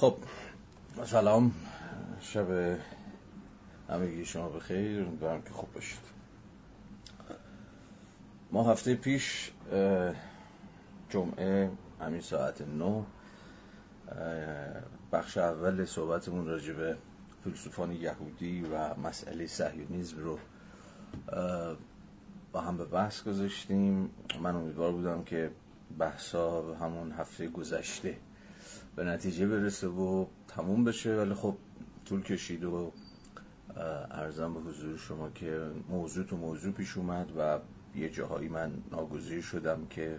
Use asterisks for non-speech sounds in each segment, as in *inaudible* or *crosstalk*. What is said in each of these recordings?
خب. سلام. شب همگی شما بخیر. امیدوارم که خوب باشید. ما هفته پیش جمعه همین ساعت نو بخش اول صحبتمون راجع به فیلسوفان یهودی و مسئله صهیونیسم رو با هم به بحث گذاشتیم. من امیدوار بودم که بحثا همون هفته گذشته به نتیجه برسه و تموم بشه. ولی خب طول کشید و ارزم به حضور شما که موضوع تو موضوع پیش اومد و یه جاهایی من ناگزیر شدم که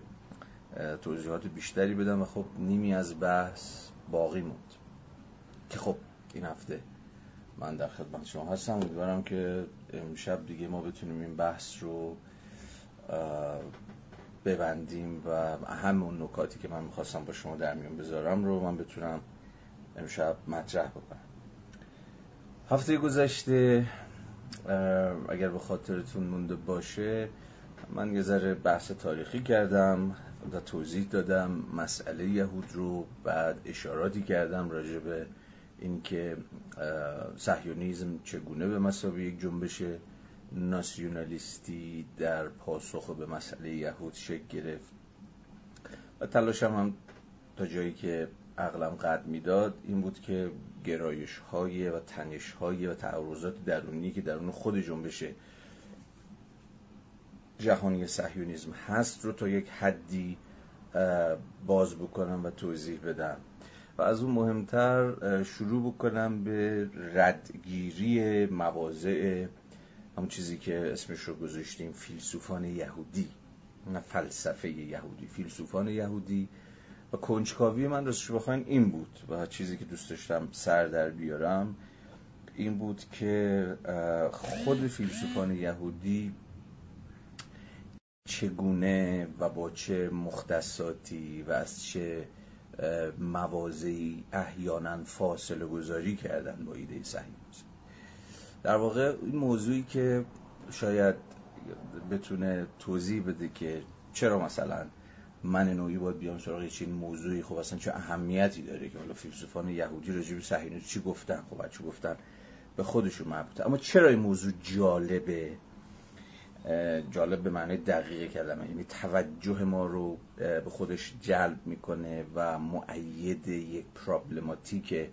توضیحات بیشتری بدم و خب نیمی از بحث باقی موند. که خب این هفته من در خدمت شما هستم. امیدوارم که امشب دیگه ما بتونیم این بحث رو ببندیم و همون نکاتی که من می‌خواستم با شما در میون بذارم رو من بتونم امشب مطرح بکنم. هفته گذشته اگر به خاطرتون مونده باشه من یه ذره بحث تاریخی کردم و توضیح دادم مسئله یهود رو بعد اشاراتی کردم راجع به اینکه صهیونیسم چگونه به مسابقه یک جنبش ناسیونالیستی در پاسخ به مسئله یهود شکل گرفت. و تلاشم هم تا جایی که عقلم قد می‌داد این بود که گرایش های و تنش های و تعرضات درونی که درون خود جنبش جهانی صهیونیسم هست رو تا یک حدی باز بکنم و توضیح بدم. و از اون مهمتر شروع بکنم به ردگیری مواضع همون چیزی که اسمش رو گذاشتیم فیلسوفان یهودی. نه فلسفه یهودی فیلسوفان یهودی. و کنجکاوی من راستش بخواین این بود. و چیزی که دوست داشتم سر در بیارم این بود که خود فیلسوفان یهودی چگونه و با چه مختصاتی و از چه موازی احیانا فاصله گذاری کردن با ایده صهیونیسم در واقع این موضوعی که شاید بتونه توضیح بده که چرا مثلا من نوعی باید بیام سراغ چین موضوعی خب اصلا چه اهمیتی داره که حالا فیلسوفان یهودی راجع به صهیونیسم چی گفتن؟ خب چی گفتن؟ به خودشون مربوطه اما چرا این موضوع جالبه؟ جالب به معنی دقیقه کلمه یعنی توجه ما رو به خودش جلب می‌کنه و معید یک پرابلماتیک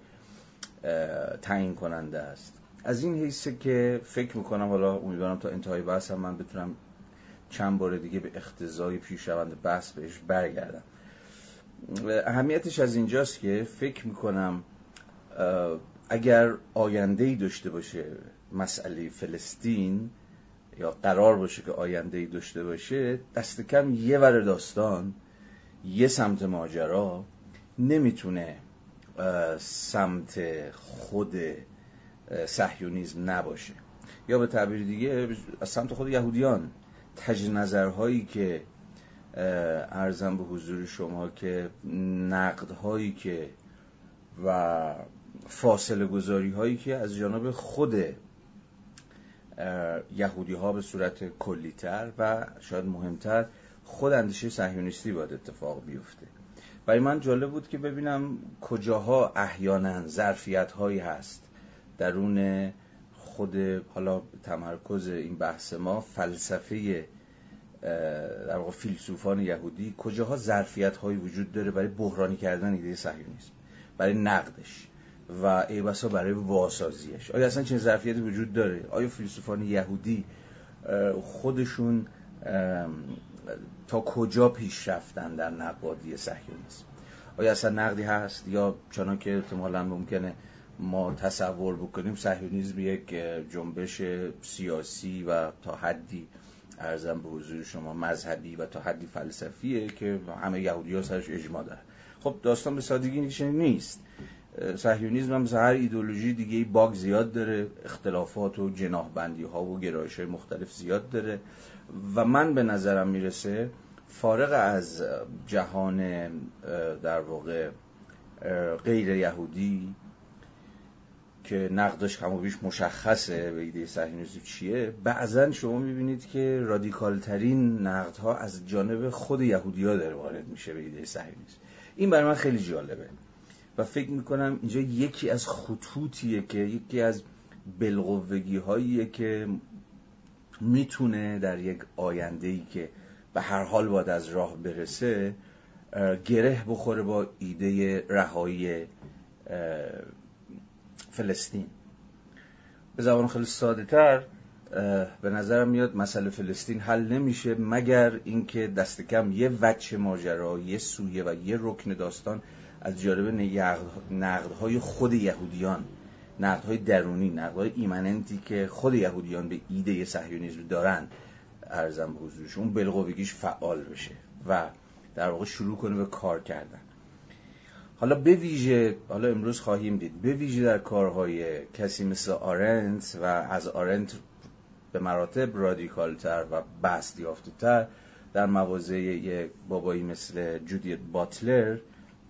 تعیین کننده است. از این حیثه که فکر می‌کنم حالا امیدوارم تا انتهای بحث هم من بتونم چند بار دیگه به اختزای پیشروند بحث بهش برگردم. اهمیتش از اینجاست که فکر می‌کنم اگر آینده ای داشته باشه مسئله فلسطین یا قرار باشه که آینده ای داشته باشه دست کم یه ور داستان یه سمت ماجرا نمی‌تونه سمت خود صهیونیسم نباشه. یا به تعبیر دیگه از سمت خود یهودیان تج نظرهایی که ارزم به حضور شما که نقدهایی که و فاصله گذاری هایی که از جانب خود یهودی ها به صورت کلیتر و شاید مهمتر خود اندیشه صهیونیستی باید اتفاق بیفته. برای من جالب بود که ببینم کجاها احیانا ظرفیت هایی هست. درون خود حالا تمرکز این بحث ما فلسفه در واقع فیلسوفان یهودی کجاها ظرفیت هایی وجود داره برای بحرانی کردن ایده صهیونیسم؟ برای نقدش. و ای بسا برای واسازیش. آیا اصلا چه ظرفیتی وجود داره؟ آیا فیلسوفان یهودی خودشون تا کجا پیش رفتن در نقادی صهیونیسم؟ آیا اصلا نقدی هست یا چنان که احتمالا ممکنه ما تصور بکنیم صهیونیسم یک جنبش سیاسی و تا حدی ارزم به حضور شما مذهبی و تا حدی فلسفیه که همه یهودی ها سرش اجماع داره خب داستان به سادگی نیست. صهیونیسم هم مثل هر ایدولوژی دیگه باگ زیاد داره اختلافات و جناح ها و گرایش های مختلف زیاد داره و من به نظرم می‌رسه فارغ از جهان در واقع غیر یهودی که نقدش کم و بیش مشخصه به ایده صهیونیسم چیه بعضا شما می‌بینید که رادیکال ترین نقدها از جانب خود یهودی ها داره وارد میشه به ایده صهیونیسم این برای من خیلی جالبه و فکر می‌کنم اینجا یکی از خطوطیه که یکی از بلغوگی هاییه که می‌تونه در یک آینده ای که به هر حال باید از راه برسه گره بخوره با ایده رهایی فلسطین. به زبان خیلی ساده تر به نظرم میاد مسئله فلسطین حل نمیشه مگر اینکه دست کم یه وجه ماجرا یه سویه و یه رکن داستان از جانب نقدهای خود یهودیان نقدهای درونی نقدهای ایمننتی که خود یهودیان به ایده صهیونیسم دارن ارزم به حضورش اون بلقوگیش فعال بشه و در واقع شروع کنه به کار کردن. حالا به ویژه حالا امروز خواهیم دید. به ویژه در کارهای کسی مثل آرنت و از آرنت به مراتب رادیکالتر و بست یافته تر در مواضع یک بابایی مثل جودیت باتلر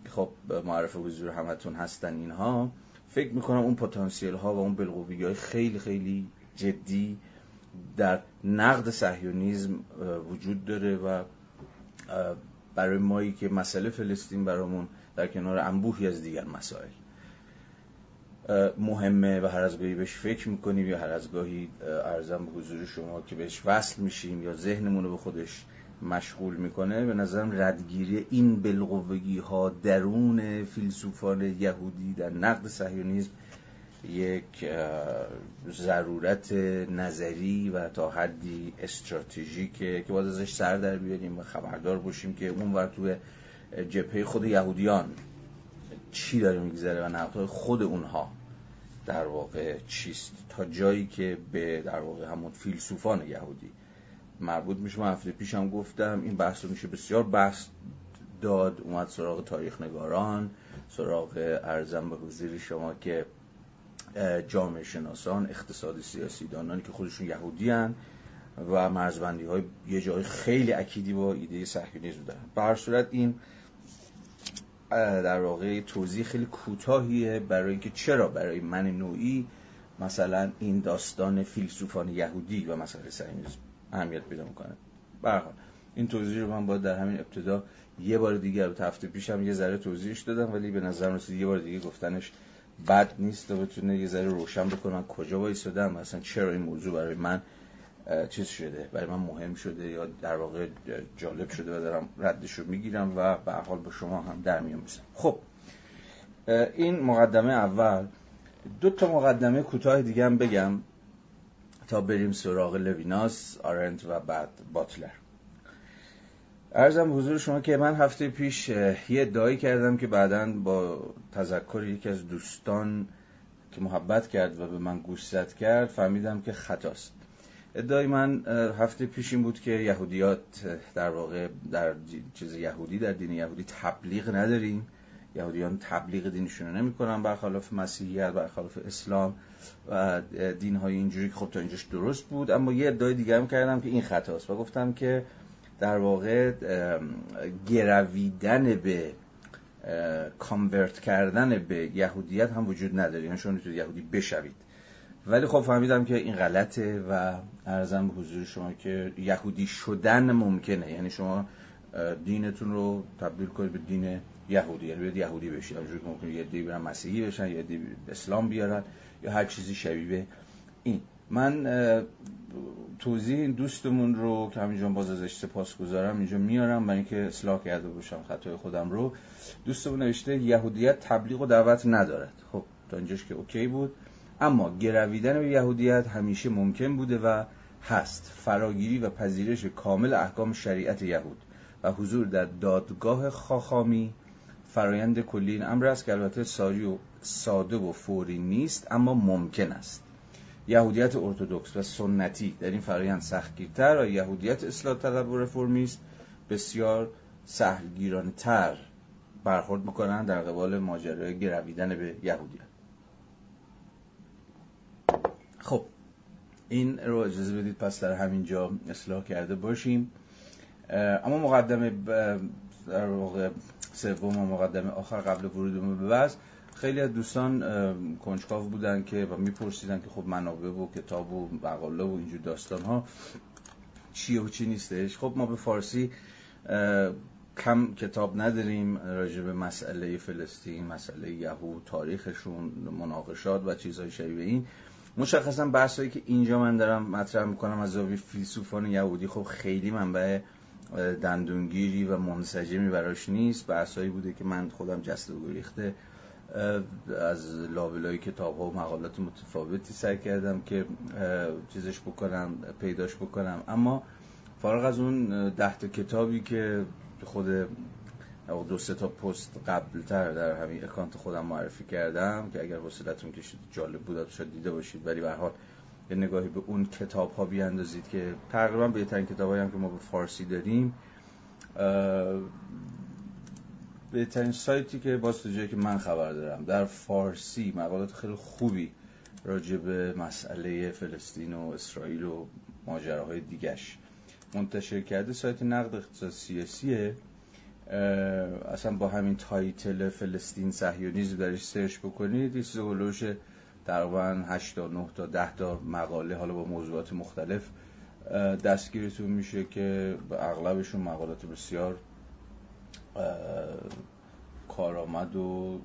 خب معرف حضور همتون هستن اینها. فکر می‌کنم اون پتانسیل ها و اون بلغوبی های خیلی خیلی جدی در نقد صهیونیزم وجود داره و برای مایی که مسئله فلسطین برامون در کنار انبوهی از دیگر مسائل. مهمه و هر از گاهی بهش فکر می‌کنیم یا هر از گاهی ارزم به حضور شما که بهش وصل میشیم یا ذهنمون رو به خودش مشغول می‌کنه به نظرم ردگیری این بلغوگی ها درون فیلسوفان یهودی در نقد صهیونیسم یک ضرورت نظری و تا حدی استراتژیکه که باید ازش سر در بیاریم و خبردار باشیم که اون ور توی جبهه خود یهودیان چی داره میگذره و نقدهای خود اونها در واقع چیست؟ تا جایی که به در واقع همون فیلسوفان یهودی مربوط میشه. من هفته پیشم گفتم این بحث رو میشه بسیار بحث داد. اومد سراغ تاریخ نگاران سراغ ارزم به حضور شما که جامعه شناسان اقتصاد سیاسی دانانی که خودشون یهودی هن و مرزبندی های یه جای خیلی اکیدی با ایده صهیونیسم دارن. به هر صورت این در واقع توضیح خیلی کوتاهیه برای اینکه چرا برای من نوعی مثلا این داستان فیلسوفان یهودی و مسئله صهیونیسم اهمیت پیدا می‌کنه. برحال این توضیح رو من باید در همین ابتدا یه بار دیگه به هفته پیشم یه ذره توضیحش دادم ولی به نظر رسید یه بار دیگه گفتنش بد نیست و بتونه یه ذره روشن بکنم کجا وایسادم مثلا چرا این موضوع برای من چیز شده برای من مهم شده یا در واقع جالب شده و دارم ردش رو می‌گیرم و به حال با شما هم در میان بزنم خب این مقدمه اول. دو تا مقدمه کوتاه دیگه هم بگم تا بریم سراغ لویناس آرنت و بعد باتلر. ارزم حضور شما که من هفته پیش یه ادعایی کردم که بعدا با تذکر یکی از دوستان که محبت کرد و به من گوشزد کرد فهمیدم که خطاست. ادعای من هفته پیش این بود که یهودیات در واقع در چیز یهودی در دین یهودی تبلیغ نداریم. یهودیان تبلیغ دینشون رو نمی‌کنن برخلاف مسیحیت برخلاف اسلام و دین های اینجوری که خب تا اینجاش درست بود. اما یه ادعای دیگه هم کردم که این خطاست و گفتم که در واقع گرویدن به کانورت کردن به یهودیت هم وجود نداره. یعنی شما یهودی بشوید. ولی خب فهمیدم که این غلطه و ارزم به حضور شما که یهودی شدن ممکنه. یعنی شما دینتون رو تبدیل کنید به دین یهودی. یعنی بیاد یهودی بشید همونجوری که ممکنه یه دی برن مسیحی بشن یه دی اسلام بیارن یا هر چیزی شبیه این. من توضیح این دوستمون رو که همینجا باز ازش سپاس گذارم اینجا میارم. برای اینکه اصلاح کرده باشم خطای خودم رو. دوستمون نوشته یهودیت تبلیغ و دعوت ندارد. خب تا اینجاش که اوکی بود. اما گرویدن به یهودیت همیشه ممکن بوده و هست. فراگیری و پذیرش کامل احکام شریعت یهود و حضور در دادگاه خاخامی فرایند کلی این امر است که البته ساری و ساده و فوری نیست اما ممکن است. یهودیت ارتودکس و سنتی در این فرایند سختگیرتر و یهودیت اصلاح طلب و رفرمیست بسیار سهلگیرانه تر برخورد می‌کنن در قبال ماجرای گرویدن به یهودیت. خب این رو اجازه بدید پس در همین جا اصلاح کرده باشیم. اما مقدمه در واقع سوم و مقدمه آخر قبل ورود به بحث. خیلی از دوستان کنجکاو بودن که و میپرسیدن که خب منابع و کتاب و مقاله و اینجور داستان ها چیه و چی نیستش. خب ما به فارسی کم کتاب نداریم راجع به مسئله فلسطین مسئله یهود تاریخشون مناقشات و چیزهای شبیه این. مشخصا بحثایی که اینجا من دارم مطرح می‌کنم از زاویه فیلسوفان یهودی خب خیلی منبع دندونگیری و منسجمی براش نیست. بحثایی بوده که من خودم جست و گریخته از لابلای کتاب ها و مقالات متفاوتی سعی کردم که چیزش بکنم پیداش بکنم. اما فارغ از اون ده کتابی که خود دو سه تا پست قبلتر در همین اکانت خودم معرفی کردم که اگر حوصلتون کشید جالب بود شاید دیده باشید. ولی به حال یه نگاهی به اون کتاب ها بیاندازید که تقریبا بهترین کتاب هم که ما به فارسی داریم. بهترین سایتی که باز تو که من خبر دارم. در فارسی مقالات خیلی خوبی راجع به مسئله فلسطین و اسرائیل و ماجراهای دیگش منتشر کرده سایت نقد اقتصاد سیاسیه. اصلا با همین title فلسطین صهیونیسم درش search بکنید یه چیز حولوحوش تقریبا 8 تا 9 تا 10 تا مقاله حالا با موضوعات مختلف دستگیرتون میشه که اغلبشون مقالات بسیار کارآمد و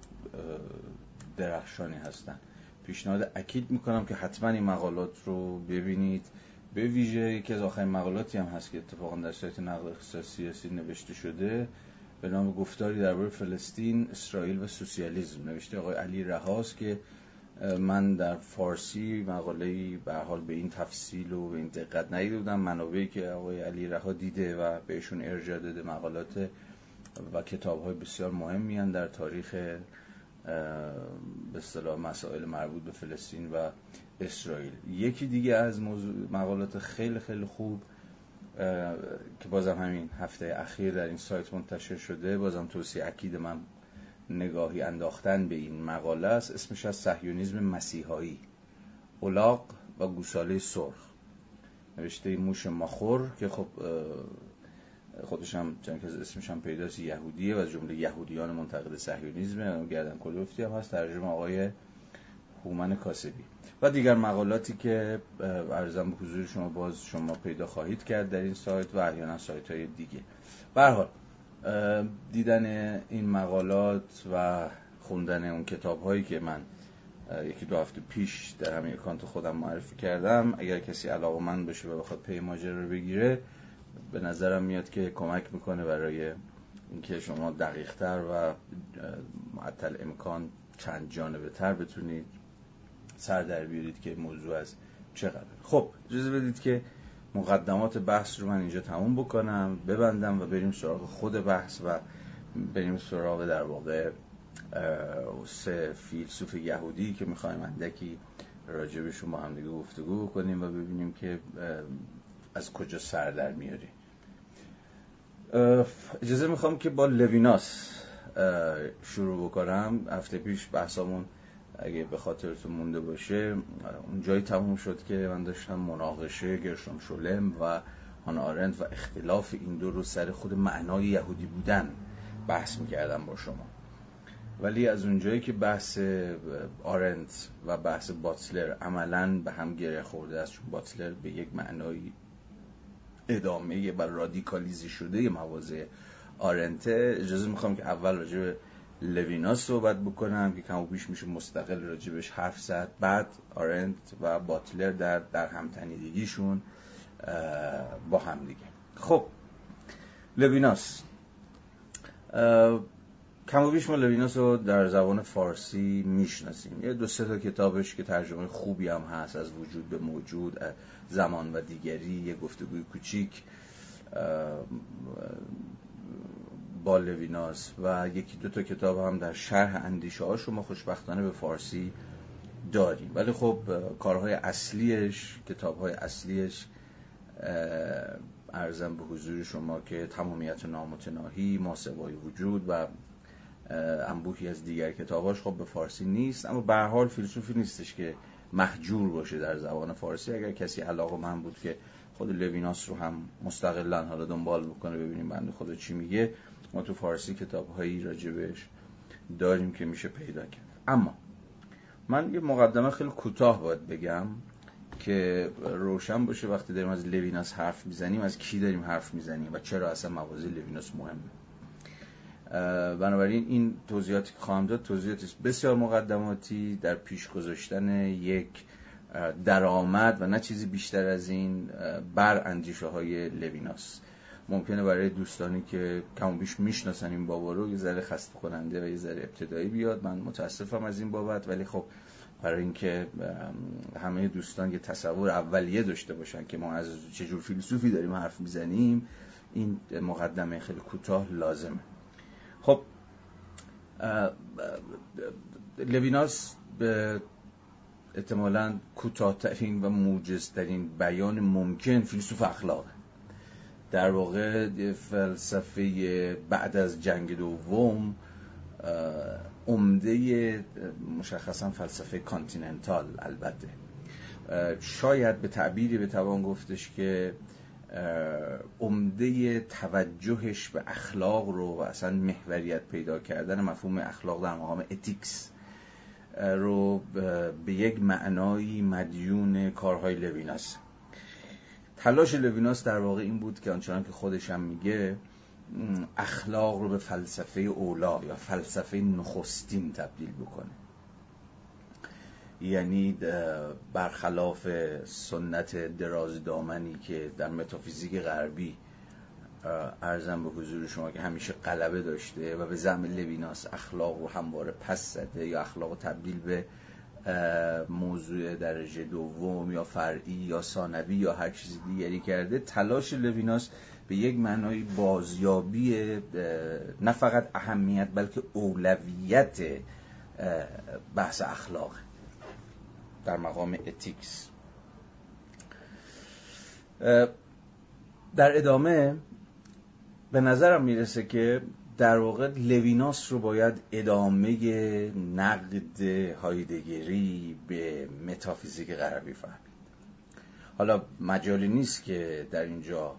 درخشانی هستن. پیشنهاد اکید می‌کنم که حتما این مقالات رو ببینید. به ویژه یکی از آخرین مقالاتی هم هست که اتفاقا در سایت نقد اقتصاد سیاسی نوشته شده. به نام گفتاری درباره فلسطین، اسرائیل و سوسیالیسم نوشته آقای علی رهاست که من در فارسی مقاله به حال به این تفصیل و به این دقت ندیده بودم. منابعی که آقای علی رها دیده و بهشون ارجاع داده مقالات و کتاب های بسیار مهمی در تاریخ به اصطلاح مسائل مربوط به فلسطین و اسرائیل. یکی دیگه از موضوع مقالات خیلی خیلی خوب که بازم همین هفته اخیر در این سایت منتشر شده بازم توصیه اکید من نگاهی انداختن به این مقاله است. اسمش از صهیونیسم مسیحایی اولاق و گوساله سرخ. نوشته موش ماخور که خب خودش هم چند که اسمش هم پیداست یهودیه و جمله یهودیان منتقد صهیونیسم گردن کلوفتی هم هست. ترجمه آقای هومن کاسبی. و دیگر مقالاتی که ارزم به حضور شما باز شما پیدا خواهید کرد در این سایت و احیانا سایت های دیگه حال دیدن این مقالات و خوندن اون کتاب هایی که من یکی دو هفته پیش در همین اکانت خودم معرفی کردم اگر کسی علاقه من بشه و بخواد پی ماجرا رو بگیره به نظرم میاد که کمک می‌کنه برای اینکه شما دقیقتر و معطل امکان چند جانبه تر بتونید سر در بیارید که موضوع از چقدر. خب اجازه بدید که مقدمات بحث رو من اینجا تموم بکنم ببندم و بریم سراغ خود بحث و بریم سراغ در واقع سه فیلسوف یهودی که می‌خوایم اندکی راجبشون با هم دیگه گفتگو کنیم و ببینیم که از کجا سر در میاری اجازه می‌خوام که با لویناس شروع بکنم. هفته پیش بحثامون اگه به خاطرتون مونده باشه اون جایی تموم شد که من داشتم مناقشه گرشون شولم و هان آرند و اختلاف این دو رو سر خود معنای یهودی بودن بحث می‌کردم با شما. ولی از اونجایی که بحث آرند و بحث باتلر عملا به هم گره خورده است چون باتلر به یک معنایی ادامه و رادیکالیزه شده مواضع آرنته اجازه می‌خوام که اول راجع به لویناس صحبت بکنم که کم و بیش میشه مستقل راجع بهش حرف زد. بعد آرنت و باتلر در در هم‌تنیدگیشون با هم دیگه. خب لویناس. کم و بیش ما لویناس رو در زبان فارسی می‌شناسیم. یه دو سه تا کتابش که ترجمه خوبی هم هست از وجود به موجود زمان و دیگری یه گفتگوی کوچیک. با لویناس و یکی دو تا کتاب هم در شرح اندیشه ها شما خوشبختانه به فارسی داریم. ولی خب کارهای اصلیش کتاب های اصلیش ارزم به حضور شما که تمامیت نامتناهی ماسوای وجود و انبوهی از دیگر کتاباش خب به فارسی نیست. اما به حال فیلسوفی نیستش که محجور باشه در زبان فارسی. اگر کسی علاقه من بود که خود لویناس رو هم مستقلا حالا دنبال بکنه ببینیم بنده خدا چی میگه ما تو فارسی کتاب هایی راجبش داریم که میشه پیدا کرد. اما من یه مقدمه خیلی کوتاه باید بگم که روشن باشه وقتی داریم از لویناس حرف می‌زنیم از کی داریم حرف می‌زنیم و چرا اصلا مواضع لویناس مهمه. بنابراین این توضیحاتی که خواهم داد توضیحاتی بسیار مقدماتی در پیش گذاشتن یک درآمد و نه چیزی بیشتر از این بر اندیشه های لویناس. ممکنه برای دوستانی که کم بیش می‌شناسن این بابا رو یه ذره خسته کننده و یه ذره ابتدایی بیاد. من متاسفم از این بابت ولی خب برای اینکه همه دوستان یه تصور اولیه داشته باشن که ما از چجور فیلسوفی داریم حرف می‌زنیم این مقدمه خیلی کوتاه لازمه. خب لویناس به احتمالا کوتاهترین و موجزترین بیان ممکن فیلسوف اخلاق در واقع فلسفه بعد از جنگ دوم عمده مشخصا فلسفه continental البته. شاید به تعبیری بتوان گفتش که عمده توجهش به اخلاق رو و اصلا محوریت پیدا کردن مفهوم اخلاق در مقام ethics رو به یک معنایی مدیون کارهای لویناسه. تلاش لویناس در واقع این بود که آنچنان که خودش هم میگه اخلاق رو به فلسفه اولا یا فلسفه نخستین تبدیل بکنه. یعنی برخلاف سنت دراز دامنی که در متافیزیک غربی عرضم به حضور شما که همیشه غلبه داشته و به زعم لویناس اخلاق رو همواره پس زده یا اخلاق رو تبدیل به موضوع درجه دوم یا فرعی یا ثانوی یا هر چیزی دیگری کرده تلاش لویناس به یک معنای بازیابی نه فقط اهمیت بلکه اولویت بحث اخلاق در مقام ethics. در ادامه به نظرم می‌رسه که در واقع لویناس رو باید ادامه نقد هایدگری به متافیزیک غربی فهمید. حالا مجالی نیست که در اینجا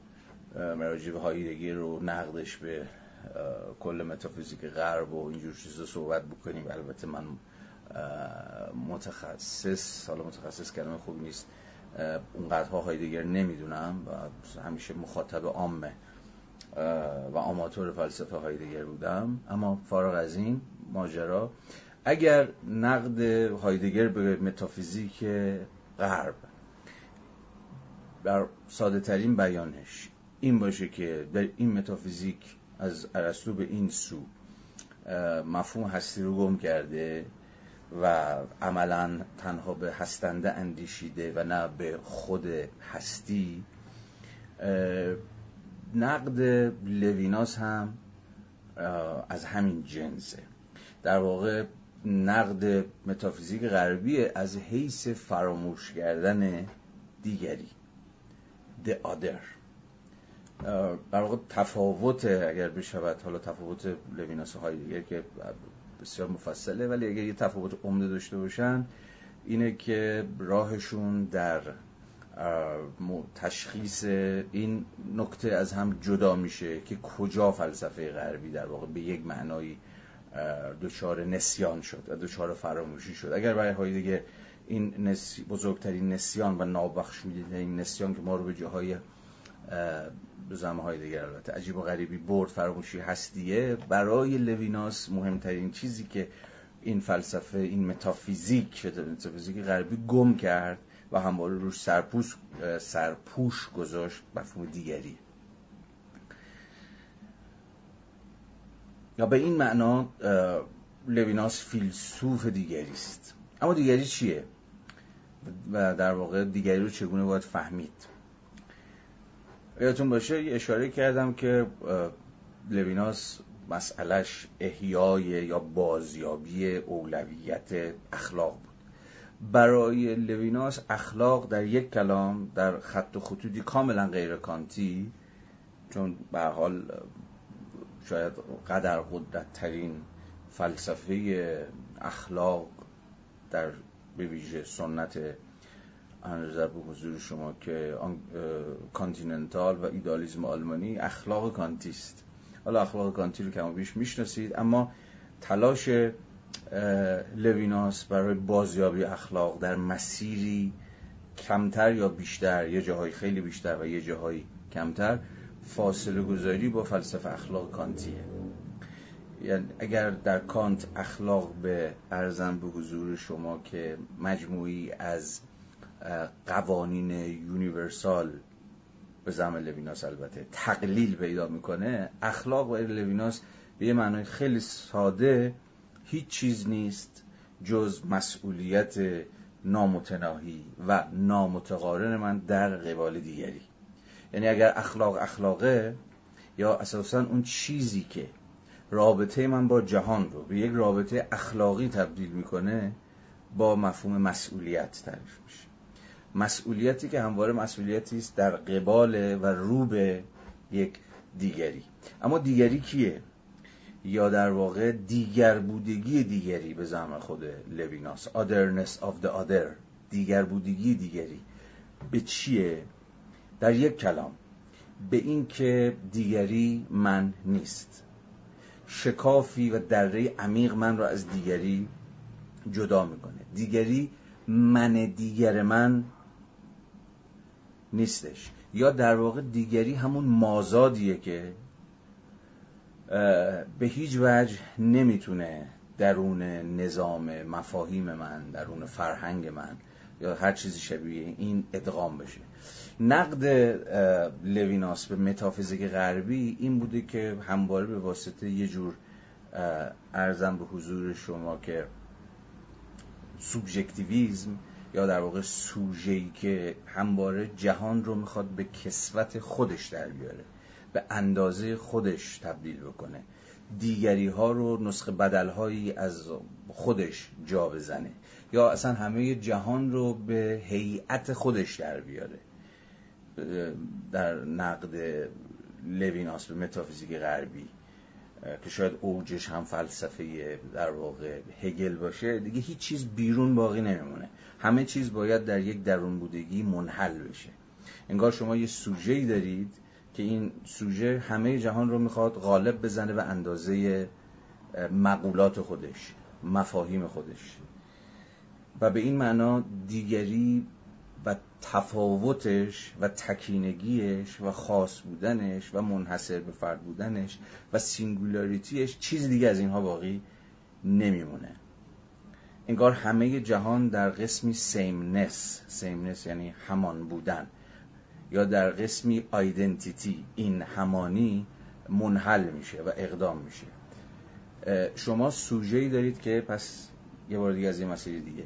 مراجع به هایدگر رو نقدش به کل متافیزیک غرب و اینجور چیزا صحبت بکنیم. البته من متخصص حالا متخصص کلمه خوبی نیست اونقدرها هایدگر نمی‌دونم و همیشه مخاطب عامه. و آماتور فلسفه هایدگر بودم. اما فارغ از این ماجرا اگر نقد هایدگر به متافیزیک غرب بر ساده ترین بیانش این باشه که در این متافیزیک از ارسطو به این سو مفهوم هستی رو گم کرده و عملا تنها به هستنده اندیشیده و نه به خود هستی نقد لویناس هم از همین جنسه. در واقع نقد متافیزیک غربی از حیث فراموش کردن دیگری. The other. در واقع تفاوت اگر بشود حالا تفاوت لویناس های دیگر که بسیار مفصله ولی اگر یه تفاوت عمده داشته باشن اینه که راهشون در تشخیص این نکته از هم جدا میشه که کجا فلسفه غربی در واقع به یک معنایی دچار نسیان شد و دچار فراموشی شد. اگر برای هایدگر این بزرگترین نسیان و نابخش این نسیان که ما رو به جاهای به زمه های دیگر البته عجیب و غریبی برد فراموشی هستیه برای لویناس مهمترین چیزی که این فلسفه این متافیزیک متافیزیک غربی گم کرد و همواره روش سرپوش سرپوش گذاشت مفهوم دیگری. یا به این معنا لویناس فیلسوف دیگری است. اما دیگری چیه؟ و در واقع دیگری رو چگونه باید فهمید؟ یادتون باشه اشاره کردم که لویناس مسئلش احیای یا بازیابی اولویت اخلاق بود. برای لویناس اخلاق در یک کلام در خط و خطوطی کاملا غیر کانتی چون به حال شاید قدر قدرت ترین فلسفه اخلاق در به ویژه سنت عرض به حضور شما که continental و ایدئالیسم آلمانی اخلاق کانتیست حالا اخلاق کانتی رو کم بیش می‌شناسید اما تلاش لویناس برای بازیابی اخلاق در مسیری کمتر یا بیشتر یه جاهای خیلی بیشتر و یه جاهای کمتر فاصله گذاری با فلسفه اخلاق کانتیه. یعنی اگر در کانت اخلاق به عرضم به حضور شما که مجموعی از قوانین universal به زعم لویناس البته تقلیل پیدا می‌کنه اخلاق و لویناس به یه معنای خیلی ساده هیچ چیز نیست جز مسئولیت نامتناهی و نامتقارن من در قبال دیگری. یعنی اگر اخلاق اخلاقه یا اساسا اون چیزی که رابطه من با جهان رو به یک رابطه اخلاقی تبدیل می‌کنه با مفهوم مسئولیت تعریف میشه. مسئولیتی که همواره مسئولیتی است در قبال و رو به یک دیگری. اما دیگری کیه؟ یا در واقع دیگر بودگی دیگری به زمان خود لویناس. Otherness of the other. دیگر بودگی دیگری. به چیه؟ در یک کلام. به این که دیگری من نیست. شکافی و دره عمیق من را از دیگری جدا می‌کنه. دیگری من دیگر من نیستش. یا در واقع دیگری همون مازادیه که به هیچ وجه نمی‌تونه درون نظام مفاهیم من درون فرهنگ من یا هر چیزی شبیه این ادغام بشه. نقد لویناس به متافیزیک غربی این بوده که همواره به واسطه یه جور ارزم به حضور شما که سوبژکتیویزم یا در واقع سوژه‌ای که همواره جهان رو می‌خواد به کسوت خودش در بیاره. به اندازه خودش تبدیل بکنه. دیگری ها رو نسخه بدل هایی از خودش جا بزنه. یا اصلا همه جهان رو به هیئت خودش در بیاره. در نقد لویناس به متافیزیک غربی که شاید اوجش هم فلسفه در واقع هگل باشه دیگه هیچ چیز بیرون باقی نمیمونه. همه چیز باید در یک درون بودگی منحل بشه. انگار شما یه سوژه دارید که این سوژه همه جهان رو می‌خواد غالب بزنه به اندازه مقولات خودش مفاهیم خودش. و به این معنا دیگری و تفاوتش و تکینگیش و خاص بودنش و منحصر به فرد بودنش و singularity ش چیز دیگه از اینها باقی نمیمونه. انگار همه جهان در قسمی sameness sameness یعنی همان بودن. یا در قسمی identity این همانی منحل میشه و ادغام میشه. شما سوژه‌ای دارید که پس یه بار دیگه از این مسئله دیگه.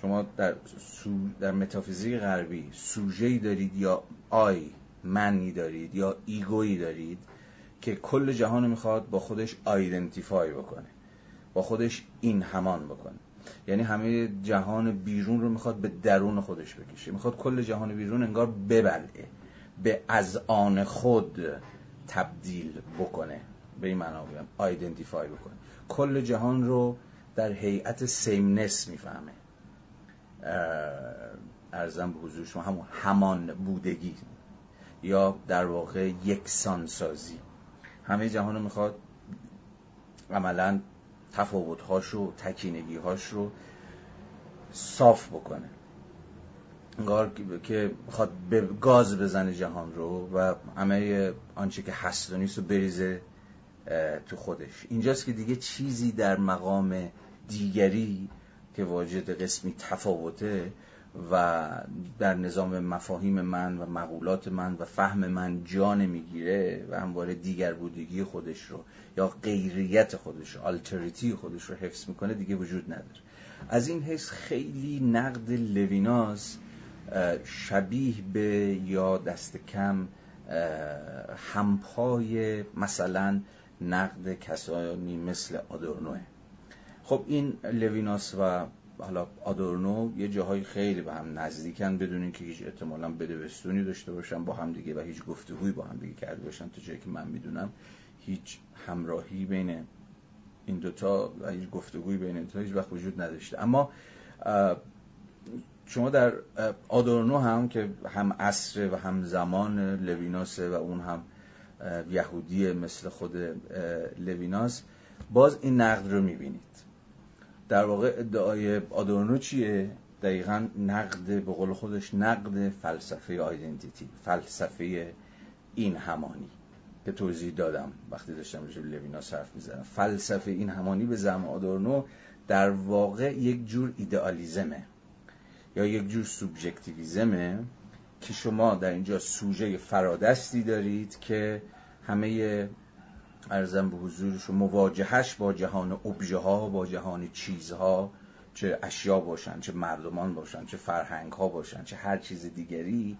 شما در, سو... در متافیزیک غربی سوژه‌ای دارید یا I منی دارید یا ego یی دارید که کل جهان می‌خواد با خودش identify بکنه با خودش این همان بکنه. یعنی همه جهان بیرون رو می‌خواد به درون خودش بکشه. می‌خواد کل جهان بیرون انگار ببلعه به از آن خود تبدیل بکنه. به این معنا بگم identify بکنه. کل جهان رو در هیئت sameness می‌فهمه. ارزم به حضور شما همون همان بودگی. یا در واقع یکسان سازی همه جهان رو می‌خواد عملا تفاوتهاش و تکینگیهاش رو صاف بکنه. انگار که می‌خواد به گاز بزنه جهان رو و همه آنچه که هست و نیست رو بریزه تو خودش. اینجاست که دیگه چیزی در مقام دیگری که واجد قسمی تفاوته و در نظام مفاهیم من و مقولات من و فهم من جا نمی‌گیره و همواره دیگر بودگی خودش رو یا غیریت خودش رو آلتریتی خودش رو حفظ می‌کنه دیگه وجود نداره. از این حیث خیلی نقد لویناس شبیه به یا دست کم همپای مثلا نقد کسانی مثل آدورنوه. خب این لویناس و حالا آدورنو یه جاهای خیلی به هم نزدیکن بدون اینکه هیچ احتمالا بدوستونی داشته باشن با هم دیگه و هیچ گفتگویی با هم دیگه کرده باشن. تا جایی که من می‌دونم هیچ همراهی بین این دوتا و هیچ گفتگویی بین این دوتا هیچ وقت وجود نداشته. اما شما در آدورنو هم که هم عصر و هم زمان لویناسه و اون هم یهودی مثل خود لویناس باز این نقد رو می‌بینید. در واقع ادعای آدورنو چیه؟ دقیقا نقد به قول خودش نقد فلسفه آیدنتیتی فلسفه این همانی که توضیح دادم وقتی داشتم راجع به لویناس حرف می‌زنم فلسفه این همانی به زم آدورنو در واقع یک جور ایدئالیزمه یا یک جور سوبژکتیویزمه که شما در اینجا سوژه فرادستی دارید که همه ارزم به حضورش مواجهش با جهان ابژه ها با جهان چیزها چه اشیا باشن چه مردمان باشن چه فرهنگ ها باشن چه هر چیز دیگری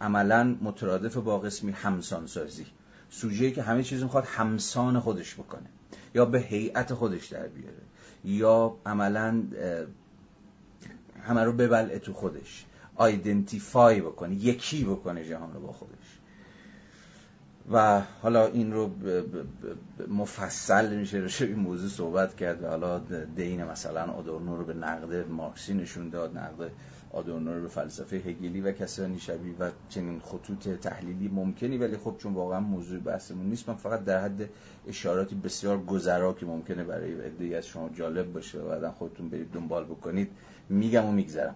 عملا مترادف با قسمی همسان سازی سوژه‌ای که همه چیز می‌خواد همسان خودش بکنه. یا به هیئت خودش در بیاره. یا عملا همه رو ببلعه تو خودش. آیدنتیفای بکنه. یکی بکنه جهان رو با خودش. و حالا این رو مفصل میشه رو این موضوع صحبت کرد و حالا دین مثلا آدورنو رو به نقد مارکسی نشون داد نقد آدورنو رو به فلسفه هگلی و کسانی شبیه و چنین خطوط تحلیلی ممکنی ولی خب چون واقعا موضوع بحثمون نیست من فقط در حد اشاراتی بسیار گذرا که ممکنه برای عده‌ای از شما جالب باشه و بعدا خودتون برید دنبال بکنید. میگم و میگذرم.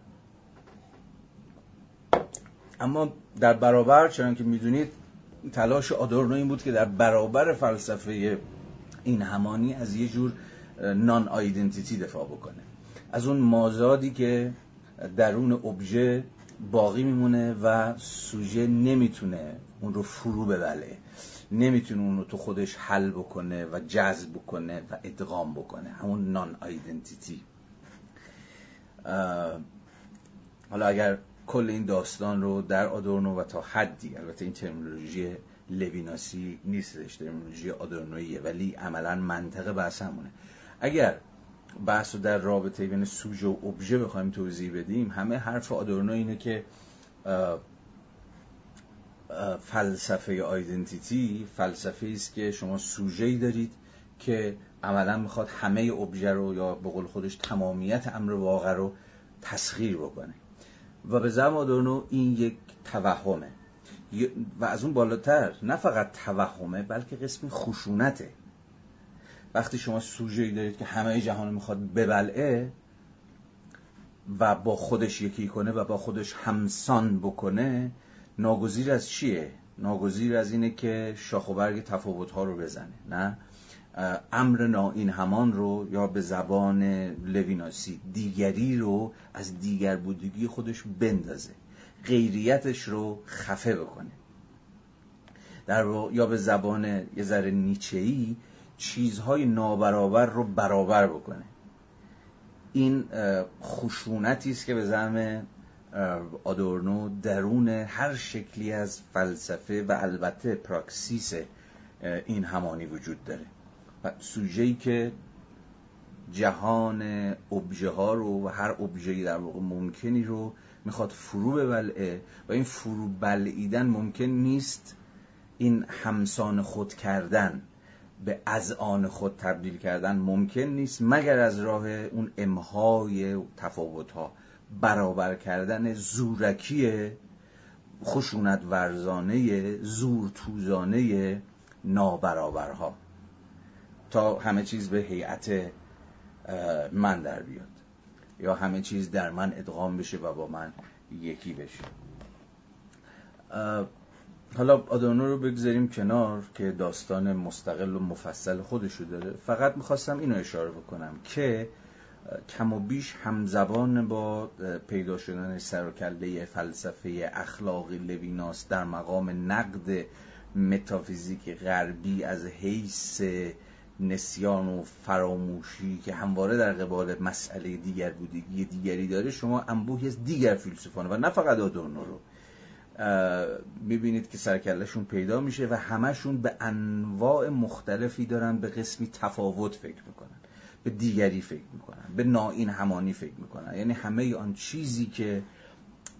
اما در برابر چون که می‌دونید تلاش آدورنو این بود که در برابر فلسفه این همانی از یه جور نان آیدنتیتی دفاع بکنه. از اون مازادی که درون ابژه باقی میمونه و سوژه نمی‌تونه اون رو فرو ببله. نمی‌تونه اون رو تو خودش حل بکنه و جذب بکنه و ادغام بکنه. همون نان آیدنتیتی. حالا اگر کل این داستان رو در آدورنو و تا حدی البته این ترمینولوژی لویناسی نیستش ترمینولوژی آدورنویه ولی عملا منطق بحث همونه. اگر بحث رو در رابطه بین سوژه و ابژه بخوایم توضیح بدیم همه حرف آدورنو اینه که فلسفه آیدنتیتی فلسفه است که شما سوژه ای دارید که عملا می‌خواد همه ابژه رو یا به قول خودش تمامیت امر واقع رو تسخیر بکنه. و به زم آدورنو این یک توهمه. و از اون بالاتر نه فقط توهمه بلکه قسم خشونته. وقتی شما سوژه‌ای دارید که همه جهان می‌خواد ببلعه و با خودش یکی کنه و با خودش همسان بکنه ناگزیر از چیه؟ ناگزیر از اینه که شاخ و برگ تفاوت ها رو بزنه نه؟ امر نا این همان رو یا به زبان لویناسی دیگری رو از دیگر بودگی خودش بندازه غیریتش رو خفه بکنه. در یا به زبان یه ذره نیچه‌ای چیزهای نابرابر رو برابر بکنه. این خشونتی است که به زعم آدورنو درون هر شکلی از فلسفه و البته پراکسیس این همانی وجود داره. سوژه‌ای که جهان ابژه ها رو و هر ابژه‌ای در واقع ممکنی رو می‌خواد فرو ببلعه و این فرو بلعیدن ممکن نیست این همسان خود کردن به از آن خود تبدیل کردن ممکن نیست مگر از راه اون امهای تفاوت ها برابر کردن زورکی خشونت ورزانه زور توزانه نابرابرها. تا همه چیز به هیئت من در بیاد. یا همه چیز در من ادغام بشه و با من یکی بشه. حالا آدورنو رو بگذاریم کنار که داستان مستقل و مفصل خودشو داره. فقط می‌خواستم اینو اشاره بکنم که کم و بیش همزبان با پیدا شدن سر و کله فلسفه اخلاقی لویناس در مقام نقد متافیزیک غربی از حیث نسیان و فراموشی که همواره در قبال مسئله دیگر بودگی دیگری داره شما انبوهی از دیگر فیلسوفان و نه فقط آدورنو رو می‌بینید که سرکلشون پیدا میشه و همشون به انواع مختلفی دارن به قسمی تفاوت فکر می‌کنن به دیگری فکر می‌کنن به ناین همانی فکر می‌کنن. یعنی همه آن چیزی که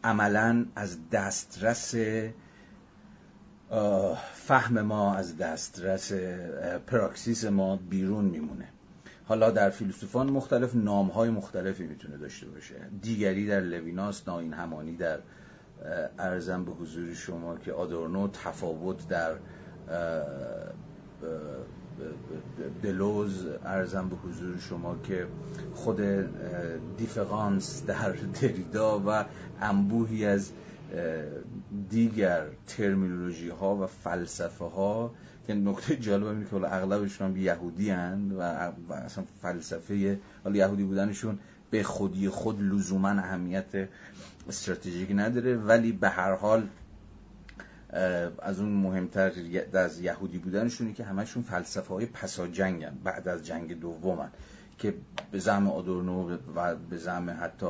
عملا از دسترس فهم ما از دسترس پراکسیس ما بیرون میمونه. حالا در فیلسوفان مختلف نامهای مختلفی می‌تونه داشته باشه. دیگری در لویناس ناین همانی در ارزم به حضور شما که آدورنو تفاوت در دلوز ارزم به حضور شما که خود دیفرانس در دریدا و انبوهی از دیگر ترمینولوژی ها و فلسفه ها که نکته جالب اینه که اغلبشون هم یهودی هن و اصلا فلسفه حالا یهودی بودنشون به خودی خود لزوما اهمیت استراتژیک نداره ولی به هر حال از اون مهمتر از یهودی بودنشونه که همشون فلسفه های پسا جنگن بعد از جنگ دومن که به زعم آدورنو و به زعم حتی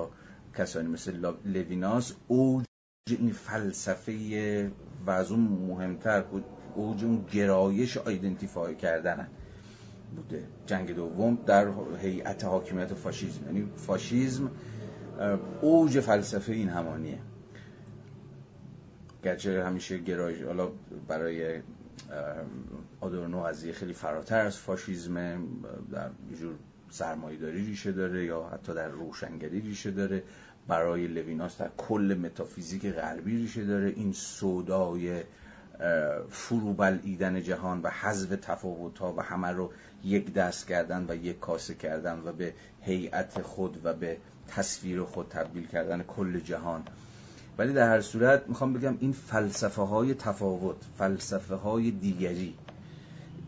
کسانی مثل لویناس اوج این فلسفه و از اون مهمتر اوج اون گرایش آیدنتیفای کردنن بوده. جنگ دوم در هیئت حاکمیت فاشیزم. یعنی فاشیزم اوج فلسفه این همانیه. گرچه همیشه گرایش حالا برای آدورنو قضیه خیلی فراتر از فاشیزم در جور سرمایه‌داری ریشه داره یا حتی در روشنگری ریشه داره. برای لویناس در کل متافیزیک غربی ریشه داره. این سودای فروبل ایدن جهان و حذف تفاوت ها و همه رو یک دست کردن و یک کاسه کردن و به هیئت خود و به تصویر خود تبدیل کردن کل جهان. ولی در هر صورت می‌خوام بگم این فلسفه های تفاوت فلسفه های دیگری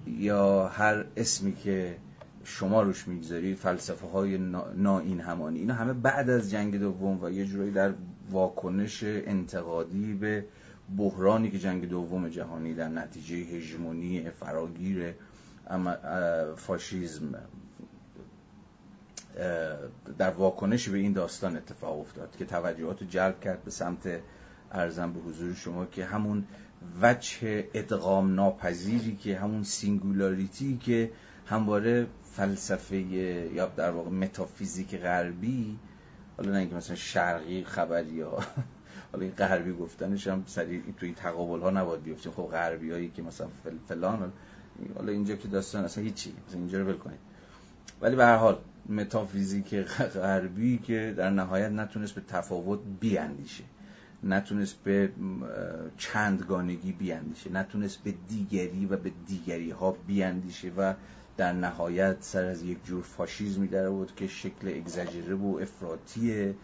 یا هر اسمی که شما روش می‌گذارید فلسفه های نا این همانی. اینا همه بعد از جنگ دوم و یه جورایی در واکنش انتقادی به بحرانی که جنگ دوم جهانی در نتیجه هژمونی فراگیر فاشیزم در واکنش به این داستان اتفاق افتاد که توجهات جلب کرد به سمت عرضم به حضور شما که همون وجه ادغام ناپذیری که همون singularity که همواره فلسفه یا در واقع متافیزیک غربی حالا نه اینکه مثلا شرقی خبری یا *laughs* حالا این غربی گفتنش هم سریع تو این تقابل ها نباید بیفتیم خب غربی هایی که مثلا فلان حالا اینجا که داستان اصلا هیچی. مثلا اینجا رو ولی به هر حال متافیزیک غربی که در نهایت نتونست به تفاوت بیاندیشه. نتونست به چندگانگی بیاندیشه. نتونست به دیگری و به دیگری ها بیاندیشه و در نهایت سر از یک جور فاشیزمی در بود که شکل اگزاجره و افراطی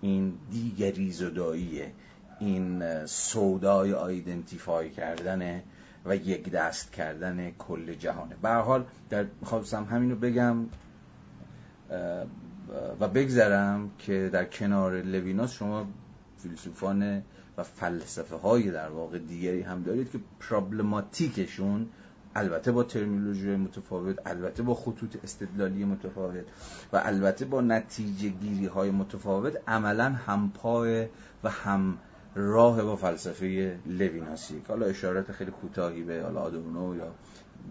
این دیگری زداییه. این سودای آیدنتیفای کردن و یک دست کردن کل جهانه. به حال در خواستم همینو بگم و بگذرم که در کنار لویناس شما فیلسوفان و فلسفه های در واقع دیگری هم دارید که پرابلماتیکشون البته با ترمینولوژی متفاوت البته با خطوط استدلالی متفاوت و البته با نتیجه گیری های متفاوت عملا همپای و هم راه با فلسفه لویناسی. حالا اشارات خیلی کوتاهی به حالا آدورنو یا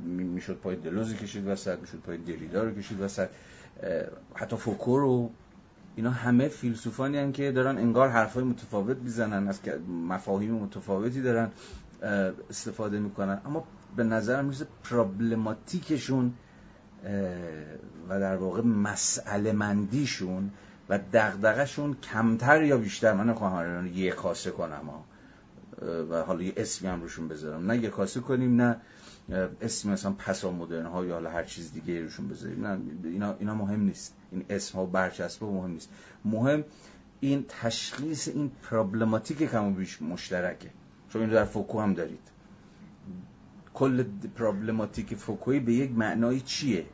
می‌شد پای دلوزی کشید وسط می‌شد پای دریدا رو کشید وسط. حتی فوکو رو اینا همه فیلسوفانی هن که دارن انگار حرفای متفاوت می‌زنن از مفاهیم متفاوتی دارن استفاده می‌کنن. اما به نظرم می‌رسه پرابلماتیکشون و در واقع مسئله مندیشون و دغدغه‌شون کمتر یا بیشتر. من نخواهم یه کاسه کنم ها. و حالا یه اسمی هم روشون بذارم. نه یه کاسه کنیم نه اسم مثلا پسا مدرن ها یا حالا هر چیز دیگه روشون بذاریم. نه اینا, اینا مهم نیست. این اسم ها برچسب مهم نیست. مهم این تشخیص این پرابلماتیک کم بیش مشترکه. چون این در فوکو هم دارید. کل پرابلماتیک فوکوی به یک معنای چیه؟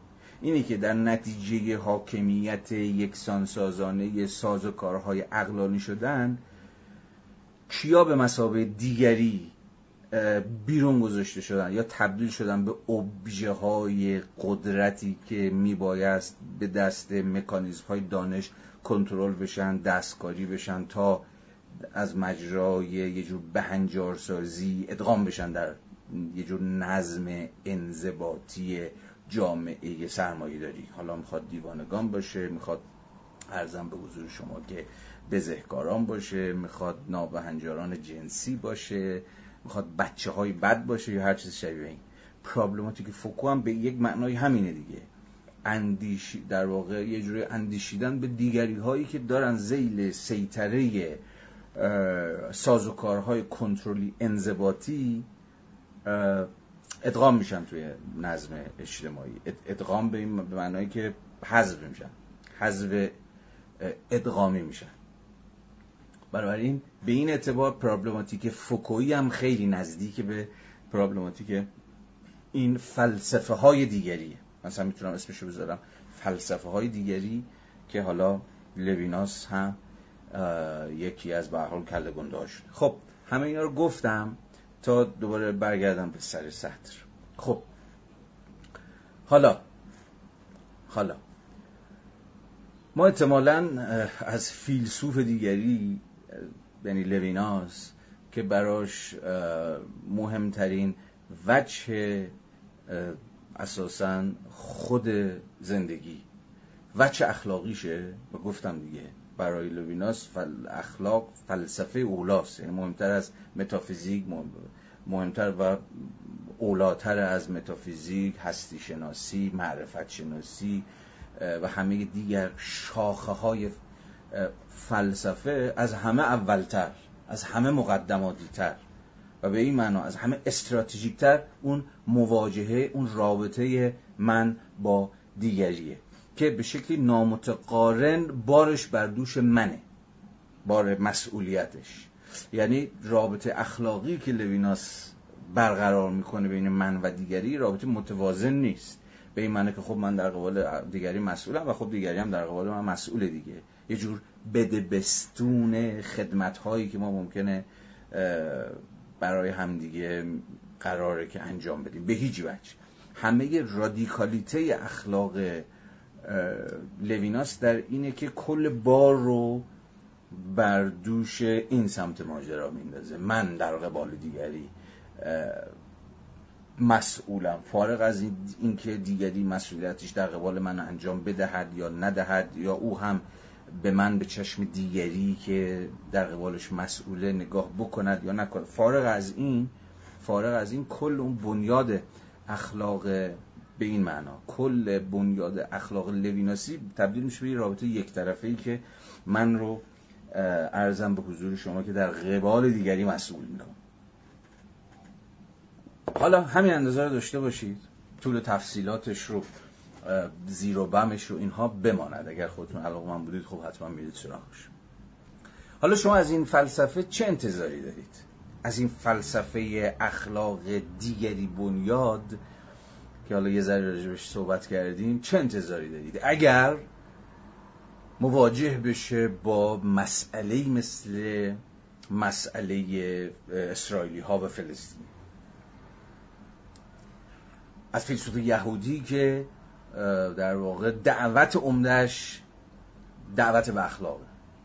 اینه که در نتیجه حاکمیت یکسان سازانه ساز و کارهای اقلانی شدن کیا به مسابه دیگری بیرون گذاشته شدن یا تبدیل شدن به ابژه های قدرتی که میبایست به دست مکانیزم های دانش کنترل بشن دستکاری بشن تا از مجرای یه جور بهنجارسازی ادغام بشن در یه جور نظم انضباطی جامعه سرمایه داری. حالا می‌خواد دیوانگان باشه می‌خواد ارزم به حضور شما که بزهکاران باشه می‌خواد نابهنجاران جنسی باشه می‌خواد بچه های بد باشه یا هر چیز شبیه این. پرابلماتیک فوکو هم به یک معنای همینه دیگه. اندیشی در واقع یه جوری اندیشیدن به دیگری هایی که دارن زیل سیطره سازوکارهای کنترلی انضباطی ادغام میشن توی نظم اجتماعی. ادغام به این معنایی که حذف میشن. حذف ادغامی میشن. بنابراین به این اعتبار پرابلماتیک فوکویی هم خیلی نزدیک به پرابلماتیک این فلسفه های دیگریه مثلا می‌تونم اسمشو بذارم. فلسفه های دیگری که حالا لویناس هم یکی از به حال کله گنده خب همه اینا رو گفتم. تا دوباره برگردم به سر سطر. خب. حالا. حالا. ما احتمالا از فیلسوف دیگری یعنی لویناس که براش مهمترین وجه اساسا خود زندگی. وجه اخلاقیشه و گفتم دیگه. برای لویناس فل اخلاق فلسفه اولاست. یعنی مهمتر از متافیزیک مهمتر و اولاتر از متافیزیک هستی شناسی معرفت شناسی و همه دیگر شاخه های فلسفه از همه اولتر از همه مقدماتی تر و به این معنا از همه استراتژیکتر اون مواجهه اون رابطه من با دیگریه. که به شکلی نامتقارن بارش بر دوش منه بار مسئولیتش. یعنی رابطه اخلاقی که لویناس برقرار می‌کنه بین من و دیگری رابطه متوازن نیست. به این معنی که خب من در قبال دیگری مسئولم و خب دیگری هم در قبال من مسئول دیگه. یه جور بدبستون خدمت هایی که ما ممکنه برای همدیگه قراره که انجام بدیم. به هیچ وجه. همه رادیکالیته اخلاق لویناس در اینه که کل بار رو بر دوش این سمت ماجرا میندازه. من در قبال دیگری مسئولم. فارغ از اینکه دیگری مسئولیتش در قبال من انجام بدهد یا ندهد یا او هم به من به چشم دیگری که در قبالش مسئوله نگاه بکند یا نکند. فارغ از این فارغ از این کل اون بنیاد اخلاق به این معنا. کل بنیاد اخلاق لویناسی تبدیل میشه به رابطه یک طرفه ای که من رو ارزم به حضور شما که در قبال دیگری مسئول می‌کنم. حالا همین اندازه رو داشته باشید. طول تفصیلاتش رو زیر و بمش رو اینها بماند. اگر خودتون علاقه من بودید خب حتما میرید سراغش. حالا شما از این فلسفه چه انتظاری دارید؟ از این فلسفه اخلاق دیگری بنیاد که حالا یه ذره راجبش صحبت کردیم چه انتظاری دارید؟ اگر مواجه بشه با مسئله مثل مسئله اسرائیلی ها و فلسطین. از فیلسوف یهودی که در واقع دعوت عمدهش دعوت به اخلاق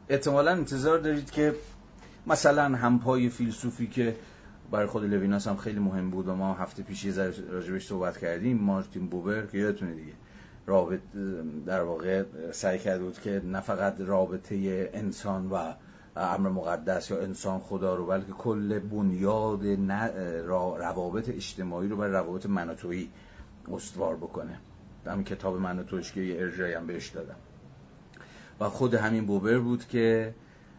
احتمالا انتظار دارید که مثلا همپای فیلسوفی که برای خود لویناس هم خیلی مهم بود و ما هفته پیش یه راجبش صحبت کردیم. مارتین بوبر که یادتونه دیگه رابط در واقع سعی کرده بود که نه فقط رابطه انسان و امر مقدس یا انسان خدا رو بلکه کل بنیاد روابط اجتماعی رو بر روابط مناتویی استوار بکنه. همین کتاب مناتویش که یه ارجایی هم بهش دادم. و خود همین بوبر بود که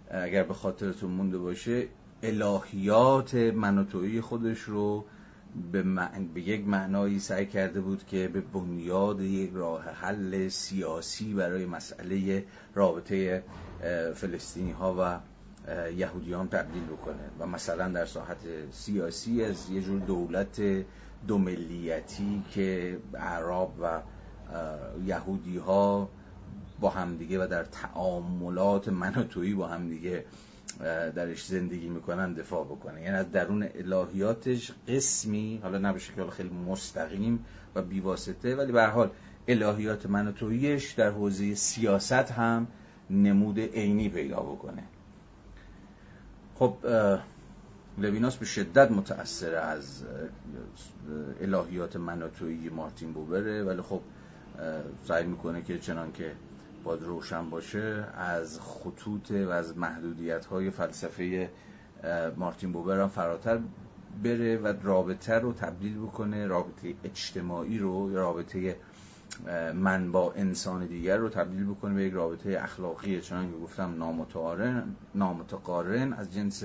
اگر به خاطرتون مونده باشه الهیات مناتویی خودش رو به, به یک معنایی سعی کرده بود که به بنیاد یک راه حل سیاسی برای مسئله رابطه فلسطینی ها و یهودیان تبدیل بکنه و مثلا در ساحت سیاسی از یه جور دولت دو ملیتی که عرب و یهودی ها با همدیگه و در تعاملات مناتویی با همدیگه درش زندگی می‌کنن دفاع بکنه. یعنی از درون الهیاتش قسمی حالا نه به خیلی مستقیم و بیواسطه ولی به حال الهیات مناتویش در حوزه سیاست هم نمود عینی پیدا بکنه. خب لویناس به شدت متأثر از الهیات مناتویی مارتین بوبره ولی خب سعی می‌کنه که چنان که باید روشن باشه از خطوط و از محدودیت های فلسفه مارتین بوبر هم فراتر بره و رابطه رو تبدیل بکنه رابطه اجتماعی رو یا رابطه من با انسان دیگر رو تبدیل بکنه به یک رابطه اخلاقی. چنان که گفتم نامتقارن نامتقارن از جنس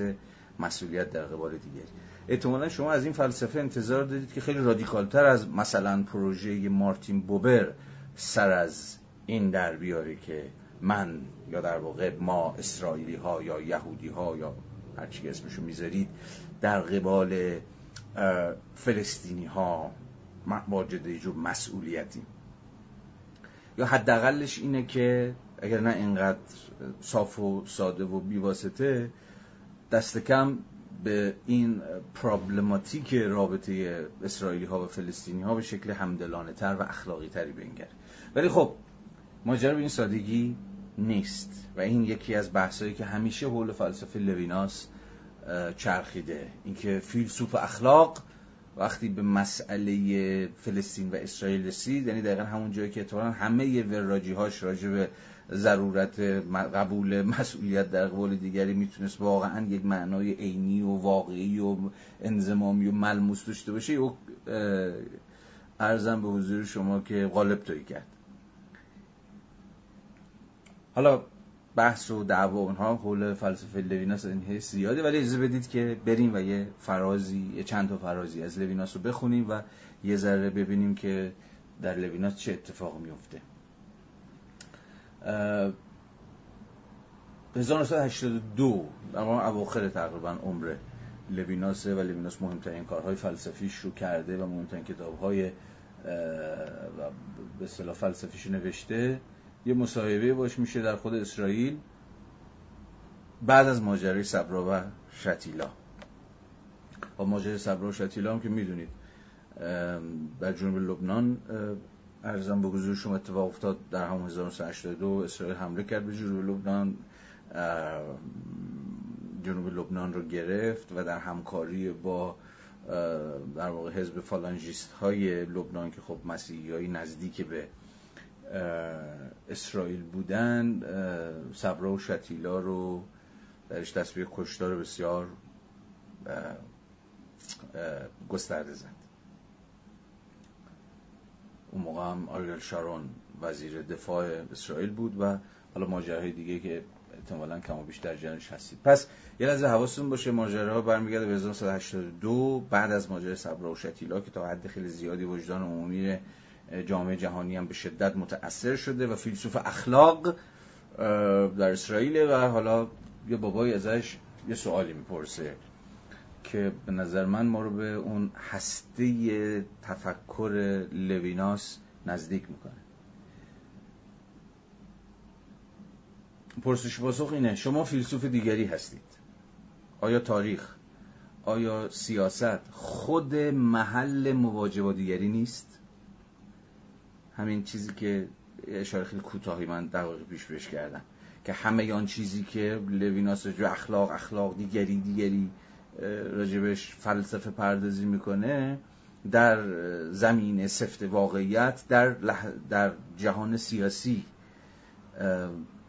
مسئولیت در قبال دیگری. احتمالا شما از این فلسفه انتظار دارید که خیلی رادیکالتر از مثلا پروژه مارتین بوبر سر از این در بیاره که من یا در واقع ما اسرائیلی ها یا یهودی ها یا هر چی اسمشو می‌ذارید در قبال فلسطینی ها واجد جور مسئولیتی یا حداقلش اینه که اگر نه اینقدر صاف و ساده و بیواسطه دست کم به این پرابلماتیک رابطه اسرائیلی ها و فلسطینی ها به شکل همدلانه تر و اخلاقی تری بنگر. ولی خب ماجرا به این سادگی نیست و این یکی از بحثایی که همیشه حول فلسفه لویناس چرخیده. اینکه فیلسوف اخلاق وقتی به مسئله فلسطین و اسرائیل رسید یعنی دقیقا همون جایی که اتفاقا همه وراجی هاش راجع به ضرورت قبول مسئولیت در قبول دیگری می‌تونست واقعا یک معنای عینی و واقعی و انزمامی و ملموس داشته باشه و ارزم به حضور شما که غالب توی کرد. حالا بحث و دعوا اونها حول فلسفه لویناس این زیاده ولی اجازه بدید که بریم و یه فرازی یه چند تا فرازی از لویناس رو بخونیم و یه ذره ببینیم که در لویناس چه اتفاق میفته 1982 در اواخر تقریبا عمر لویناس و لویناس مهمترین کارهای فلسفیش رو کرده و مهمترین کتابهای به اصطلاح فلسفیش نوشته. یه مصاحبه باش میشه در خود اسرائیل بعد از ماجرای صبرا و شتیلا. و ماجرای صبرا و شتیلا هم که می‌دونید در جنوب لبنان ارزم به حضور شما اتفاق افتاد در همون 1982 اسرائیل حمله کرد به جنوب لبنان جنوب لبنان رو گرفت و در همکاری با در واقع حزب فالانجیست های لبنان که خب مسیحی نزدیک به اسرائیل بودن صبرا و شتیلا رو درش تصویر کشتار بسیار گسترده زد. اون موقع هم آریل شارون وزیر دفاع اسرائیل بود و حالا ماجراهای دیگه که احتمالا کم و بیش در جنش هستید. پس یه لحظه حواستون باشه ماجراها برمیگرده به 1982 بعد از ماجرای صبرا و شتیلا که تا حد خیلی زیادی وجدان عمومی جامعه جهانی هم به شدت متأثر شده و فیلسوف اخلاق در اسرائیل و حالا یه بابای ازش یه سوالی می‌پرسه که به نظر من ما رو به اون هسته تفکر لویناس نزدیک می‌کنه. پرسش پاسخ اینه شما فیلسوف دیگری هستید. آیا تاریخ آیا سیاست خود محل مواجه با دیگری نیست؟ همین چیزی که اشاره خیلی کوتاهی من واقع پیش بش کردم. که همه آن چیزی که لویناس جو اخلاق اخلاق دیگری دیگری راجبش فلسفه پردازی می‌کنه در زمین سفت واقعیت در, در جهان سیاسی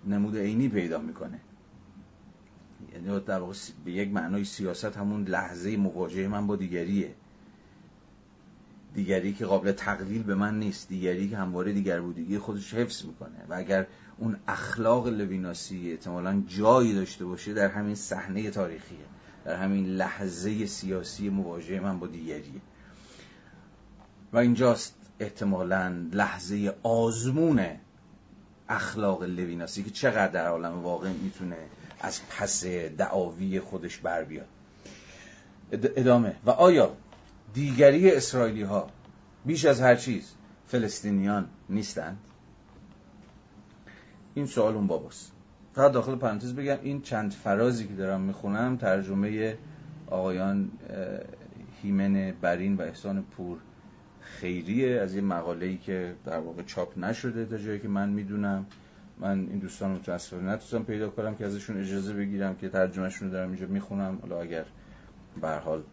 نمود عینی پیدا می‌کنه. یعنی در واقع به یک معنای سیاست همون لحظه مواجهه من با دیگریه. دیگری که قابل تقلیل به من نیست دیگری که همواره دیگر بودگی خودش حفظ می‌کنه. و اگر اون اخلاق لویناسی احتمالا جایی داشته باشه در همین صحنه تاریخیه. در همین لحظه سیاسی مواجهه من با دیگریه. و اینجاست احتمالا لحظه آزمون اخلاق لویناسی که چقدر در عالم واقع می‌تونه از پس دعاوی خودش بر بیاد. ادامه. و آیا دیگری اسرائیلی ها بیش از هر چیز فلسطینیان نیستند؟ این سوال اون باباست. فقط داخل پرانتز بگم این چند فرازی که دارم می‌خونم ترجمه آقایان هیمن برین و احسان پور خیریه. از یه مقاله ای که در واقع چاپ نشده تا جایی که من می‌دونم. من این دوستان متاسفانه نتونستم پیدا کنم که ازشون اجازه بگیرم که ترجمهشون رو دارم اینجا می‌خونم. حالا اگر به حال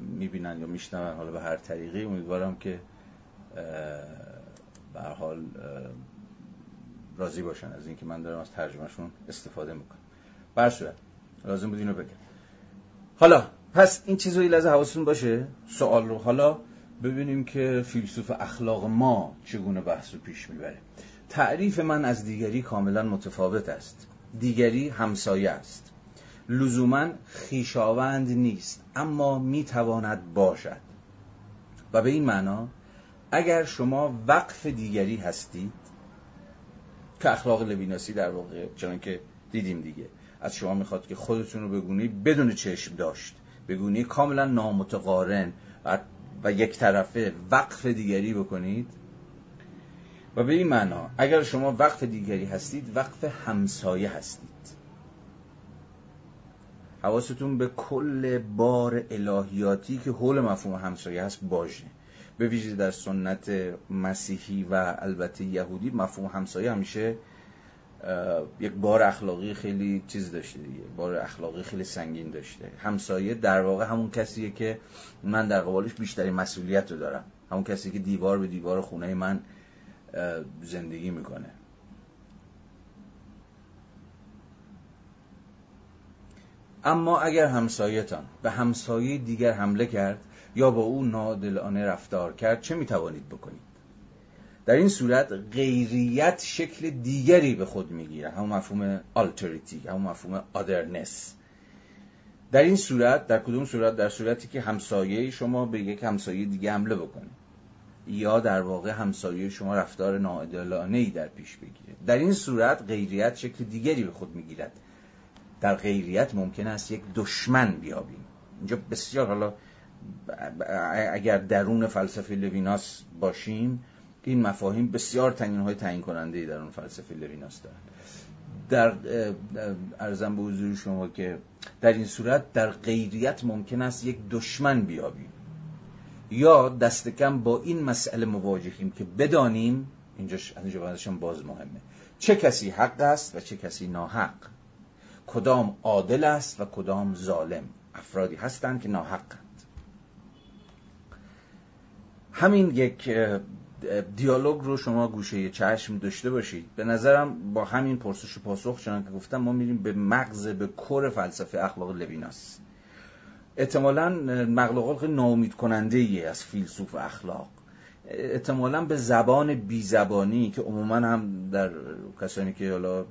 می‌بینن یا میشنون حالا به هر طریقی. امیدوارم که به حال راضی باشن از اینکه من دارم از ترجمهشون استفاده می‌کنم. بر لازم بود اینو بگم. حالا پس این چیز رو لحظه حواستون باشه؟ سوال رو. حالا ببینیم که فیلسوف اخلاق ما چگونه بحث رو پیش می‌بره. تعریف من از دیگری کاملا متفاوت است. دیگری همسایه است. لزوما خیشاوند نیست اما می‌تواند باشد. و به این معنا اگر شما وقف دیگری هستید که اخلاق لویناسی در واقع چون که دیدیم دیگه از شما می‌خواد که خودتون رو بگونی بدون چشم داشت. بگونی کاملا نامتقارن و, و یک طرفه وقف دیگری بکنید. و به این معنا اگر شما وقف دیگری هستید وقف همسایه هستید. حواستون به کل بار الهیاتی که حول مفهوم همسایه هست باشه. به ویژه در سنت مسیحی و البته یهودی مفهوم همسایه همیشه یک بار اخلاقی خیلی چیز داشته دیگه. بار اخلاقی خیلی سنگین داشته. همسایه در واقع همون کسیه که من در قبالش بیشترین مسئولیت رو دارم. همون کسی که دیوار به دیوار خونه من زندگی می‌کنه. اما اگر همسایتان به همسایه دیگر حمله کرد یا با او نادلانه رفتار کرد چه می‌توانید بکنید؟ در این صورت غیریت شکل دیگری به خود می‌گیره همون مفهوم آلتریتی همون مفهوم آدرنس در این صورت در کدوم صورت؟ در صورتی که همسایه شما به یک همسایه دیگه حمله بکنه یا در واقع همسایه شما رفتار ناعادلانه ای در پیش بگیره در این صورت غیریت شکل دیگری به خود می‌گیرد. در غیریت ممکن است یک دشمن بیابیم. اینجا بسیار حالا اگر درون فلسفه لویناس باشیم این مفاهیم بسیار تنین های تعیین کننده در اون فلسفه لویناس دارن. در ارزم به حضور شما که در این صورت در غیریت ممکن است یک دشمن بیابیم. یا دست کم با این مسئله مواجهیم که بدانیم اینجا اینجا باز مهمه چه کسی حق است و چه کسی ناحق. کدام عادل است و کدام ظالم. افرادی هستند که ناحقند. همین یک دیالوگ رو شما گوشه چشم داشته باشید. به نظرم با همین پرسش و پاسخ چنان که گفتم ما میریم به مغز به کور فلسفه اخلاق لویناس احتمالا مغلق ناامید کننده ای از فیلسوف اخلاق. احتمالا به زبان بیزبانی که عموما هم در کسانی که حالا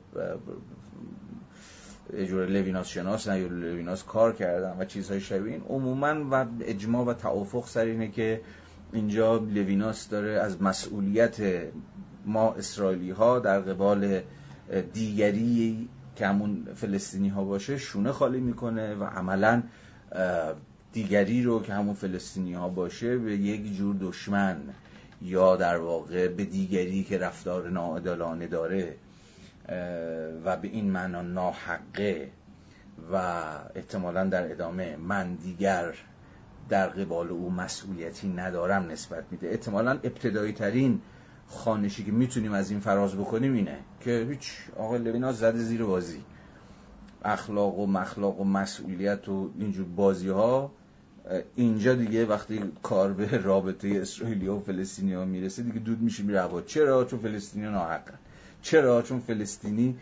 یه جور لویناس شناس نه لویناس کار کردن و چیزهای شبیه این. عموما و اجماع و توافق سر اینه که اینجا لویناس داره از مسئولیت ما اسرائیلی ها در قبال دیگری که همون فلسطینی ها باشه شونه خالی می‌کنه و عملا دیگری رو که همون فلسطینی ها باشه به یک جور دشمن یا در واقع به دیگری که رفتار ناعادلانه داره و به این معنا ناحقه و احتمالا در ادامه من دیگر در قبال او مسئولیتی ندارم نسبت میده. احتمالا ابتدایی ترین خانشی که می‌تونیم از این فراز بکنیم اینه که هیچ آقای لویناس زده زیر بازی. اخلاق و مخلاق و مسئولیت و اینجور بازی ها اینجا دیگه وقتی کار به رابطه اسرائیلی و فلسطینی ها می‌رسه دیگه دود میشه میره چرا؟ چون فلسطینی ها ناحقن. چرا؟ چون فلسطینی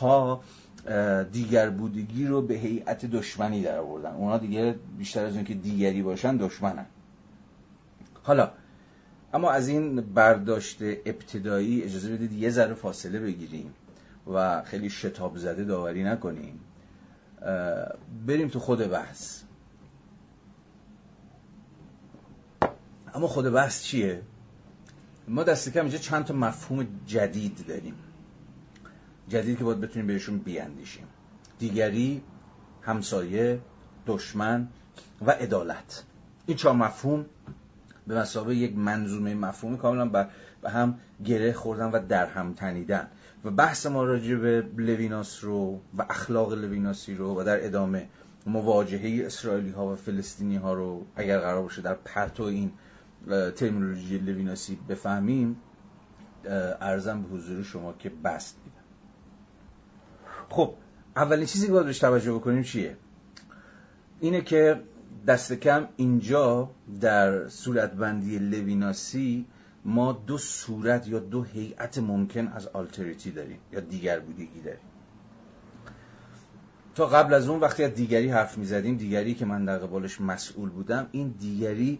ها دیگر بودگی رو به هیئت دشمنی در آوردن. اونا دیگه بیشتر از اون که دیگری باشن دشمنن. حالا اما از این برداشت ابتدایی اجازه بدید یه ذره فاصله بگیریم و خیلی شتاب زده داوری نکنیم. بریم تو خود بحث. اما خود بحث چیه؟ ما دست کم اینجا چند تا مفهوم جدید داریم. جدید که باید بتونیم بهشون بیاندیشیم. دیگری همسایه دشمن و عدالت. این چهار مفهوم به مسابقه یک منظومه مفهومی کاملا به هم گره خوردن و در هم تنیدن. و بحث ما راجع به لویناس رو و اخلاق لویناسی رو و در ادامه مواجهه اسرائیلی ها و فلسطینی ها رو اگر قرار باشه در پرتو این ترمینولوژی لویناسی بفهمیم ارزم به حضور شما که بست میدم. خب اولین چیزی که باید بهش توجه بکنیم چیه؟ اینه که دست کم اینجا در صورتبندی لویناسی ما دو صورت یا دو هیئت ممکن از آلتریتی داریم یا دیگر بودگی داریم. تا قبل از اون وقتی از دیگری حرف می‌زدیم دیگری که من در قبالش مسئول بودم این دیگری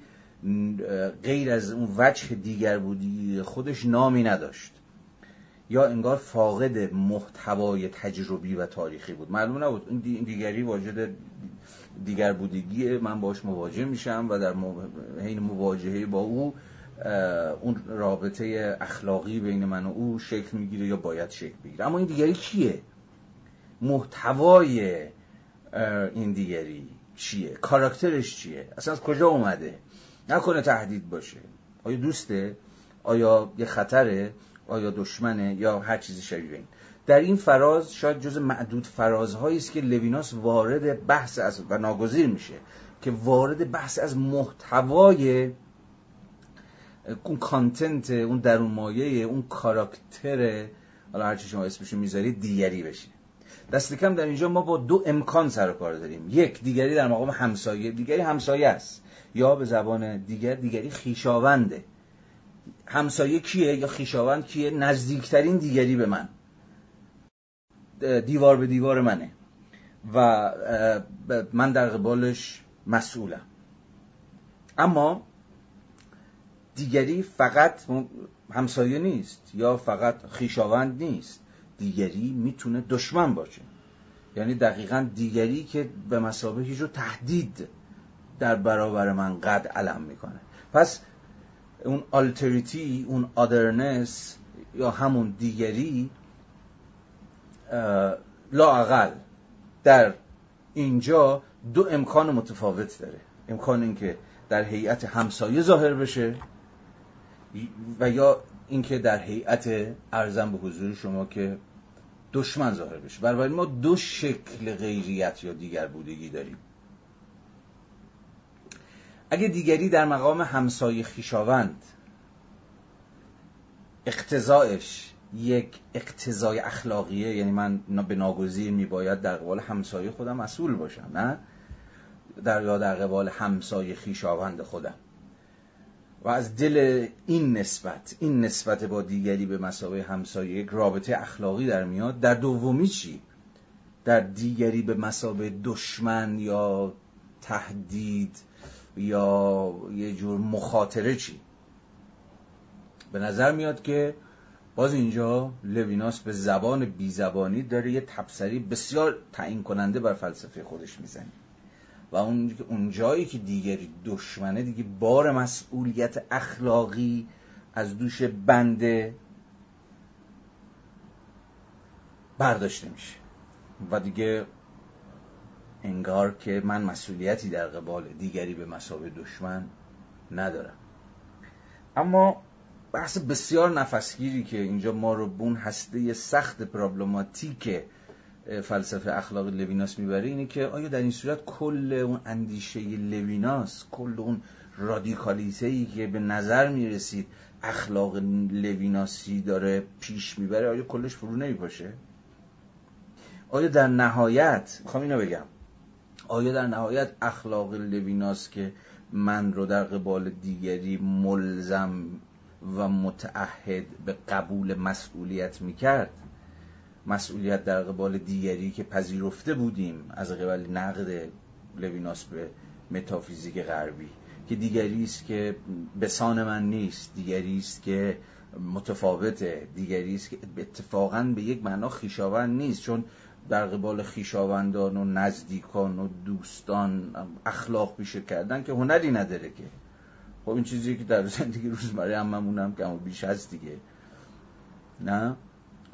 غیر از اون وجه دیگر بودی خودش نامی نداشت. یا انگار فاقد محتوای تجربی و تاریخی بود. معلوم نبود. این دیگری واجد دیگر بودگی من باش مواجه میشم و در حین مواجهه با او اون رابطه اخلاقی بین من و او شکل می‌گیره یا باید شکل بگیره. اما این دیگری کیه؟ محتوای این دیگری چیه؟ کاراکترش چیه؟ اصلا از کجا اومده؟ نکنه تهدید باشه. آیا دوسته؟ آیا یه خطره؟ آیا دشمنه؟ یا هر چیزی شبیه این. در این فراز شاید جز معدود فرازهایی است که لویناس وارد بحث از و ناگزیر میشه که وارد بحث از محتوای اون کانتنت اون درون مایه اون کاراکتر حالا هر چی شما اسمشو می‌ذارید دیگری بشه. دست کم در اینجا ما با دو امکان سر کار داریم. یک دیگری در مقام همسایه. دیگری همسایه است. یا به زبان دیگر دیگری خیشاونده. همسایه کیه یا خیشاوند کیه؟ نزدیکترین دیگری به من. دیوار به دیوار منه. و من در قبالش مسئولم. اما دیگری فقط همسایه نیست یا فقط خیشاوند نیست. دیگری می‌تونه دشمن باشه. یعنی دقیقا دیگری که به مسابقه رو تهدید در برابر من قد علم می‌کنه. پس اون آلتریتی اون آدرنس یا همون دیگری لاعقل در اینجا دو امکان متفاوت داره. امکان اینکه در هیئت همسایه ظاهر بشه و یا اینکه در هیئت ارزم به حضور شما که دشمن ظاهر بشه. بنابراین ما دو شکل غیریت یا دیگر بودگی داریم. اگه دیگری در مقام همسایه خیشاوند اقتضایش یک اقتضای اخلاقیه یعنی من به ناگزیر میباید در قبال همسایه خودم مسئول باشم نه؟ در یا در قبال همسایه خیشاوند خودم. و از دل این نسبت این نسبت با دیگری به مسابقه همسایه یک رابطه اخلاقی در میاد. در دومی چی؟ در دیگری به مسابقه دشمن یا تهدید یا یه جور مخاطره چی؟ به نظر میاد که باز اینجا لویناس به زبان بیزبانی داره یه تبصری بسیار تعیین کننده بر فلسفه خودش می‌زنه. و اون جایی که دیگری دشمنه دیگه بار مسئولیت اخلاقی از دوش بنده برداشته میشه. و دیگه انگار که من مسئولیتی در قبال دیگری به مثابه دشمن ندارم. اما بحث بسیار نفسگیری که اینجا ما رو به اون هسته سخت problematic فلسفه اخلاق لویناس می‌بره اینه که آیا در این صورت کل اون اندیشه لویناس کل اون رادیکالیته ای که به نظر می‌رسید اخلاق لویناسی داره پیش می‌بره آیا کلش فرو نمیپاشه؟ آیا در نهایت می‌خوام اینو بگم آیا در نهایت اخلاق لویناس که من رو در قبال دیگری ملزم و متعهد به قبول مسئولیت می‌کرد؟ مسئولیت در قبال دیگری که پذیرفته بودیم از قبل نقد لویناس به متافیزیک غربی که دیگری است که بسان من نیست دیگری است که متفاوته دیگری است که اتفاقا به یک معنا خیشاوند نیست. چون در قبال خیشاوندان و نزدیکان و دوستان اخلاق پیشه کردن که هنری نداره که. خب این چیزی که در زندگی روزمره هممون هم که بیش هست دیگه. نه؟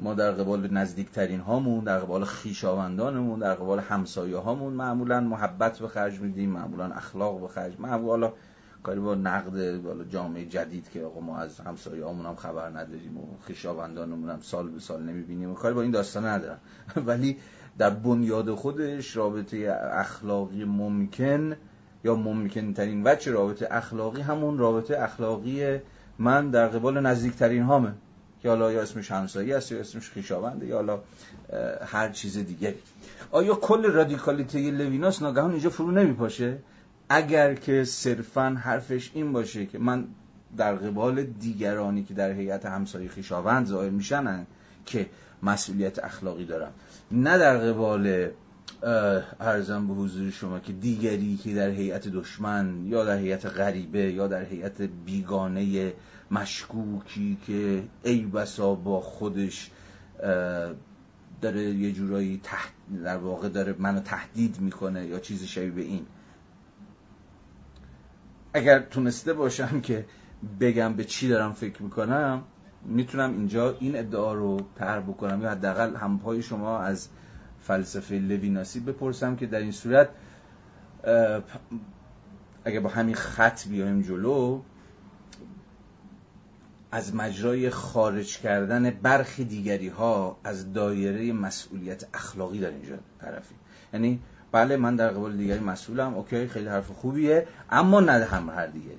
ما در قبال نزدیکترین هامون در قبال خیشاوندانمون در قبال همسایه هامون معمولا محبت به خرج میدیم معمولا اخلاق به خرج معمولا کاری با نقد بالا جامعه جدید که آقا ما از همسایه هامون هم خبر نداریم و خیشاوندانمون هم سال به سال نمی‌بینیم و کاری با این داستان ندارم. *laughs* ولی در بنیاد خودش رابطه اخلاقی ممکن یا ممکن ترین وجه رابطه اخلاقی همون رابطه اخلاقی من در قبال نزدیکترین هامه که حالا یا اسمش همسایی است یا اسمش خیشاونده یا حالا هر چیز دیگه. آیا کل رادیکالیته لویناس ناگهان اینجا فرو نمیپاشه؟ اگر که صرفا حرفش این باشه که من در قبال دیگرانی که در هیئت همسایه خیشاوند ظاهر میشن که مسئولیت اخلاقی دارم. نه در قبال ارزم به حضور شما که دیگری که در هیئت دشمن یا در هیئت غریبه یا در هیئت بیگانه مشکوکی که ای بسا با خودش داره یه جورایی تحت در واقع داره منو تهدید می‌کنه یا چیزی شبیه به این. اگر تونسته باشم که بگم به چی دارم فکر می‌کنم می‌تونم اینجا این ادعا رو طرح بکنم یا حداقل همپای شما از فلسفه لویناسی بپرسم که در این صورت اگه با همین خط بیایم جلو از مجرای خارج کردن برخی دیگری ها از دایره مسئولیت اخلاقی در اینجا طرفی یعنی بله من در قبال دیگری مسئولم. اوکی خیلی حرف خوبیه. اما نه هم هر دیگری.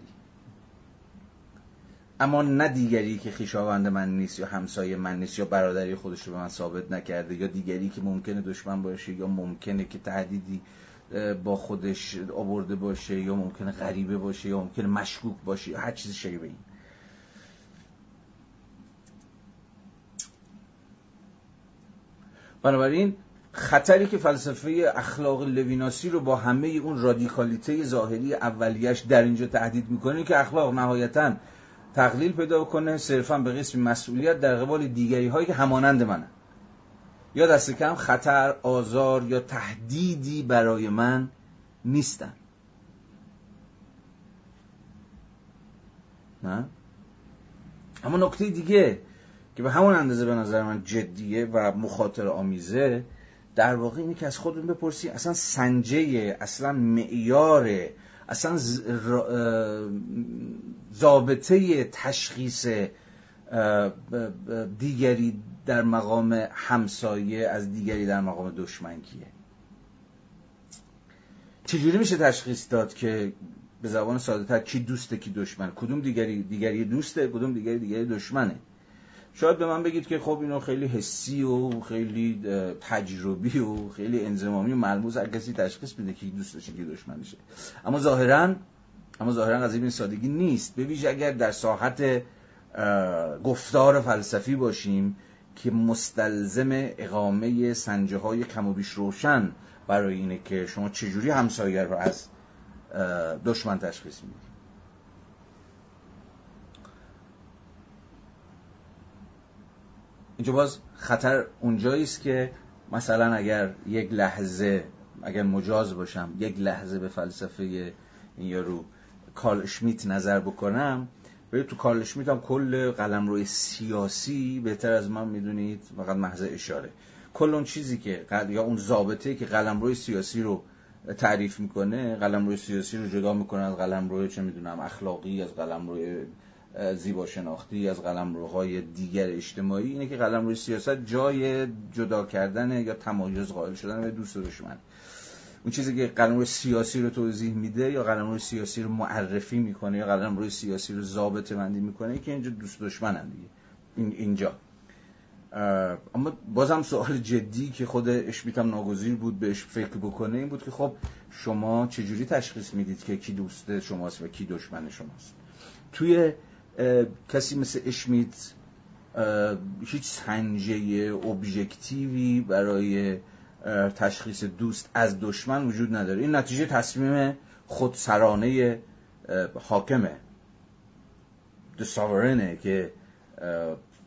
اما نه دیگری که خیشاوند من نیست یا همسایه من نیست یا برادری خودش رو به من ثابت نکرده یا دیگری که ممکنه دشمن باشه یا ممکنه که تهدیدی با خودش آورده باشه یا ممکنه غریبه باشه یا ممکنه مشکوک باشه یا هر چیز شبیه این. بنابراین خطری که فلسفه اخلاق لویناسی رو با همه اون رادیکالیته ظاهری اولیش در اینجا تهدید می‌کنه که اخلاق نهایتا تقلیل پیدا کنه صرفا به قسم مسئولیت در قبال دیگری هایی که همانند منه. یا دست کم خطر آزار یا تهدیدی برای من نیستن. نه؟ اما نکته دیگه که به همون اندازه به نظر من جدیه و مخاطر آمیزه در واقع اینه که از خودمون بپرسی اصلا سنجه اصلا معیار اصلا ضابطه تشخیص دیگری در مقام همسایه از دیگری در مقام دشمن کیه چجوری میشه تشخیص داد که به زبان ساده تر کی دوسته کی دشمن؟ کدوم دیگری دیگری دوسته کدوم دیگری دیگری دشمنه؟ شاید به من بگید که خب اینو خیلی حسی و خیلی تجربی و خیلی انزمامی و ملموس هر کسی تشخیص میده که دوستشه کی دشمنشه. اما ظاهرا اما ظاهرا از این سادگی نیست. به ویژه اگر در ساحت گفتار فلسفی باشیم که مستلزم اقامه سنجه های کم و بیش روشن برای اینه که شما چجوری همسایه رو از دشمن تشخیص می‌دید. اینجا باز خطر اونجایی است که مثلا اگر یک لحظه اگر مجاز باشم یک لحظه به فلسفه این یارو کارل شمیت نظر بکنم ولی تو کارل شمیت هم کل قلم روی سیاسی بهتر از من می‌دونید فقط محض اشاره. کل اون چیزی که یا اون ضابطه که قلم روی سیاسی رو تعریف می‌کنه قلم روی سیاسی رو جدا می‌کنه از قلم روی چه می‌دونم اخلاقی از قلم روی زیبا شناختی از قلم روهای دیگر اجتماعی اینه که قلم روی سیاست جای جدا کردن یا تمایز قائل شدن به دوست و دشمن. اون چیزی که قلم سیاسی رو توضیح میده یا قلم سیاسی رو معرفی می‌کنه یا قلم روی سیاسی رو ضابطه بندی می‌کنه که اینجا دوست دشمنن دیگه. این اینجا. اما بازم سوال جدی که خود اشمیتم ناگزیر بود بهش فکر بکنه این بود که خب شما چجوری تشخیص می‌دید که کی دوست شماست و کی دشمن شماست؟ توی کسی مثل اشمیت هیچ سنجه ابژکتیوی برای تشخیص دوست از دشمن وجود نداره. این نتیجه تصمیم خودسرانه حاکمه. د ساورنه که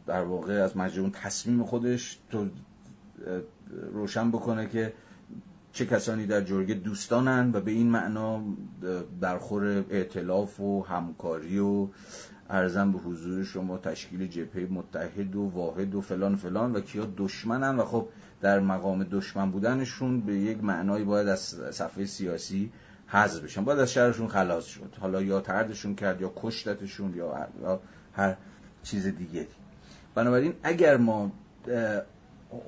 در واقع از مجموع تصمیم خودش تو روشن بکنه که چه کسانی در جرگه دوستانن و به این معنا در خور اعتلاف و همکاری و ارزم به حضور شما تشکیل جبهه متحد و واحد و فلان فلان و کیا دشمنن و خب در مقام دشمن بودنشون به یک معنایی باید از صفحه سیاسی حذف بشن. باید از شهرشون خلاص شد. حالا یا تردشون کرد یا کشتتشون یا هر چیز دیگری بنابراین اگر ما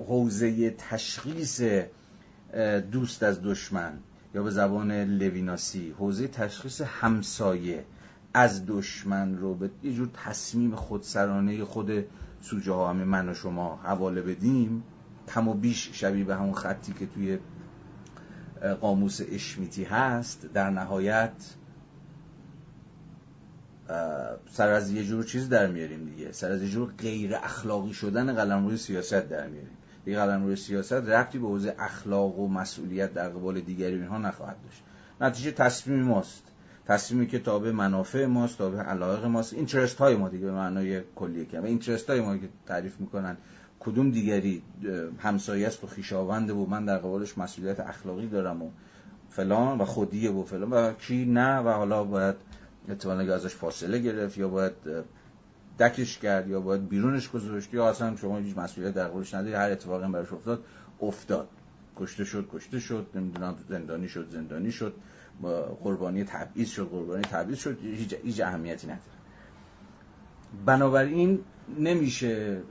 حوزه تشخیص دوست از دشمن یا به زبان لویناسی حوزه تشخیص همسایه از دشمن رو به یه جور تصمیم خودسرانه خود سوژه ها همه من و شما حواله بدیم. کم و بیش شبیه به همون خطی که توی قاموس اشمیتی هست. در نهایت سر از یه جور چیز در میاریم دیگه. سر از یه جور غیر اخلاقی شدن قلم روی سیاست در میاریم. دیگه قلم روی سیاست رفتی به حوزه اخلاق و مسئولیت در قبال دیگری اینها نخواهد داشت. نتیجه تصمیم ماست. تصمیمی که تابع منافع ماست تابع علایق ماست. اینترست های ما دیگه به معنای که و اینترست های ما که تعریف می‌کنن کدوم دیگری همسایه است و خیشاونده و من در قبالش مسئولیت اخلاقی دارم و فلان و خودیه و فلان و کی نه و حالا باید احتمالا ازش فاصله گرفت یا باید دکش کرد یا باید بیرونش گذاشت یا اصلا شما هیچ مسئولیت در قبولش نداری هر اتفاقی براش افتاد افتاد. کشته شد کشته شد نمی‌دونم زندانی شد زندانی شد. قربانی تبعیض شد قربانی تبعیض شد هیچ, اهمیتی نداره. بنابراین نمیشه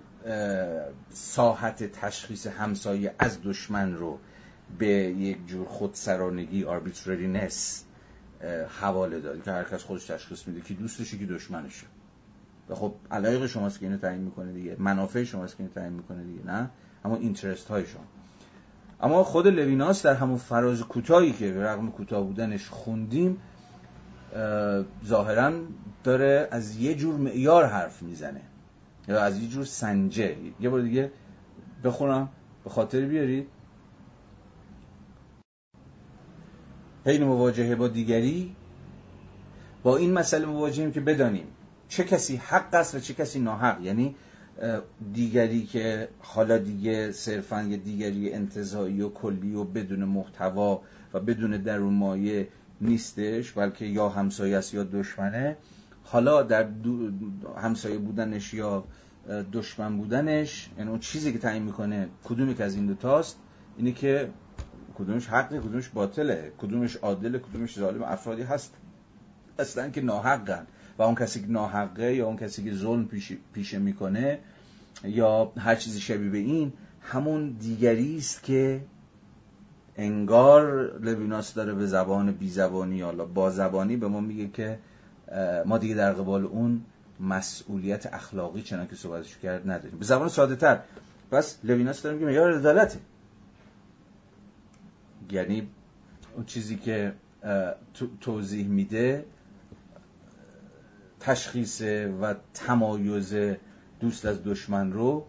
ساحت تشخیص همسایه از دشمن رو به یک جور خودسرانگی arbitrariness حواله داد. که هر کس خودش تشخیص میده که دوستشه که دشمنشه و خب علایق شماست که اینو تعیین می‌کنه دیگه. منافع شماست که اینو تعیین می‌کنه دیگه نه؟ اما interest های شما. اما خود لویناس در همون فراز کوتاهی که به رغم کوتاه بودنش خوندیم ظاهرا داره از یه جور معیار حرف می‌زنه. یا از یه جور سنجه. یه بار دیگه بخونم. به خاطر بیارید حین مواجهه با دیگری. با این مسئله مواجهیم که بدانیم چه کسی حق است و چه کسی ناحق. یعنی دیگری که حالا دیگه صرفا یه دیگری انتظایی و کلی و بدون محتوا و بدون درون مایه نیستش بلکه یا همسایه است یا دشمنه. حالا در همسایه بودنش یا دشمن بودنش یعنی اون چیزی که تعیین می‌کنه کدومی که از این دوتاست اینه که کدومش حقه کدومش باطله کدومش عادله کدومش ظالم افرادی هست. اصلا که ناحقن. و اون کسی که ناحقه یا اون کسی که ظلم پیشه می‌کنه یا هر چیزی شبیه به این همون دیگری است که انگار لویناس داره به زبان بی زبانی یا با زبانی به ما میگه که ما دیگه در قبال اون مسئولیت اخلاقی چنان که صحبتش کرد نداریم. به زبان ساده تر. بس لویناس داره میگه معیار عدالته. یعنی اون چیزی که توضیح میده تشخیص و تمایز دوست از دشمن رو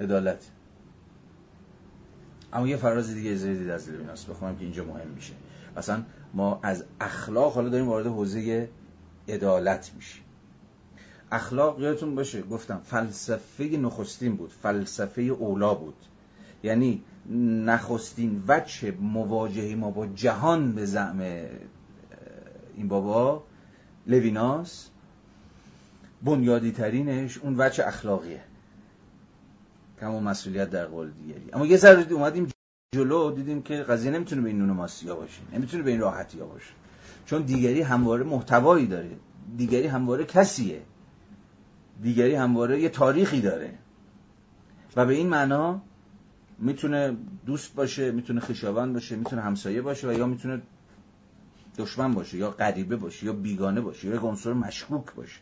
عدالت. اما یه فراز دیگه از دید از لویناس بخونم که اینجا مهم میشه. مثلا ما از اخلاق حالا داریم وارد حوزه عدالت میشیم. اخلاق یادتون باشه گفتم فلسفه نخستین بود فلسفه اولا بود. یعنی نخستین وجه مواجهه ما با جهان به زعم این بابا لویناس بنیادی ترینش اون وجه اخلاقیه. کم مسئولیت در قول دیگری. اما یه ذره اومدیم جلو دیدیم که قضیه نمی‌تونه به این نون ماسیا باشه نمی‌تونه به این راحتی باشه. چون دیگری همواره محتوایی داره. دیگری همواره کسیه. دیگری همواره یه تاریخی داره. و به این معنا می‌تونه دوست باشه می‌تونه خیشاوند باشه می‌تونه همسایه باشه و یا می‌تونه دشمن باشه یا غریبه باشه یا بیگانه باشه یا عنصر مشکوک باشه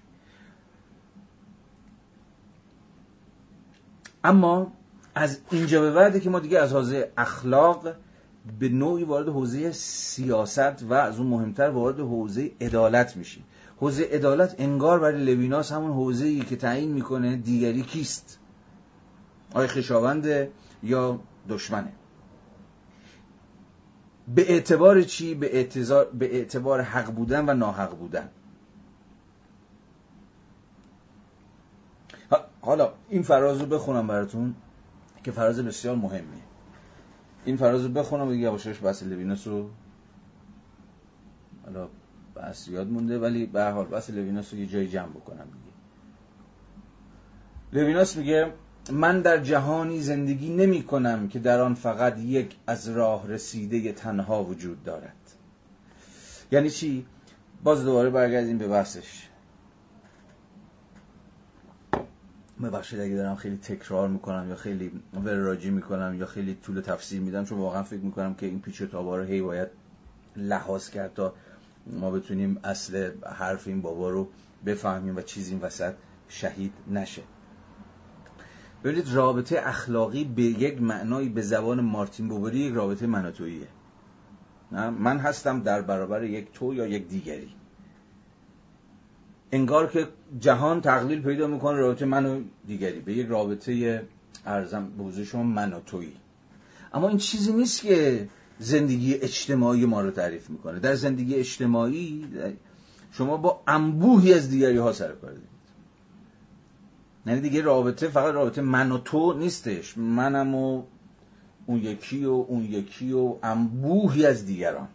اما از اینجا به بعده که ما دیگه از حوزه اخلاق به نوعی وارد حوزه سیاست و از اون مهمتر وارد حوزه عدالت میشیم. حوزه عدالت انگار برای لویناس همون حوزه ای که تعیین می‌کنه دیگری کیست؟ آیا خشاونده یا دشمنه؟ به اعتبار چی؟ به اعتبار, به اعتبار حق بودن و ناحق بودن. حالا این فراز رو بخونم براتون که فراز بسیار مهمیه. این فراز رو بخونم و دیگه یواشاش بحث لوینوس رو حالا بحث یاد مونده ولی به حال بحث لوینوس رو یه جای جمع بکنم دیگه. لوینوس میگه من در جهانی زندگی نمی کنم که در آن فقط یک از راه رسیده تنها وجود دارد. یعنی چی؟ باز دوباره برگردیم به بحثش. ببخشید اگه دارم خیلی تکرار می‌کنم یا خیلی وراجی می‌کنم یا خیلی طول تفسیر میدم چون واقعا فکر می‌کنم که این پیچ و تابا رو هی باید لحاظ کرد تا ما بتونیم اصل حرف این بابا رو بفهمیم و چیزی این وسط شهید نشه. ببینید رابطه اخلاقی به یک معنایی به زبان مارتین بوبری یک رابطه مناتوییه من هستم در برابر یک تو یا یک دیگری. انگار که جهان تقلیل پیدا می‌کنه رابطه من و دیگری. به یک رابطه ارزم به شما من و تویی اما این چیزی نیست که زندگی اجتماعی ما رو تعریف می‌کنه. در زندگی اجتماعی شما با انبوهی از دیگری ها سر کار یعنی دیگه رابطه فقط رابطه من و تو نیستش. منم و اون یکی و اون یکی و انبوهی از دیگران.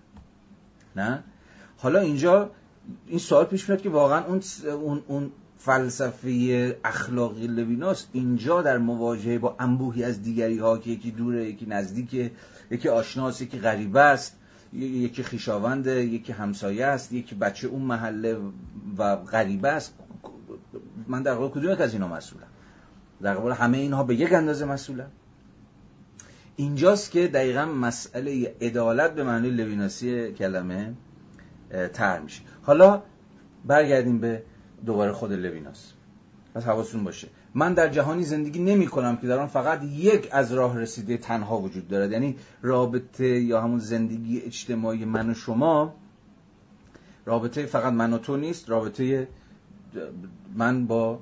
نه؟ حالا اینجا این سوال پیش میاد که واقعا اون اون اون فلسفه اخلاقی لویناس اینجا در مواجهه با انبوهی از دیگری ها که یکی دوره یکی نزدیکه یکی آشناس یکی غریبه است یکی خیشاونده یکی همسایه است یکی بچه اون محله و غریبه است. من در قبال کدوم از اینا مسئولم؟ در قبال همه اینها به یک اندازه مسئولم. اینجاست که دقیقا مسئله عدالت به معنی لویناسی کلمه تر میشه. حالا برگردیم به دوباره خود لویناس پس حواستون باشه. من در جهانی زندگی نمی کنم که در آن فقط یک از راه رسیده تنها وجود دارد. یعنی رابطه یا همون زندگی اجتماعی من و شما رابطه فقط من و تو نیست رابطه من با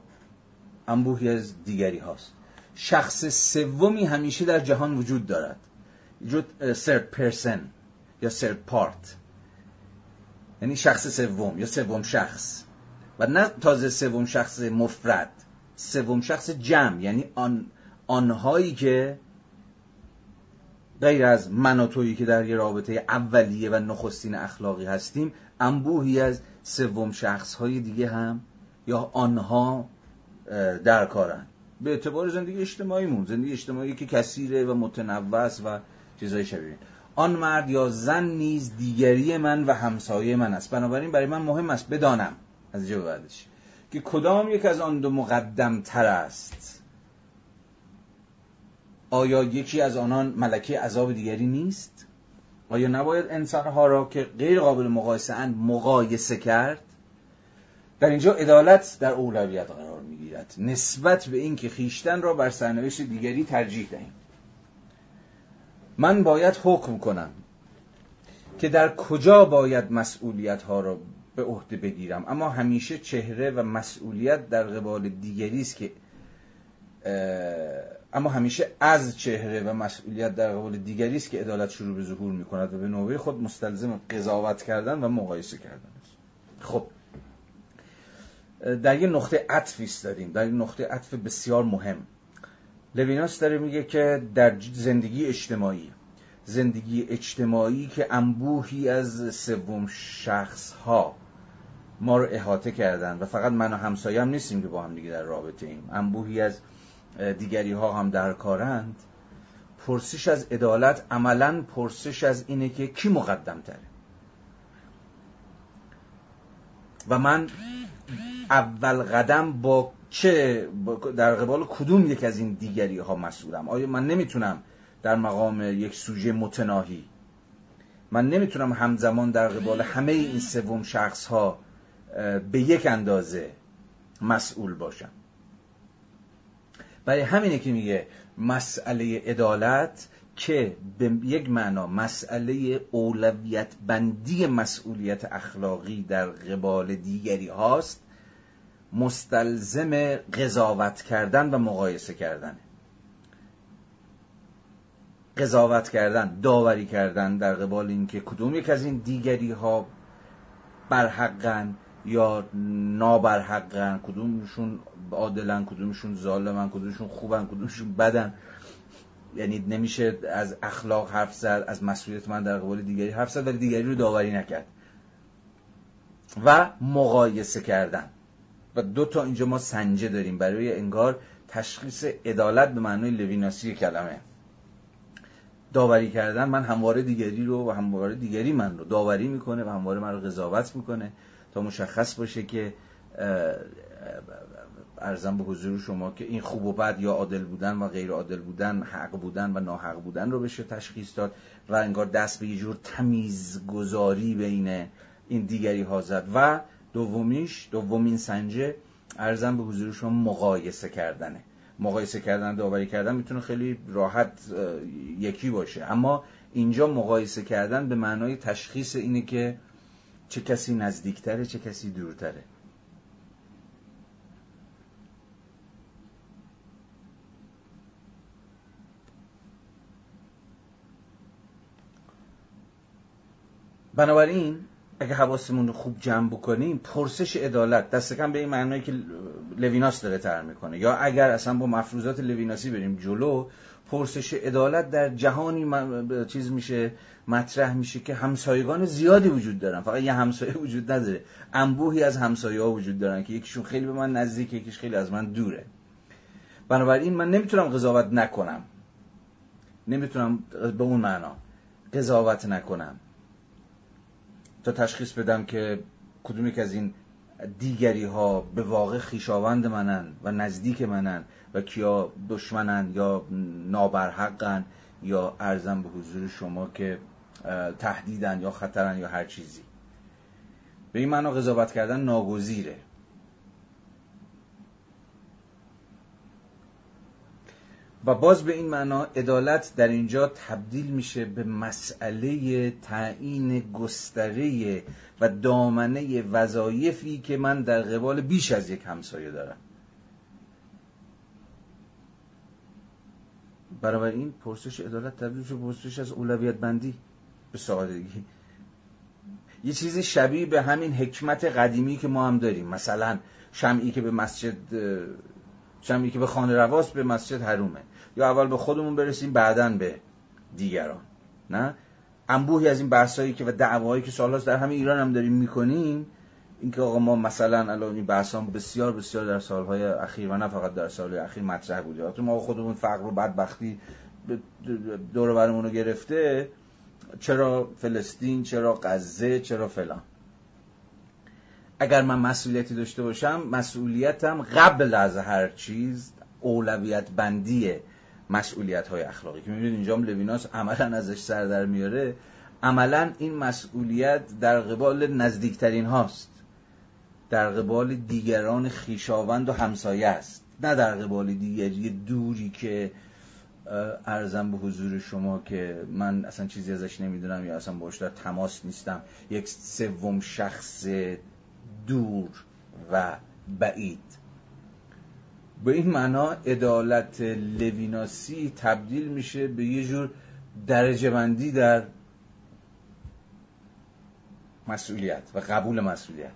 انبوهی از دیگری هاست. شخص سومی همیشه در جهان وجود دارد. وجود سرد پرسن یا سرد پارت یعنی شخص سوم یا سوم شخص. و نه تازه سوم شخص مفرد. سوم شخص جمع. یعنی آن آنهایی که غیر از من و تویی که در یه رابطه اولیه و نخستین اخلاقی هستیم انبوهی از سوم شخص های دیگه هم یا آنها در کارن به اعتبار زندگی اجتماعیمون زندگی اجتماعی که کثیره و متنوع و چیزای شبیه. آن مرد یا زن نیز دیگری من و همسایه من است. بنابراین برای من مهم است بدانم از اینجا بعدش که کدام یک از آن دو مقدم تر است. آیا یکی از آنان ملکه عذاب دیگری نیست؟ آیا نباید انسانها را که غیر قابل مقایسه اند مقایسه کرد؟ در اینجا عدالت در اولویت قرار می‌گیرد. نسبت به اینکه خیشتن را بر سرنوشت دیگری ترجیح دهیم. من باید حکم کنم که در کجا باید مسئولیت ها را به عهده بگیرم. اما همیشه چهره و مسئولیت در قبال دیگری است که اما همیشه از چهره و مسئولیت در قبال دیگری است که عدالت شروع به ظهور می کند و به نوبه خود مستلزم قضاوت کردن و مقایسه کردن است. خب در یه نقطه عطفی ایستادیم. در یه نقطه عطف بسیار مهم. لویناس داره میگه که در زندگی اجتماعی زندگی اجتماعی که انبوهی از سوم شخص ها ما رو احاطه کردن و فقط من و همسایه هم نیستیم که با هم دیگه در رابطه ایم. انبوهی از دیگری ها هم در کارند. پرسش از عدالت عملا پرسش از اینه که کی مقدم تره و من اول قدم با چه؟ در قبال کدوم یک از این دیگری ها مسئولم؟ آیا من نمی‌تونم در مقام یک سوژه متناهی من نمی‌تونم همزمان در قبال همه این سوم شخص ها به یک اندازه مسئول باشم؟ برای همینه که میگه مسئله عدالت که به یک معنا مسئله اولویت بندی مسئولیت اخلاقی در قبال دیگری هاست مستلزم قضاوت کردن و مقایسه کردن. قضاوت کردن داوری کردن در قبال اینکه کدوم یک از این دیگری ها برحقن یا نابرحقن کدومشون عادلن کدومشون ظالمن کدومشون خوبن کدومشون بدن. یعنی نمیشه از اخلاق حرف زد از مسئولیت من در قبال دیگری حرف زد ولی دیگری رو داوری نکرد. و مقایسه کردن. و دو تا اینجا ما سنجه داریم. برای انگار تشخیص عدالت به معنای لویناسی کلمه. داوری کردن من همواره دیگری رو و همواره دیگری من رو داوری می‌کنه و همواره من رو قضاوت می‌کنه تا مشخص باشه که ارزم به حضور شما که این خوب و بد یا عادل بودن و غیر عادل بودن حق بودن و ناحق بودن رو بشه تشخیص داد و انگار دست به یه جور تمیزگذاری بین این دیگری ها زد. و دومیش دومین سنجه ارزم به حضور شما مقایسه کردنه. مقایسه کردن داوری کردن می‌تونه خیلی راحت یکی باشه. اما اینجا مقایسه کردن به معنای تشخیص اینه که چه کسی نزدیکتره چه کسی دورتره. بنابراین اگه حواسمون رو خوب جمع بکنیم پرسش عدالت دست کم به این معنایی که لویناس داره تر می‌کنه. یا اگر اصلا با مفروضات لویناسی بریم جلو پرسش عدالت در جهانی چیز میشه مطرح میشه که همسایگان زیادی وجود دارن. فقط یه همسایه وجود نداره. انبوهی از همسایه ها وجود دارن که یکیشون خیلی به من نزدیک یکیش خیلی از من دوره. بنابراین من نمی‌تونم قضاوت نکنم. نمی‌تونم به اون معنا قضاوت نکنم. تا تشخیص بدم که کدومی که از این دیگری ها به واقع خیشاوند منن و نزدیک منن و کیا دشمنن یا نابرحقن یا ارزم به حضور شما که تهدیدن یا خطرن یا هر چیزی. به این معنا قضاوت کردن ناگزیره. و باز به این معنا عدالت در اینجا تبدیل میشه به مسئله تعیین گستره و دامنه وظایفی که من در قبال بیش از یک همسایه دارم. برای این پرسش عدالت تبدیل شد پرسش از اولویت بندی. به سادگی. یه چیزی شبیه به همین حکمت قدیمی که ما هم داریم. مثلا شمعی که به مسجد شمعی که به خانه رواست به مسجد حرومه. یا اول به خودمون برسیم بعدا به دیگران. نه؟ انبوهی از این بحثایی که و دعوایی که سالهاست در همه ایران هم داریم می‌کنیم اینکه آقا ما مثلا الان این بحثان بسیار بسیار در سالهای اخیر و نه فقط در سالهای اخیر مطرح بوده. ما خودمون فقر و بدبختی دور برمون رو گرفته. چرا فلسطین چرا غزه چرا فلان؟ اگر من مسئولیتی داشته باشم مسئولیتم قبل از هر چیز اولویت بندی مسئولیت های اخلاقی. که می‌بینید اینجا لویناس عملا ازش سر در میاره. عملا این مسئولیت در قبال نزدیکترین هاست. در قبال دیگران خیشاوند و همسایه است. نه در قبال دیگری دوری که ارزم به حضور شما که من اصلا چیزی ازش نمی‌دونم یا اصلا باش در تماس نیستم. یک سوم شخص دور و بعید. به این معنا عدالت لویناسی تبدیل میشه به یه جور درجه بندی در مسئولیت و قبول مسئولیت.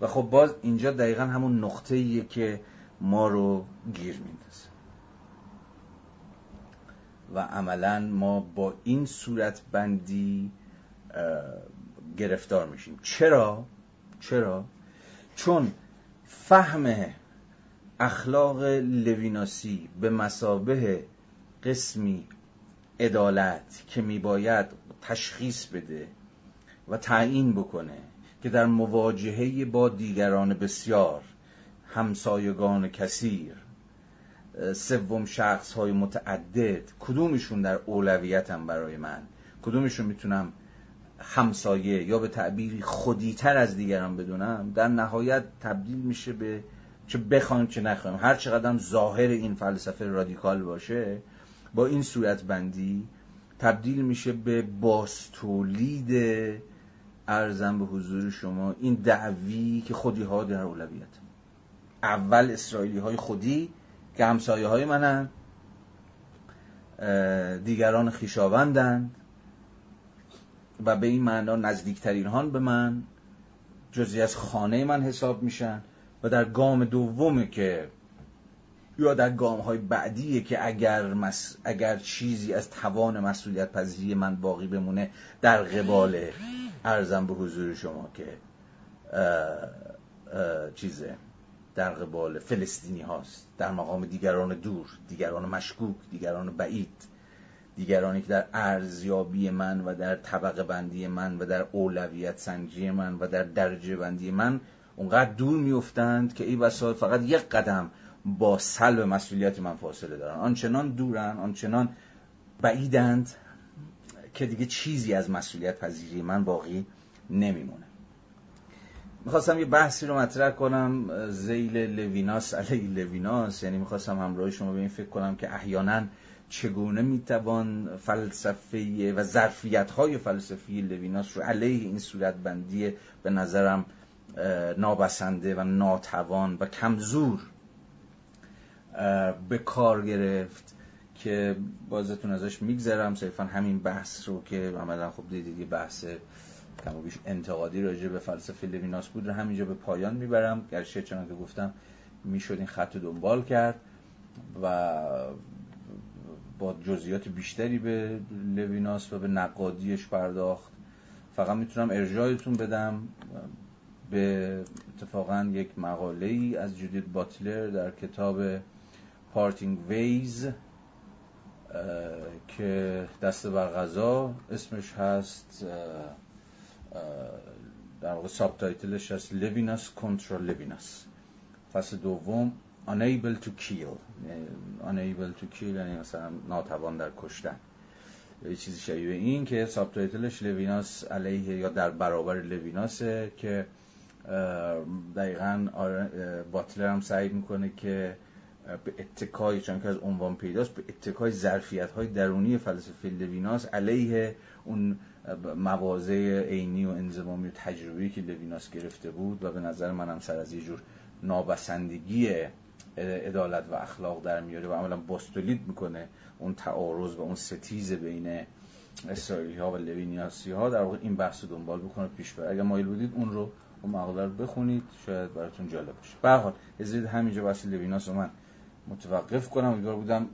و خب باز اینجا دقیقا همون نقطه ایه که ما رو گیر میندازه. و عملا ما با این صورت بندی گرفتار میشیم چرا؟ چرا؟ چون فهم اخلاق لویناسی به مسابه قسمی عدالت که میباید تشخیص بده و تعیین بکنه که در مواجهه با دیگران بسیار همسایگان کثیر سوم شخص های متعدد کدومشون در اولویتم برای من؟ کدومشون می‌تونم همسایه یا به تعبیری خودیتر از دیگران بدونم؟ در نهایت تبدیل میشه به چه بخوایم چه نخوایم. هر چقدر ظاهر این فلسفه رادیکال باشه با این صورت بندی تبدیل میشه به باستولید ارزم به حضور شما این دعوی که خودی ها در اولویت. اول اسرائیلی های خودی که همسایه های منن دیگران خیشاوندند و به این معنا نزدیکترین هان به من جزی از خانه من حساب میشن و در گام دومه که یا در گام های بعدیه که اگر, اگر چیزی از توان مسئولیت پذیری من باقی بمونه در قبال ارزم به حضور شما که چیزه. در قبال فلسطینی هاست. در مقام دیگران دور دیگران مشکوک دیگران بعید دیگرانی که در ارزیابی من و در طبقه بندی من و در اولویت سنجی من و در درجه بندی من اونقدر دور میفتند که ای بسا فقط یک قدم با سلب مسئولیت من فاصله دارن. آنچنان دورن آنچنان بعیدند که دیگه چیزی از مسئولیت پذیری من باقی نمیمونه. می‌خواستم یه بحثی رو مطرح کنم ذیل لویناس علیه لویناس. یعنی می‌خواستم همراه شما به این فکر کنم که احیانا چگونه می‌توان فلسفه و ظرفیت های فلسفی لویناس رو علیه این صورت بندی به نظرم نابسنده و ناتوان و کمزور به کار گرفت که بازتون ازش میگذرم. صرفا همین بحث رو که عملا خب دیدید بحث کم بیش انتقادی راجع به فلسفه لویناس بود رو همینجا به پایان می‌برم. گرچه چون که گفتم می‌شد این خط دنبال کرد و با جزئیات بیشتری به لویناس و به نقادیش پرداخت. فقط می‌تونم ارجایتون بدم. به اتفاقا یک مقاله ای از جودیت باتلر در کتاب Parting Ways که دست بر قضا اسمش هست در واقع subtitle ش هست لویناس contra لویناس فصل دوم unable to kill. unable to kill یعنی مثلا ناتوان در کشتن. یه چیزی شبیه این که subtitle ش لویناس علیه یا در برابر لویناسه که دقیقا باتلر هم سعی می‌کنه که به اتکای چون که از عنوان پیداست به اتکای ظرفیت های درونی فلسفه لویناس علیه اون مواضع عینی و انضمامی تجربی که لویناس گرفته بود و به نظر منم سر از یه جور نابسندگی عدالت و اخلاق در میاره و عملا باستولید می‌کنه اون تعارض و اون ستیز بین اسرائیلی ها و لوینیاسی ها در واقع این بحث رو دنبال بکنه پیش بره اگر مایل بودید اون رو اون مقاله رو بخونید. شاید براتون جالب باشه. به حال همینجا بحث لویناس رو من متوقف کنم. امیدوار بودم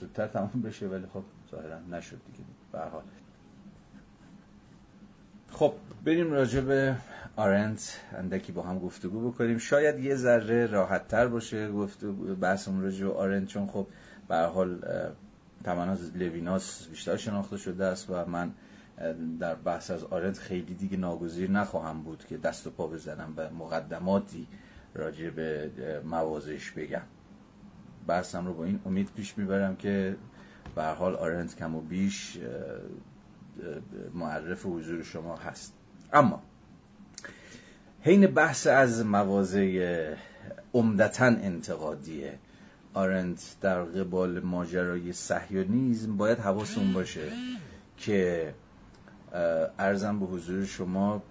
زودتر تمام بشه ولی خب ظاهرا نشد دیگه. به حال. خب بریم راجع به آرنت اندکی با هم گفتگو بکنیم. شاید یه ذره راحت تر باشه گفت بحثمون راجع به آرنت چون خب به حال تمنا از لویناس بیشتر شناخته شده است و من در بحث از آرنت خیلی دیگه ناگزیر نخواهم بود که دست و پا بزنم و مقدماتی راجع به موازش بگم. بحثم رو با این امید پیش می‌برم که به حال آرنت کم و بیش معرف حضور شما هست. اما حین بحث از مواضع عمدتا انتقادی آرنت در قبال ماجرای سهیونیزم باید حواسون باشه که ارزم به حضور شما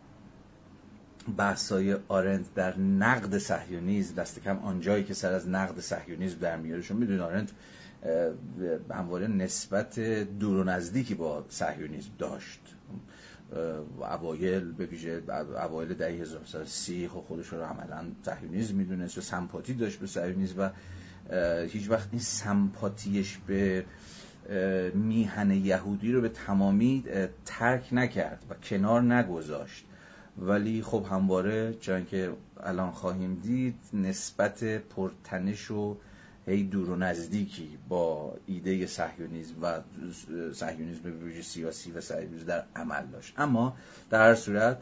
بحثای آرنت در نقد صهیونیسم دست کم آنجایی که سر از نقد صهیونیسم در میاره. شما می‌دونید آرنت همواره نسبت دور و نزدیکی با صهیونیسم داشت. اوایل به ویژه اوایل دهه 1930 خب خودش رو عملا صهیونیسم می‌دونست و سمپاتی داشت به صهیونیسم و هیچ وقت این سمپاتیش به میهن یهودی رو به تمامی ترک نکرد و کنار نگذاشت. ولی خب همواره چون که الان خواهیم دید نسبت پرتنش و هی دور و نزدیکی با ایده صهیونیسم و صهیونیسم به سیاسی و صهیونیسم در عمل داشت. اما در هر صورت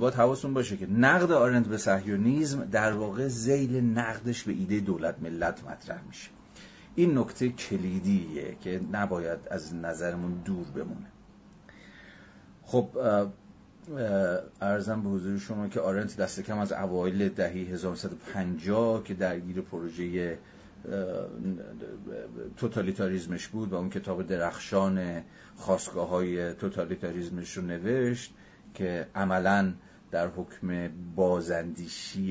باید حواستون باشه که نقد آرنت به صهیونیسم در واقع زیل نقدش به ایده دولت ملت مطرح میشه. این نکته کلیدیه که نباید از نظرمون دور بمونه. خب ارزم به حضور شما که آرنت دست کم از اوایل دهه 1950 که درگیر پروژه توتالیتاریزمش بود و اون کتاب درخشان خواستگاه های توتالیتاریزمش رو نوشت که عملا در حکم بازندیشی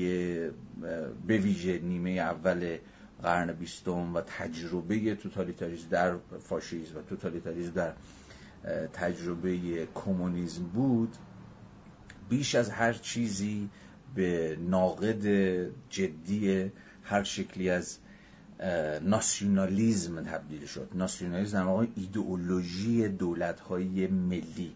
به ویژه نیمه اول قرن بیستم و تجربه توتالیتاریزم در فاشیسم و توتالیتاریزم در تجربه کمونیسم بود بیش از هر چیزی به ناقد جدی هر شکلی از ناسیونالیزم تبدیل شد. ناسیونالیزم در واقع ایدئولوژی دولت های ملی.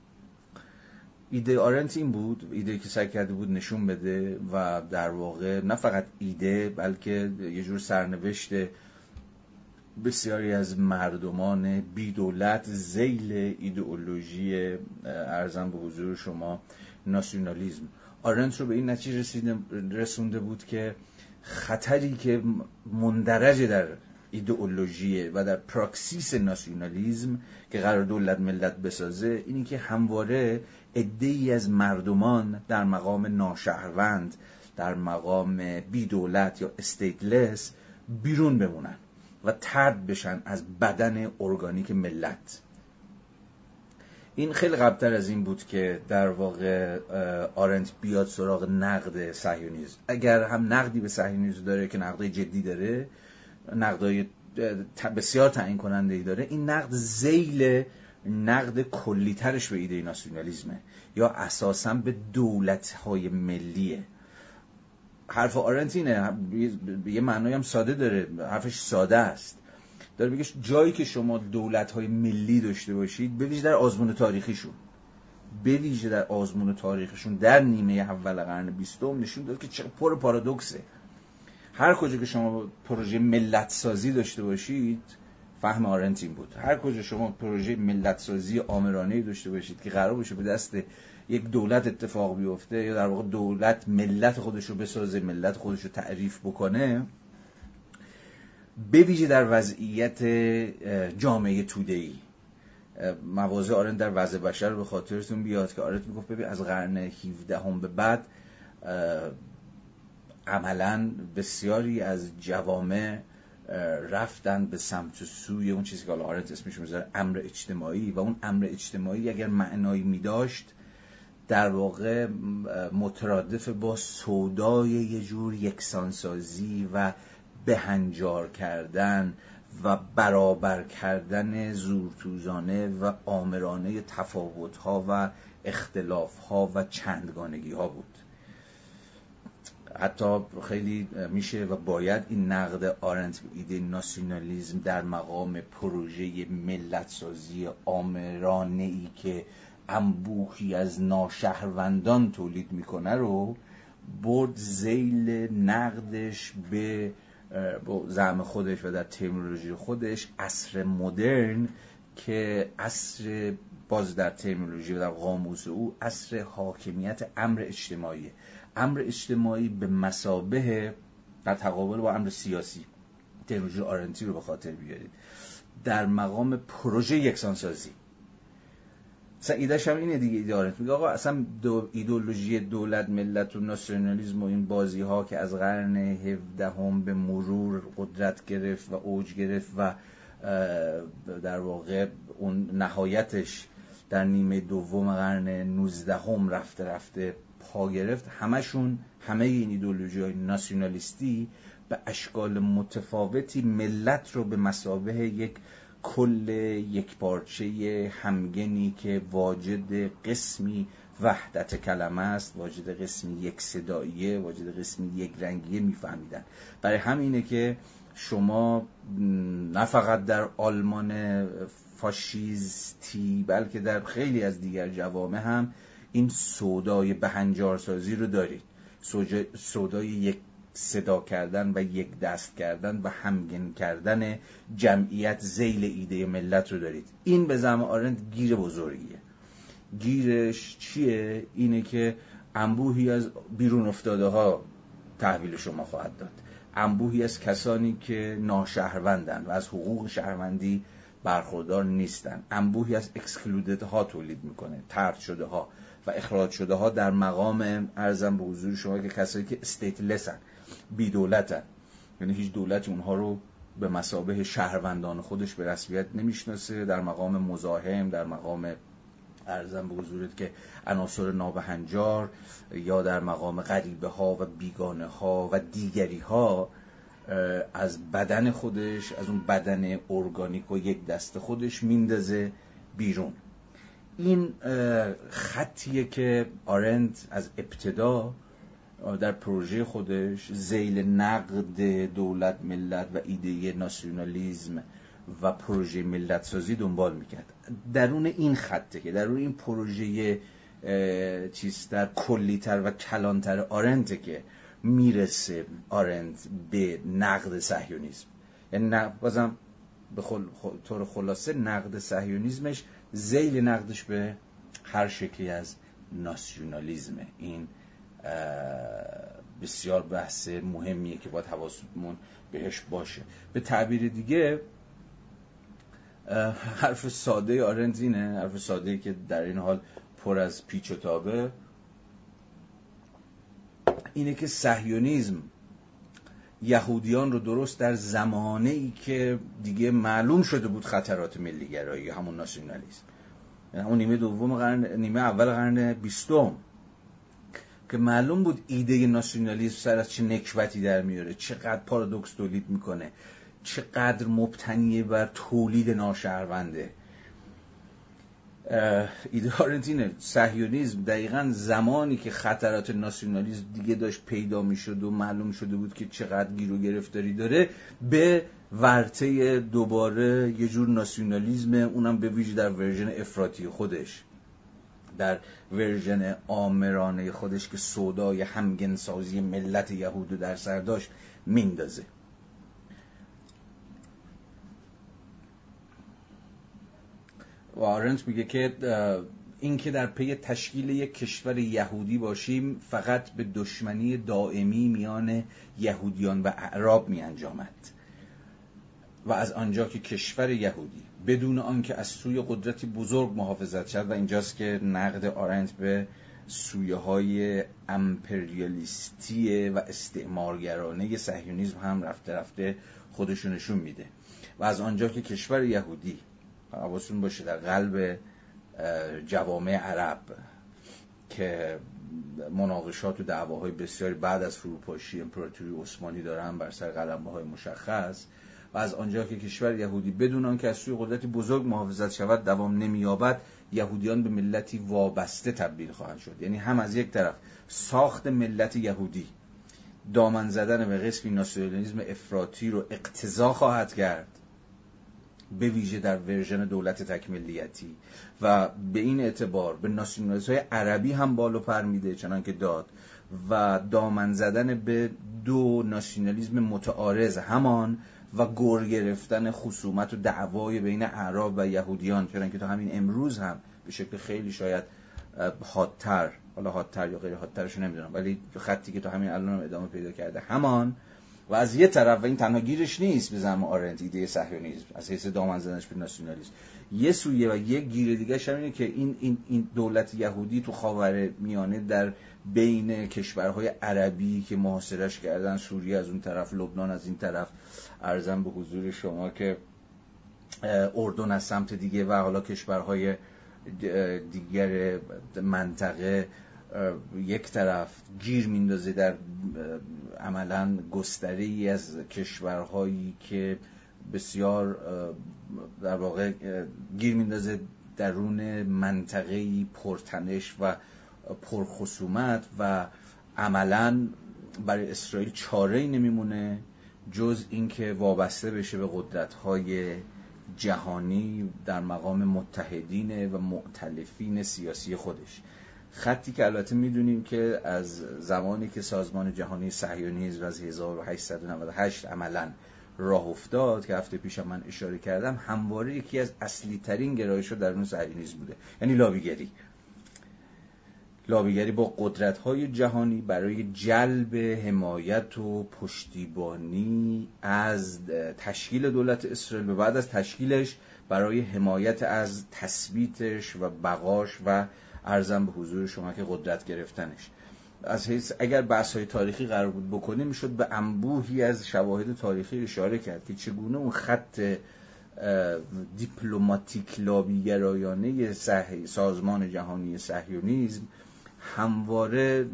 ایده آرنت این بود ایده که سعی کرده بود نشون بده و در واقع نه فقط ایده بلکه یه جور سرنوشت بسیاری از مردمان بی دولت زیل ایدئولوژی ارزم به حضور شما ناسیونالیزم. آرنت رو به این نتیجه رسونده بود که خطری که مندرج در ایدئولوژی و در پراکسیس ناسیونالیزم که قراره دولت ملت بسازه اینه که همواره ای از مردمان در مقام ناشهروند در مقام بی دولت یا stateless بیرون بمونن و طرد بشن از بدن ارگانیک ملت. این خیلی قبلتر از این بود که در واقع آرنت بیاد سراغ نقد صهیونیسم اگر هم نقدی به صهیونیسم داره که نقدای جدی داره نقدای بسیار تعیین کننده ای داره این نقد زیل نقد کلیترش به ایده ناسیونالیزمه یا اساسا به دولت های ملیه. حرف آرنت اینه یه معنای هم ساده داره حرفش ساده است. داره میگه جایی که شما دولت های ملی داشته باشید بویژه در آزمون تاریخیشون. بویژه در آزمون تاریخشون در نیمه اول قرن بیستم نشون داد که چه پر پارادوکسه. هر کجا که شما پروژه ملت سازی داشته باشید فهم آرنت این بود. هر کجا شما پروژه ملت سازی آمرانه داشته باشید که قرار باشه به دست یک دولت اتفاق بیفته یا در واقع دولت ملت خودش رو بسازه ملت خودش رو تعریف بکنه بویژه در وضعیت جامعه توده ای مواضع آرنت در وضع بشر به خاطرتون بیاد که آرنت می‌گفت ببین از قرن 17 هم به بعد عملا بسیاری از جوامع رفتن به سمت سوی اون چیزی که آرنت اسمش می‌ذاره امر اجتماعی. و اون امر اجتماعی اگر معنایی می داشت در واقع مترادف با سودای یه جور یکسانسازی و بهنجار کردن و برابر کردن زورتوزانه و آمرانه تفاوت ها و اختلاف ها و چندگانگی ها بود. حتی خیلی میشه و باید این نقد آرنت به ایده ناسیونالیزم در مقام پروژه ملت سازی آمرانه ای که انبوهی از ناشهروندان تولید می‌کنه رو برد زیل نقدش به زعم خودش و در ترمینولوژی خودش عصر مدرن که عصر باز در ترمینولوژی و در قاموس او عصر حاکمیت امر اجتماعی. امر اجتماعی به مسابه در تقابل با امر سیاسی. ترمینولوژی آرنتی رو به خاطر بیارید در مقام پروژه یکسانسازی. مثلا ایدهش هم اینه دیگه ایده میگه آقا اصلا دو ایدولوژی دولت ملت و ناسیونالیسم و این بازی ها که از قرن 17 هم به مرور قدرت گرفت و اوج گرفت و در واقع اون نهایتش در نیمه دوم قرن 19 هم رفته رفته پا گرفت. همشون همه این ایدولوژی های ناسیونالیستی به اشکال متفاوتی ملت رو به مسابه یک کل یک پارچه همگنی که واجد قسمی وحدت کلمه است واجد قسمی یک صداییه واجد قسمی یک رنگیه میفهمیدن. برای همینه که شما نه فقط در آلمان فاشیستی بلکه در خیلی از دیگر جوامع هم این سودای بهنجارسازی رو دارید. سودای یک صدا کردن و یک دست کردن و همگن کردن جمعیت زیل ایده ملت رو دارید. این به زم آرند گیر بزرگیه. گیرش چیه؟ اینه که انبوهی از بیرون افتاده ها تحویل شما خواهد داد. انبوهی از کسانی که ناشهروندن و از حقوق شهروندی برخوردار نیستن. انبوهی از اکسکلودت ها تولید می‌کنه. ترد شده ها و اخراج شده ها در مقام ارزم به حضور شما که کسایی که استیتلسن بی دولتن یعنی هیچ دولتی اونها رو به مسابه شهروندان خودش به رسمیت نمی‌شناسه. در مقام مزاحم در مقام ارزم به حضورت که عناصر نابهنجار یا در مقام غریبه ها و بیگانه ها و دیگری ها از بدن خودش از اون بدن ارگانیک و یک دست خودش میندازه بیرون. این خطیه که آرند از ابتدا در پروژه خودش زیل نقد دولت ملت و ایده ناسیونالیزم و پروژه ملت سازی دنبال می‌کرد. درون این خطه که درون این پروژه چیزتر کلیتر و کلانتر آرنته که می‌رسه آرند به نقد سهیونیزم یعنی بازم به طور خلاصه نقد سهیونیزمش زیل نقدش به هر شکلی از ناسیونالیزمه این بسیار بحث مهمیه که باید حواسمون بهش باشه. به تعبیر دیگه حرف ساده آرنزینه حرف ساده که در این حال پر از پیچ و تابه. اینه که سهیونیزم یهودیان رو درست در زمانه ای که دیگه معلوم شده بود خطرات ملیگرایی همون ناسیونالیسم. یعنی اون نیمه دوم قرن نیمه اول قرن بیستم. که معلوم بود ایده ناسیونالیسم سر از چه نکبتی در میاره چقدر پارادوکس تولید می‌کنه چقدر مبتنیه بر تولید ناشهرونده. ایده آرنتینه سهیونیزم دقیقا زمانی که خطرات ناسیونالیسم دیگه داشت پیدا می‌شد و معلوم شده بود که چقدر گیر و گرفتاری داره به ورته دوباره یه جور ناسیونالیزم اونم به ویژه در ورژن افراطی خودش. در version آمرانه خودش که سودای همگن‌سازی ملت یهود در سر داشت میندازه. و آرنت میگه که اینکه در پی تشکیل یک کشور یهودی باشیم فقط به دشمنی دائمی میان یهودیان و اعراب می انجامد و از آنجا که کشور یهودی بدون آنکه از سوی قدرتی بزرگ محافظت شد و اینجاست که نقد آرنت به سویه های امپریالیستی و استعمارگرانه صهیونیسم هم رفته رفته خودشونشون میده. و از آنجا که کشور یهودی حواستون باشه در قلب جوامع عرب که مناقشات و دعواهای بسیاری بعد از فروپاشی امپراتوری عثمانی دارن بر سر قلمه های مشخص و از آنجا که کشور یهودی بدون آنکه از سوی قدرتی بزرگ محافظت شود دوام نمییابد یهودیان به ملتی وابسته تبدیل خواهند شد. یعنی هم از یک طرف ساخت ملت یهودی دامن زدن به قسمی ناسیونالیسم افراطی رو اقتضا خواهد کرد به ویژه در ورژن دولت تکملیتی و به این اعتبار به ناسیونالیسم های عربی هم بالو پر میده چنان که داد و دامن زدن به دو ناسیونالیسم متعارض همان و گور گرفتن خصومت و دعوای بین اعراب و یهودیان چون که تا همین امروز هم به شکل خیلی شاید حادتر حالا حادتر یا غیر حادترش نمی‌دونم ولی خطی که تا همین الان هم ادامه پیدا کرده همان و از یه طرف و این تنها گیرش نیست به زمان آرنت ایده صهیونیسم از حیث دامن زدنش به ناسیونالیسم. یه سویه و یه گیر دیگه اینه که این, این, این دولت یهودی تو خاور میانه در بین کشورهای عربی که محاصرش کردن سوریه از اون طرف لبنان از این طرف ارزم به حضور شما که اردن از سمت دیگه و حالا کشورهای دیگر منطقه یک طرف گیر میندازه در عملا گستره ای از کشورهایی که بسیار در واقع گیر میندازه درون منطقه پرتنش و پرخصومت و عملا برای اسرائیل چاره ای نمیمونه. جز اینکه وابسته بشه به قدرت های جهانی در مقام متحدین و معتلفین سیاسی خودش. خطی که البته می‌دونیم که از زمانی که سازمان جهانی صهیونیسم از 1898 عملا راه افتاد که هفته پیش من اشاره کردم همواره یکی از اصلی ترین گرایش در اون صهیونیسم بوده. یعنی لابیگری. لابیگری با قدرت های جهانی برای جلب حمایت و پشتیبانی از تشکیل دولت اسرائیل و بعد از تشکیلش برای حمایت از تثبیتش و بقاش و ارزم به حضور شما که قدرت گرفتنش. از حیث اگر بحث های تاریخی قرار بود بکنیم می‌شد به انبوهی از شواهد تاریخی اشاره کرد که چگونه اون خط دیپلماتیک لابیگرایانه سازمان جهانی صهیونیسم همواره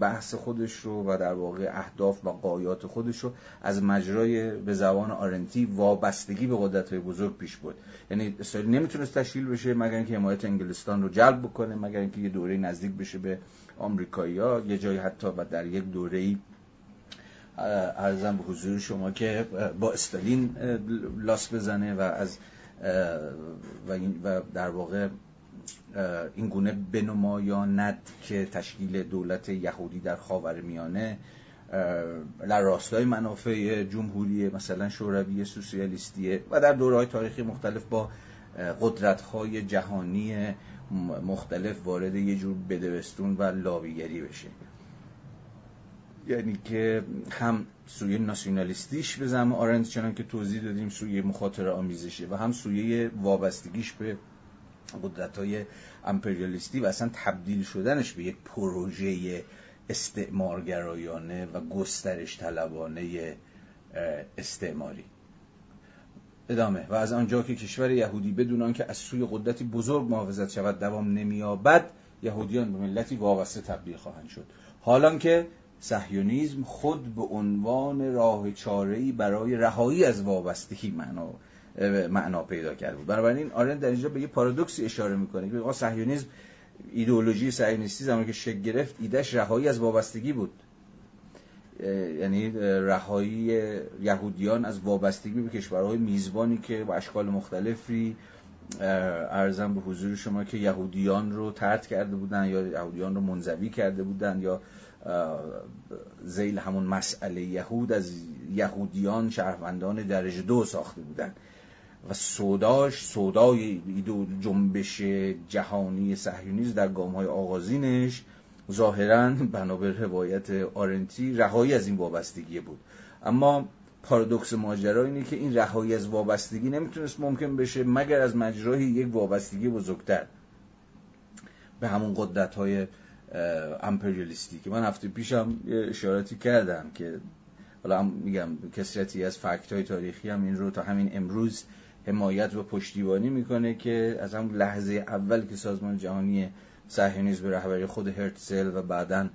بحث خودش رو و در واقع اهداف و قایات خودش رو از مجرای به زبان آرنتی وابستگی به قدرت های بزرگ پیش بود یعنی اسرائیل نمی‌تونست تشکیل بشه مگر اینکه حمایت انگلستان رو جلب بکنه مگر اینکه یه دوره نزدیک بشه به آمریکایی یه جایی حتی و در یک دوره ای ارزم به حضور شما که با استالین لاس بزنه و از و در واقع این گونه بنمایاند که تشکیل دولت یهودی در خاور میانه در راستای منافع جمهوری مثلا شوروی سوسیالیستیه و در دوره تاریخی مختلف با قدرت های جهانی مختلف وارد یه جور بدوستون و لابیگری بشه. یعنی که هم سوی ناسیونالیستیش به زم آرند چنان که توضیح دادیم سوی مخاطره آمیزشه و هم سوی وابستگیش به قدرت های امپریالیستی و اصلا تبدیل شدنش به یک پروژه استعمارگرایانه و گسترش طلبانه استعماری. ادامه. و از آنجا که کشور یهودی بدون آنکه از سوی قدرتی بزرگ محافظت شود دوام نمییابد یهودیان به ملتی وابسته تبدیل خواهند شد. حالان که صهیونیسم خود به عنوان راه چاره‌ای برای رهایی از وابستگی معنا معنا پیدا کرده بود. بنابراین آرن در اینجا به یه پارادوکسی اشاره می‌کنه که صهیونیسم ایدئولوژی صهیونیستی زمانی که شکل گرفت ایدهش رهایی از وابستگی بود. یعنی رهایی یهودیان از وابستگی به کشورهای میزبانی که با اشکال مختلفی ارزم به حضور شما که یهودیان رو ترد کرده بودن یا یهودیان رو منزوی کرده بودن یا زیل همون مسئله یهود از یهودیان شهروندان درجه دو ساخته بودن. و سوداش سودای جنبش جهانی صهیونیسم در گام های آغازینش ظاهرا بنابر روایت آرنتی رهایی از این وابستگی بود. اما پارادوکس ماجرا اینه که این رهایی از وابستگی نمی‌تونست ممکن بشه مگر از مجرای یک وابستگی بزرگتر. به همون قدرت های امپریالیستی که من هفته پیشم اشاراتی کردم که حالا هم میگم کسرتی از فکت های تاریخی هم این رو تا همین امروز حمایت و پشتیبانی می‌کنه که از همون لحظه اول که سازمان جهانی صهیونیسم به رهبری خود هرتزل و بعدا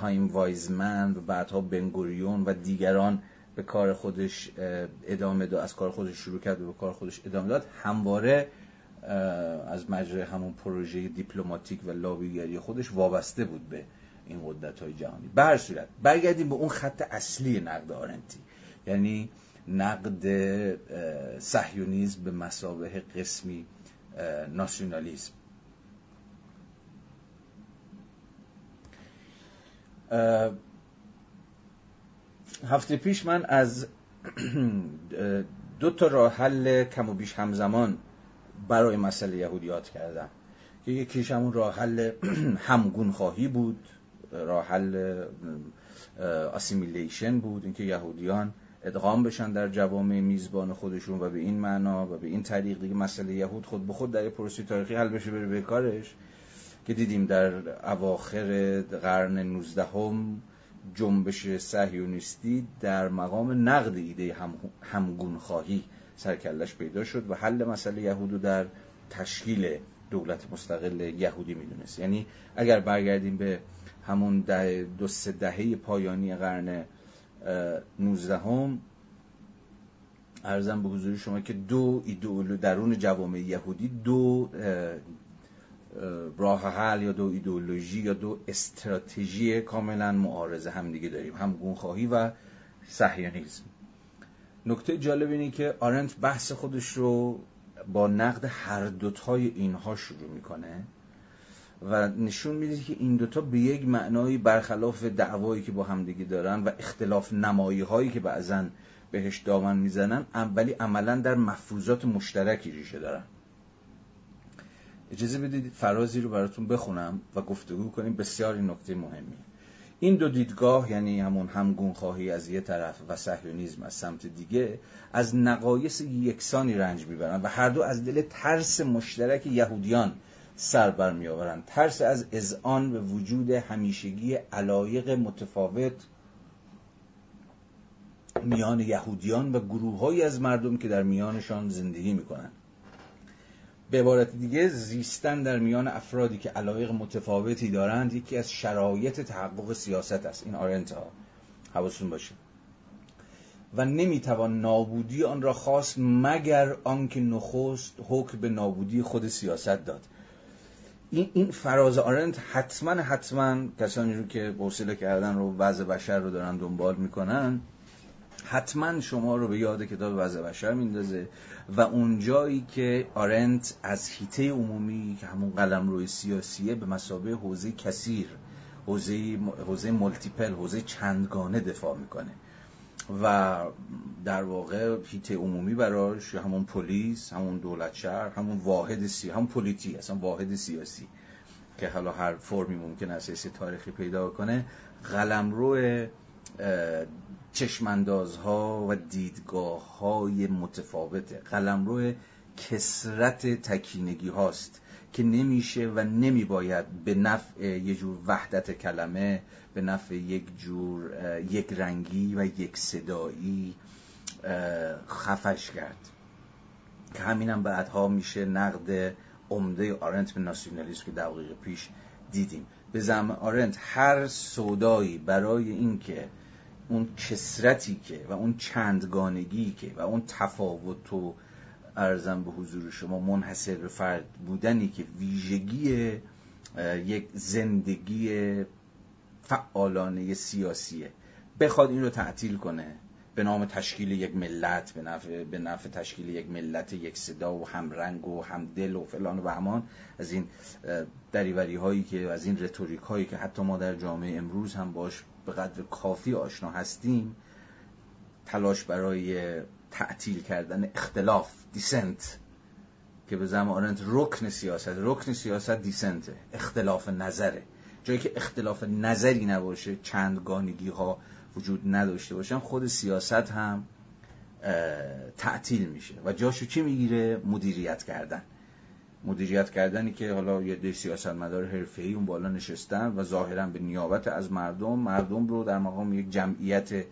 هایم وایزمن و بعدها بنگوریون و دیگران به کار خودش ادامه داد از کار خودش شروع کرد و به کار خودش ادامه داد همواره از مجرای همون پروژه دیپلماتیک و لابیگری خودش وابسته بود به این قدرت های جهانی. به برگردیم به اون خط اصلی نقد آرنتی. یعنی نقد صهیونیسم به مسابه قسمی ناسیونالیسم. هفته پیش من از دو تا راه حل کم و بیش همزمان برای مسئله یهودیات کردم. که یکیش همون راه حل *clears throat* همگون خواهی بود راه حل اسیمیلیشن بود اینکه یهودیان ادغام بشن در جوامع میزبان خودشون و به این معنا و به این طریق دیگه مسئله یهود خود به خود در پروسی تاریخی حل بشه بره به کارش که دیدیم در اواخر قرن 19 هم جنبش صهیونیستی در مقام نقد ایده هم همگون خواهی سرکلش پیدا شد و حل مسئله یهود در تشکیل دولت مستقل یهودی می‌دونست. یعنی اگر برگردیم به همون ده دو سه دهه پایانی قرن 19 هم ارزم به حضور شما که دو ایدئولو درون جوامع یهودی دو راه حل یا دو ایدئولوژی یا دو استراتژی کاملا معارضه همدیگه داریم هم گونخواهی و صهیونیسم نکته جالب اینه که آرنت بحث خودش رو با نقد هر دوتای اینها شروع می‌کنه. و نشون میده که این دوتا به یک معنایی برخلاف دعوایی که با همدیگه دارن و اختلاف نمایی هایی که بعضا بهش دامن می‌زنن ولی عملا در مفروضات مشترکی ریشه دارن. اجازه بدید فرازی رو براتون بخونم و گفتگو کنیم. بسیار این نکته مهمی این دو دیدگاه یعنی همون همگون خواهی از یه طرف و صهیونیسم از سمت دیگه از نقایص یکسانی رنج می‌برن و هر دو از دل ترس مشترک یهودیان سر بر آورند ترس از اذعان به وجود همیشگی علایق متفاوت میان یهودیان و گروههایی از مردم که در میانشان زندگی می‌کنند. به عبارت دیگه زیستن در میان افرادی که علایق متفاوتی دارند یکی از شرایط تحقق سیاست است. این آرنت ها. حواستون باشه. و نمی‌توان نابودی آن را خواست مگر آنکه نخست حکم به نابودی خود سیاست داد. این این فراز آرنت حتما حتما کسانی رو که حوصله کردن رو وضع بشر رو دارن دنبال می‌کنن حتما شما رو به یاد کتاب وضع بشر میندازه و اونجایی که آرنت از هیته عمومی که همون قلم روی سیاسیه به مسابه حوزه کثیر حوزه حوزه multiple حوزه چندگانه دفاع می‌کنه. و در واقع هیته عمومی براش همون پلیس همون دولت شهر همون واحد سیا همون polity اصلا واحد سیاسی که حالا هر فرمی ممکن است تاریخی پیدا کنه قلمرو چشم‌اندازها و دیدگاه های متفاوته. قلمرو کثرت تکینگی هاست. که نمیشه و نمیباید به نفع یه جور وحدت کلمه به نفع یک جور یک رنگی و یک صدایی خفش کرد. که همینم بعدها میشه نقد عمده آرنت به ناسیونالیسم که دقیقه پیش دیدیم. به زم آرنت هر سودایی برای اینکه اون کسرتی که و اون چندگانگی که و اون تفاوت و ارزم به حضور شما منحصر به فرد بودنی که ویژگی یک زندگی فعالانه سیاسیه. بخواد این رو تعطیل کنه به نام تشکیل یک ملت به نفع, به نفع تشکیل یک ملت یک صدا و همرنگ و همدل و فلان و همان از این دریوری هایی که از این رتوریک هایی که حتی ما در جامعه امروز هم باش به قدر کافی آشنا هستیم تلاش برای تعطیل کردن اختلاف دیسنت که به زمان آرنت رکن سیاست. رکن سیاست دیسنته اختلاف نظره. جایی که اختلاف نظری نباشه چندگانگی ها وجود نداشته باشن خود سیاست هم تعطیل میشه. و جاشو چی می‌گیره؟ مدیریت کردن. مدیریت کردنی که حالا یه ده سیاستمدار حرفه‌ای اون بالا نشستن و ظاهرا به نیابت از مردم مردم رو در مقام یک جمعیت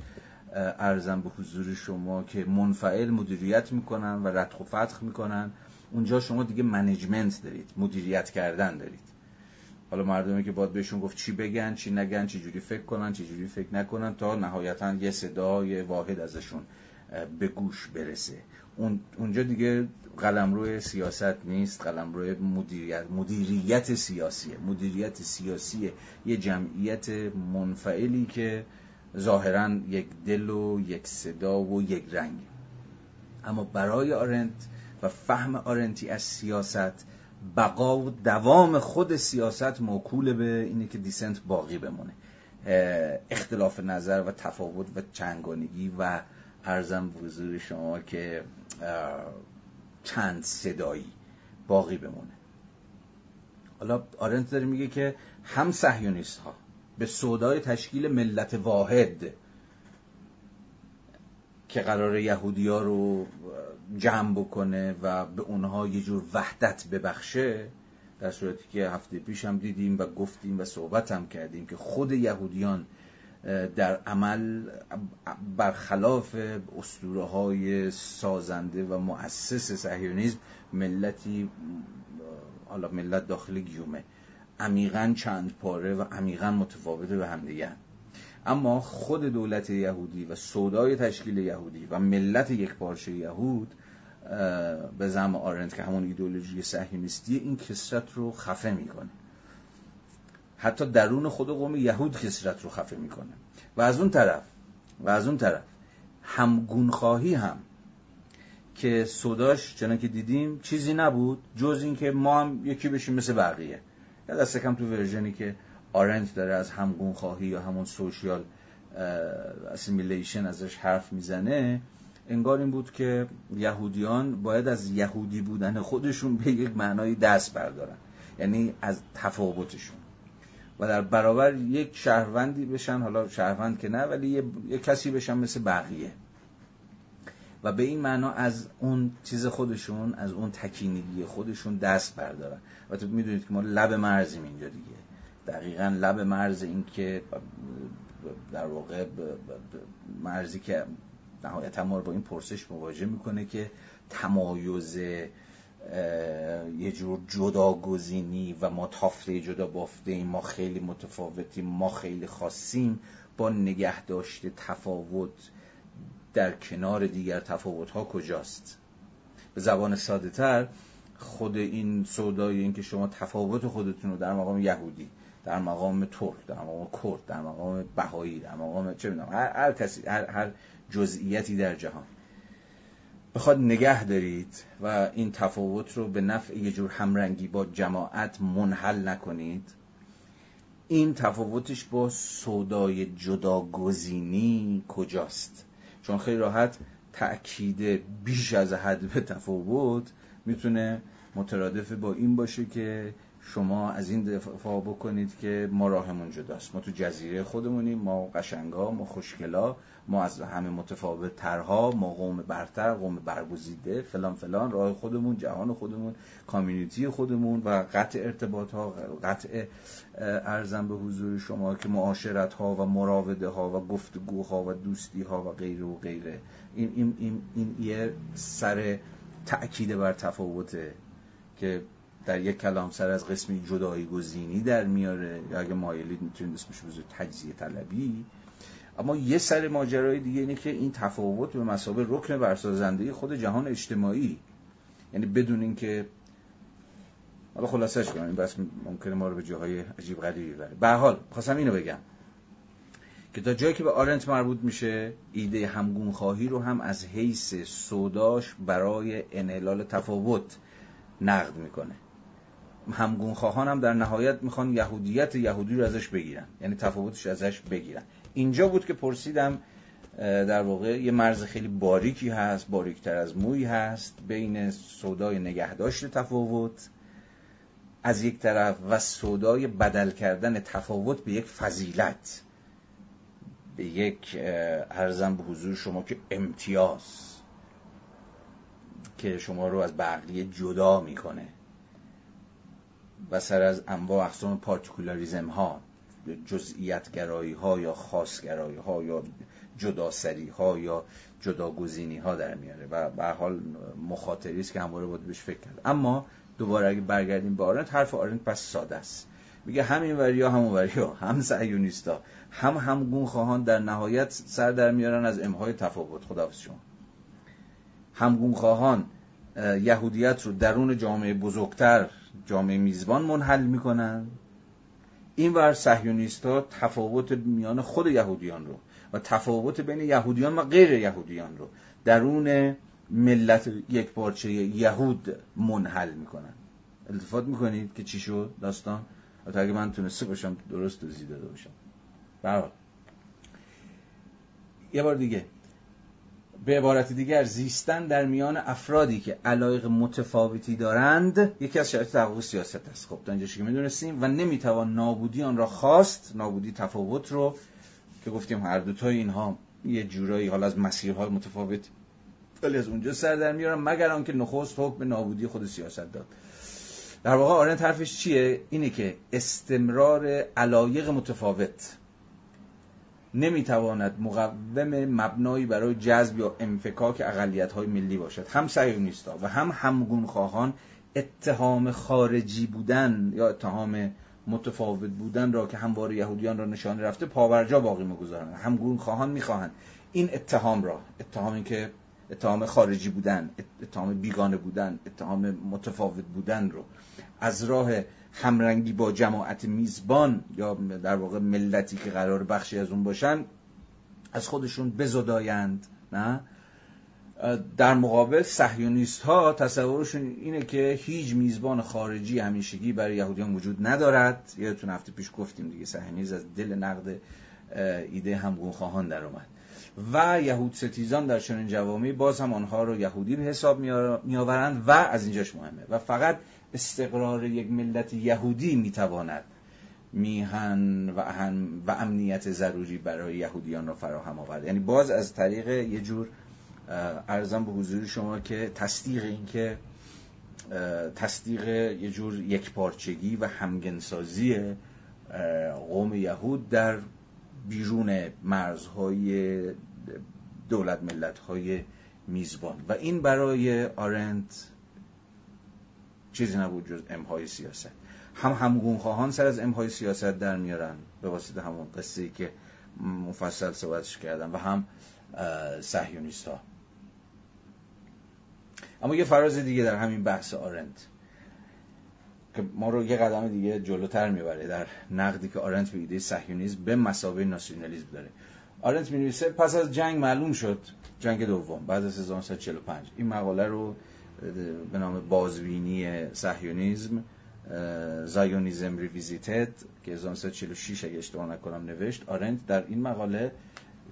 ارزم به حضور شما که منفعل مدیریت می‌کنن و ردخ و فتخ می‌کنن. اونجا شما دیگه منیجمنت دارید مدیریت کردن دارید. حالا مردمی که باید بهشون گفت چی بگن چی نگن چی جوری فکر کنن چی جوری فکر نکنن تا نهایتا یه صدای واحد ازشون به گوش برسه. اون اونجا دیگه قلمرو سیاست نیست قلمرو مدیریت مدیریت سیاسیه. مدیریت سیاسی یه جمعیت منفعلی که ظاهرا یک دل و یک صدا و یک رنگ. اما برای آرنت و فهم آرنتی از سیاست بقا و دوام خود سیاست موکول به اینه که دیسنت باقی بمونه. اختلاف نظر و تفاوت و چنگانگی و ارزم حضور شما که چند صدایی باقی بمونه. حالا آرنت داره میگه که هم سهیونیست ها به صدای تشکیل ملت واحد که قرار یهودی ها رو جمع بکنه و به اونها یه جور وحدت ببخشه در صورتی که هفته پیش هم دیدیم و گفتیم و صحبت هم کردیم که خود یهودیان در عمل برخلاف اسطوره های سازنده و مؤسس صهیونیسم ملتی حالا ملت داخل گیومه. عمیقا چند پاره و عمیقا متفاوته به همدیگه. اما خود دولت یهودی و سودای تشکیل یهودی و ملت یک پارچه یهود به زم آرنت که همون ایدولوژی صهیونیستی این کسرت رو خفه می‌کنه. حتی درون خود قوم یهود کسرت رو خفه می‌کنه. و از اون طرف و از اون طرف همگون‌خواهی هم که سوداش چنان که دیدیم چیزی نبود جز اینکه ما هم یکی بشیم مثل بقیه. یا دست کم تو version ی که آرنت داره از همگون‌خواهی یا همون social assimilation ازش حرف می‌زنه انگار این بود که یهودیان باید از یهودی بودن خودشون به یک معنایی دست بردارن یعنی از تفاوتشون. و در برابر یک شهروندی بشن حالا شهروند که نه ولی یه, یه کسی بشن مثل بقیه. و به این معنا از اون چیز خودشون از اون تکینگی خودشون دست بردارن. و تو می‌دونید که ما لب مرزیم اینجا دیگه. دقیقا لب مرز این که در واقع مرزی که نهایتا ما رو با این پرسش مواجه می‌کنه که تمایز یه جور جداگزینی و ما تافته جدا بافته ایم ما خیلی متفاوتیم ما خیلی خاصیم با نگه داشته تفاوت در کنار دیگر تفاوت ها کجاست؟ به زبان ساده تر خود این سودای این که شما تفاوت خودتون رو در مقام یهودی در مقام ترک در مقام کرد در مقام بهایی در مقام چه می‌دونم هر, هر کسی هر, هر جزئیاتی در جهان. بخواد نگه دارید و این تفاوت رو به نفع یه جور همرنگی با جماعت منحل نکنید این تفاوتش با سودای جداگزینی کجاست؟ چون خیلی راحت تأکید بیش از حد به تفاوت می‌تونه مترادف با این باشه که شما از این دفاع بکنید که ما راهمون جداست. ما تو جزیره خودمونیم ما قشنگا ما خوشگلا. ما از همه متفاوت ترها ما قوم برتر قوم برگزیده فلان فلان راه خودمون جهان خودمون کامیونیتی خودمون و قطع ارتباط ها قطع ارزم به حضور شما که معاشرت ها و مراوده ها و گفتگوها و دوستی ها و غیره و غیره. این, این, این, این یه سر تأکید بر تفاوته که در یک کلام سر از قسمی جدایی گزینی در میاره. یا اگه مایلید می‌تونید اسمش بزنید تجزیه طلبی. اما یه سر ماجرای دیگه اینه که این تفاوت به مسابه رکن برسازنده خود جهان اجتماعی. یعنی بدون اینکه حالا خلاصش کنم این بس ممکنه ما رو به جاهای عجیب غریبی ببره. به حال خواستم اینو بگم که تا جایی که به آرنت مربوط میشه ایده همگون خواهی رو هم از حیث سوداش برای انحلال تفاوت نقد می‌کنه. همگون خواهان هم در نهایت می‌خوان یهودیت یهودی رو ازش بگیرن. یعنی تفاوتش ازش بگیرن. اینجا بود که پرسیدم در واقع یه مرز خیلی باریکی هست باریکتر از موی هست بین سودای نگهداشت تفاوت از یک طرف و سودای بدل کردن تفاوت به یک فضیلت به یک ارزم به حضور شما که امتیاز که شما رو از بقیه جدا می‌کنه و سر از انواع اقسام پارتیکولاریزم ها جزئیت گرایی ها یا خاص گرایی ها یا جداسری ها یا جداگزینی ها در میاره و به حال مخاطری است که همواره باید بهش فکر کرد. اما دوباره اگه برگردیم به آرنت حرف آرنت پس ساده است. میگه همین وریا همون وریا هم سعیونیستا هم همگون خواهان در نهایت سر در میارن از امهای تفاوت. خداحافظ شما. همگون خواهان یهودیت رو درون جامعه بزرگتر جامعه میزبان منحل می‌کنن. این ور سهیونیستا تفاوت میان خود یهودیان رو و تفاوت بین یهودیان و غیر یهودیان رو درون ملت یک پارچه یهود منحل می‌کنن. التفات می‌کنید که چی شد داستان؟ تا اگه من تونسته باشم درست توضیح داده باشم. برای یه بار دیگه. به عبارت دیگر زیستن در میان افرادی که علایق متفاوتی دارند یکی از شرایط تحقق سیاست است. خب تا اینجا که می‌دونستیم و نمی‌توان نابودی آن را خواست نابودی تفاوت رو که گفتیم هر دوتای اینها یه جورایی حالا از مسیرهای متفاوت ولی از اونجا سر در میارن مگر آنکه نخست حکم نابودی خود سیاست داد. در واقع آرنت حرفش چیه؟ اینه که استمرار علایق متفاوت نمی‌تواند مقوم مبنایی برای جذب یا انفکاک اقلیت های ملی باشد. هم سیونیستا و هم همگون خواهان اتهام خارجی بودن یا اتهام متفاوت بودن را که همواره یهودیان را نشانه رفته پاورجا باقی می‌گذارند. همگون خواهان می‌خواهند این اتهام را اتهامی که اتهام خارجی بودن اتهام بیگانه بودن اتهام متفاوت بودن رو از راه همرنگی با جماعت میزبان یا در واقع ملتی که قرار بخشی از اون باشن از خودشون بزدایند نه؟ در مقابل صهیونیست ها تصورشون اینه که هیچ میزبان خارجی همیشگی برای یهودیان وجود ندارد. یادتون هفته پیش گفتیم دیگه صهیونیسم از دل نقد ایده همگون خواهان در اومد. و یهود ستیزان در چنین جوامعی باز هم آنها رو یهودی حساب میآورند و از اینجاش مهمه. و فقط استقرار یک ملت یهودی می‌تواند میهن و, و امنیت ضروری برای یهودیان را فراهم آورد. یعنی باز از طریق یه جور ارزم به حضور شما که تصدیق این که تصدیق یه جور یکپارچگی و همگنسازی قوم یهود در بیرون مرزهای دولت ملت های میزبان. و این برای آرنت چیزی نبود جز امهای سیاست. هم همگون خواهان سر از امهای سیاست در میارن به واسطه همون قصه که مفصل صحبتش کردم و هم سهیونیست ها اما یه فراز دیگه در همین بحث آرنت که ما رو یه قدم دیگه جلوتر می‌بره در نقدی که آرنت به ایده صهیونیسم به مثابه ناسیونالیسم داره. آرنت می پس از جنگ معلوم شد جنگ دوم بعد از 1945 این مقاله رو به نام بازبینی صهیونیسم Zionism Revisited که 1946 اگه اشتباه نکنم نوشت آرنت در این مقاله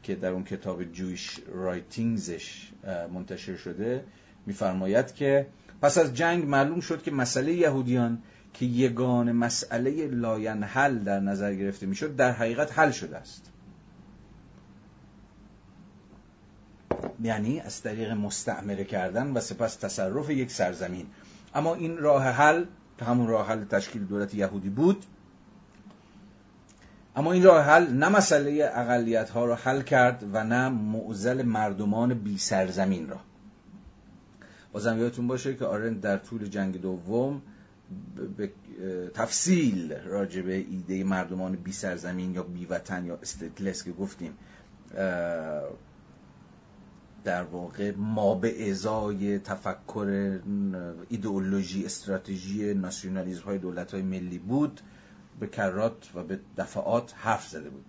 که در اون کتاب Jewish Writings ش منتشر شده میفرماید که پس از جنگ معلوم شد که مسئله یهودیان که یگانه مسئله لاینحل در نظر گرفته می‌شد در حقیقت حل شده است. یعنی از طریق مستعمره کردن و سپس تصرف یک سرزمین. اما این راه حل همون راه حل تشکیل دولت یهودی بود. اما این راه حل نه مسئله اقلیت ها را حل کرد و نه معضل مردمان بی سرزمین را. بازم یادتون باشه که آرند در طول جنگ دوم به تفصیل راجع به ایده مردمان بی سرزمین یا بی وطن یا استتلس که گفتیم در واقع ما به ازای تفکر ایدئولوژی استراتژی ناسیونالیزم های دولت های ملی بود به کرات و به دفعات حرف زده بود.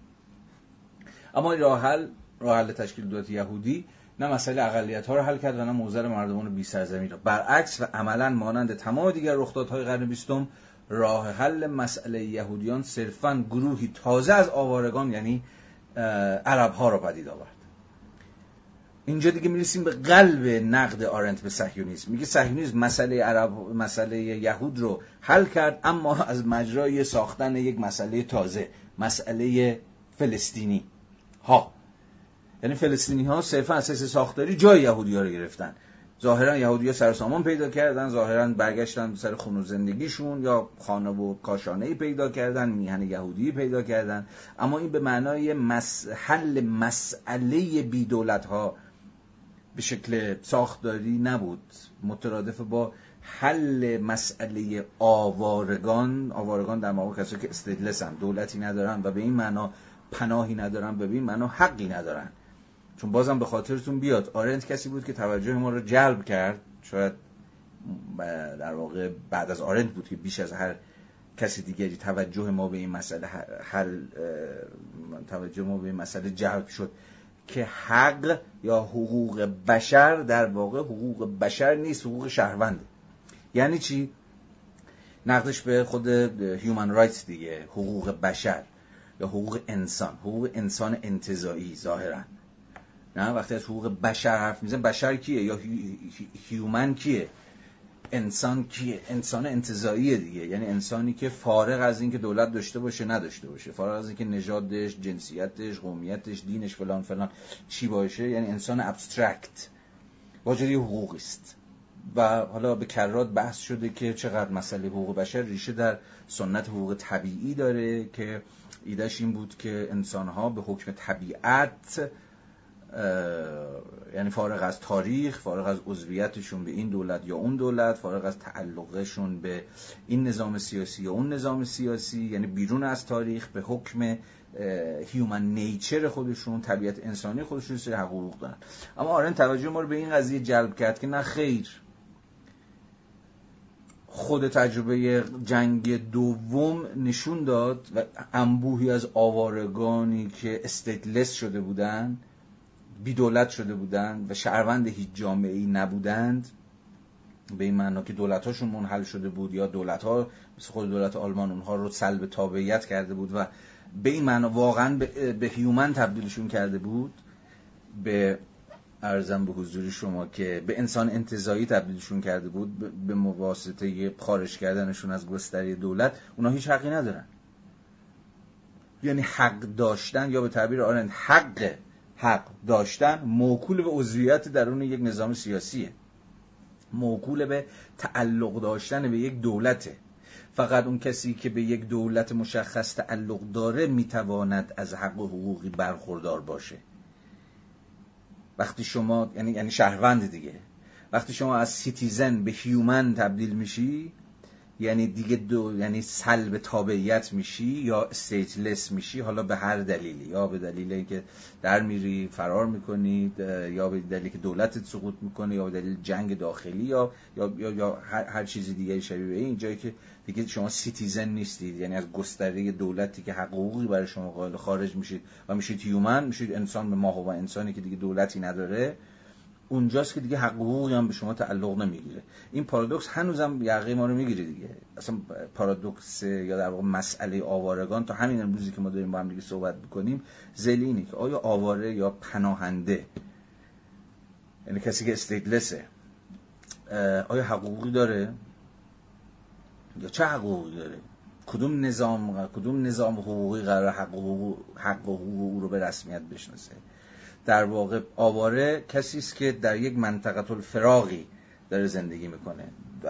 اما این راه حل راه حل تشکیل دولت یهودی نه مسئله اقلیت ها رو حل کرد و نه موزر مردمان بی سرزمین را برعکس و عملا مانند تمام دیگر رخدادهای قرن بیستم راه حل مسئله یهودیان صرفا گروهی تازه از آوارگان یعنی عرب ها را پدید آورد. اینجا دیگه می‌رسیم به قلب نقد آرنت به صهیونیسم. میگه صهیونیسم مسئله عرب مسئله یهود رو حل کرد اما از مجرای ساختن یک مسئله تازه مسئله فلسطینی. ها. یعنی فلسطینی ها صرفا اساس ساختاری جای یهودی ها رو گرفتن. ظاهرا یهودی ها سر سامان پیدا کردن ظاهرا برگشتن سر خون و زندگیشون یا خانه و کاشانه پیدا کردن میهن یهودی پیدا کردن. اما این به معنای مس... حل مسئله بی دولت ها به شکل ساختاری نبود. مترادف با حل مسئله آوارگان آوارگان در واقع کسایی که استدلسن دولتی ندارن و به این معنا پناهی ندارن و به این معنا حقی ندارن. چون بازم به خاطرتون بیاد آرنت کسی بود که توجه ما رو جلب کرد. شاید در واقع بعد از آرنت بود که بیش از هر کسی دیگری توجه ما به این مسئله حل توجه ما به این مسئله جلب شد. که حق یا حقوق بشر در واقع حقوق بشر نیست حقوق شهرونده. یعنی چی؟ نقدش به خود human rights دیگه حقوق بشر یا حقوق انسان. حقوق انسان انتزاعی ظاهرا. نه؟ وقتی از حقوق بشر حرف می‌زنن بشر کیه؟ یا human کیه؟ انسان کیه انسان انتزاعیه دیگه. یعنی انسانی که فارغ از اینکه دولت داشته باشه نداشته باشه. فارغ از اینکه نژادش جنسیتش قومیتش دینش فلان فلان چی باشه. یعنی انسان abstract. واجد حقوقی است و حالا به کرات بحث شده که چقدر مسئله حقوق بشر ریشه در سنت حقوق طبیعی داره که ایدهش این بود که انسانها به حکم طبیعت یعنی فارغ از تاریخ فارغ از عضویتشون به این دولت یا اون دولت فارغ از تعلقشون به این نظام سیاسی یا اون نظام سیاسی یعنی بیرون از تاریخ به حکم هیومن نیچر خودشون طبیعت انسانی خودشون سری حقوق دارن. اما آرن توجه ما رو به این قضیه جلب کرد که نه خیر. خود تجربه جنگ دوم نشون داد و انبوهی از آوارگانی که استیتلس شده بودند بی دولت شده بودند و شهروند هیچ جامعه ای نبودند. به این معنا که دولت هاشون منحل شده بود یا دولت ها مثل خود دولت آلمان اونها رو سلب تابعیت کرده بود و به این معنا واقعا به, هیومن تبدیلشون کرده بود. به ارزم به حضور شما که به انسان انتظایی تبدیلشون کرده بود به مواسطه خارج کردنشون از گستری دولت اونا هیچ حقی ندارن. یعنی حق داشتن یا به تعبیر آرند حق حق داشتن موکول به عضویت درون یک نظام سیاسیه. موکول به تعلق داشتن به یک دولته. فقط اون کسی که به یک دولت مشخص تعلق داره می‌تواند از حق و حقوقی برخوردار باشه. وقتی شما یعنی یعنی شهروند دیگه. وقتی شما از citizen به human تبدیل میشی یعنی دیگه دو یعنی سلب تابعیت میشی یا stateless میشی حالا به هر دلیلی. یا به دلیلی که در میری فرار می‌کنید یا به دلیلی که دولتت سقوط می‌کنه یا به دلیل جنگ داخلی یا یا یا, یا هر, هر چیزی دیگه شبیه به این. جایی که دیگه شما citizen نیستید. یعنی از گستره دولتی که حقوقی برای شما قائله خارج میشید و میشید human میشید انسان بماهو انسانی که دیگه دولتی نداره. اونجاست که دیگه حقوقی هم به شما تعلق نمی‌گیره. این پارادوکس هنوزم یقه ما رو می‌گیره دیگه. اصلا پارادوکس یا در واقع مسئله آوارگان تا همین امروزی که ما داریم با هم دیگه صحبت بکنیم زلینی که آیا آواره یا پناهنده؟ یعنی کسی که استیتلسه آیا حقوقی داره؟ یا چه حقوقی داره؟ کدوم نظام کدوم نظام حقوقی قرار حق حقوق حق حقوق او رو به رسمیت بشناسه؟ در واقع آواره کسی است که در یک منطقه الفراغی داره زندگی می‌کنه.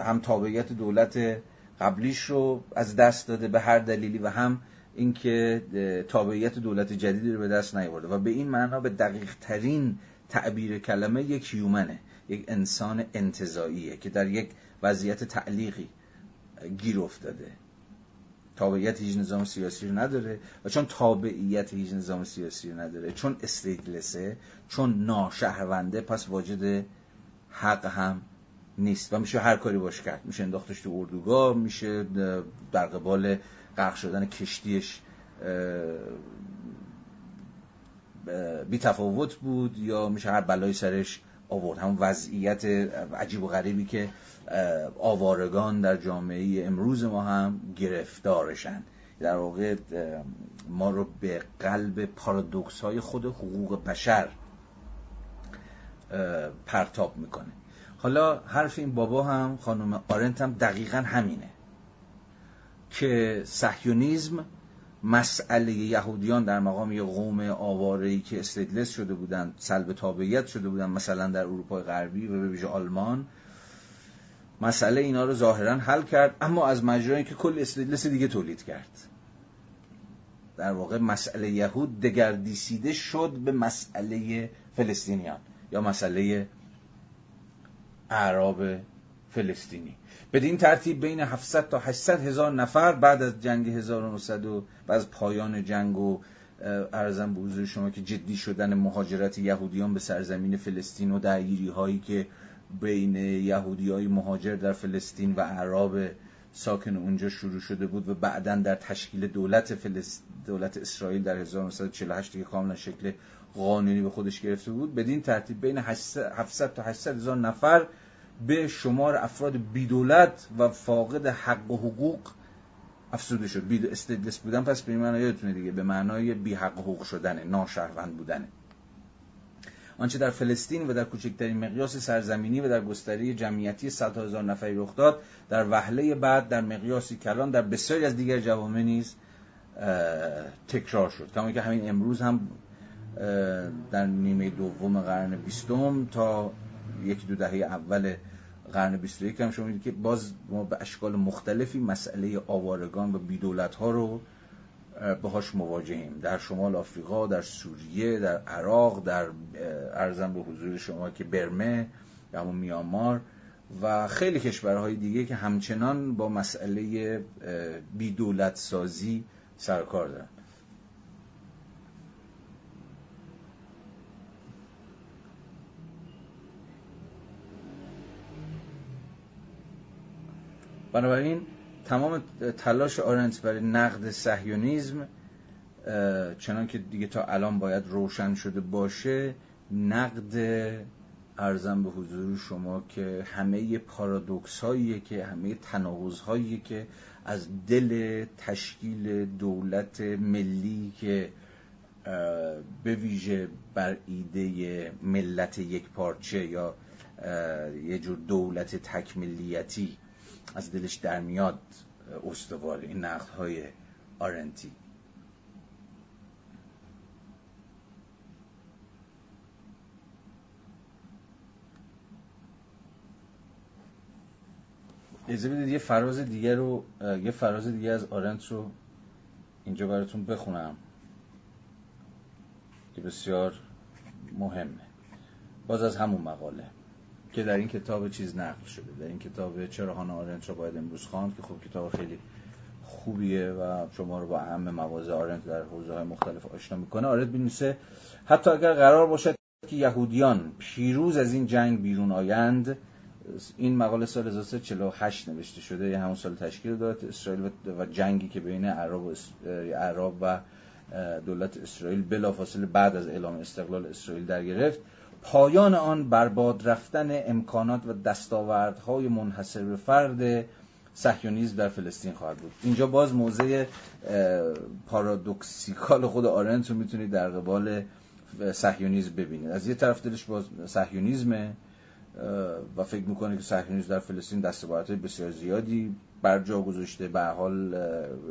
هم تابعیت دولت قبلیش رو از دست داده به هر دلیلی و هم اینکه تابعیت دولت جدیدی رو به دست نیاورده و به این معنا به دقیق ترین تعبیر کلمه یک هیومنه یک انسان انتظاییه که در یک وضعیت تعلیقی گیر افتاده. تابعیت هیچ نظام سیاسی رو نداره و چون تابعیت هیچ نظام سیاسی رو نداره چون استیتلسه چون ناشهرونده پس واجد حق هم نیست و میشه هر کاری باش کرد. میشه انداختش تو اردوگاه میشه در قبال غرق شدن کشتیش بی تفاوت بود یا میشه هر بلای سرش آورد. همون وضعیت عجیب و غریبی که آوارگان در جامعه امروز ما هم گرفتارشن. در واقع ما رو به قلب پارادوکس های خود حقوق بشر پرتاب می‌کنه. حالا حرف این بابا هم خانم آرنت هم دقیقا همینه که سحیونیزم مسئله یهودیان در مقام یه قوم آواره‌ای که استدلس شده بودند سلب تابعیت شده بودند مثلا در اروپای غربی و به ویژه آلمان مسئله اینا رو ظاهرا حل کرد اما از مجرایی که کل استدلس دیگه تولید کرد. در واقع مسئله یهود دگردیسیده شد به مسئله فلسطینیان یا مسئله اعراب فلسطینی. بدین ترتیب بین 700 تا 800 هزار نفر بعد از جنگ 1900 و بعد از پایان جنگ و ارزم به حضور شما که جدی شدن مهاجرت یهودیان به سرزمین فلسطین و درگیری هایی که بین یهودی های مهاجر در فلسطین و اعراب ساکن اونجا شروع شده بود و بعدا در تشکیل دولت فلسط... دولت اسرائیل در 1948 که کاملا شکل قانونی به خودش گرفته بود. بدین ترتیب بین 700 تا 800 هزار نفر به شمار افراد بیدولت و فاقد حق و حقوق افسوده شد. بید استدلس بودن پس به معنی یادتونه دیگه به معنای بی حق حقوق شدنه ناشهروند بودنه آنچه در فلسطین و در کوچکترین مقیاس سرزمینی و در گستره جمعیتی صد هزار نفری رخ داد در وهله بعد در مقیاسی کلان در بسیاری از دیگر جوامع نیز تکرار شد. کما که همین امروز هم در نیمه دوم قرن بیستم تا یکی دو دهه اول قرن 21 هم شما که باز ما به اشکال مختلفی مسئله آوارگان و بیدولت ها رو باهاش مواجهیم. در شمال آفریقا در سوریه در عراق در ارزم به حضور شما که برمه یا همون میامار و خیلی کشورهای دیگه که همچنان با مسئله بیدولت سازی سرکار دارن. بنابراین تمام تلاش آرنت برای نقد سهیونیزم چنان که دیگه تا الان باید روشن شده باشه نقد ارزم به حضور شما که همه پارادوکس هایی که همه تناقض هایی که از دل تشکیل دولت ملی که به ویژه بر ایده ملت یک پارچه یا یه جور دولت تکملیتی از دلش در میاد استوار این نقد های آرنتی اجازه بدید یه فراز دیگه رو یه فراز دیگه از آرنت رو اینجا براتون بخونم که بسیار مهمه. باز از همون مقاله. که در این کتاب چیز نقل شده. در این کتاب چرا هانا آرنت را باید امروز خواند؟ که خب کتاب خیلی خوبیه و شما رو با اهم مواضع آرنت در حوزه های مختلف آشنا می‌کنه. آرنت بینویسه حتی اگر قرار باشد که یهودیان پیروز از این جنگ بیرون آیند این مقاله سال 1948 نوشته شده. یه همون سال تشکیل دولت اسرائیل و جنگی که بین عرب و, عرب و دولت اسرائیل بلافاصله بعد از اعلام استقلال اسرائیل در گرفت. پایان آن برباد رفتن امکانات و دستاوردهای منحصر به فرد صهیونیسم در فلسطین خواهد بود. اینجا باز موضع پارادوکسیکال خود آرنت رو می‌تونید در قبال صهیونیسم ببینید. از یه طرف دلش باز صهیونیسمه. و فکر می‌کنه که صهیونیسم در فلسطین دستاوردهای بسیار زیادی بر جا گذاشته. به حال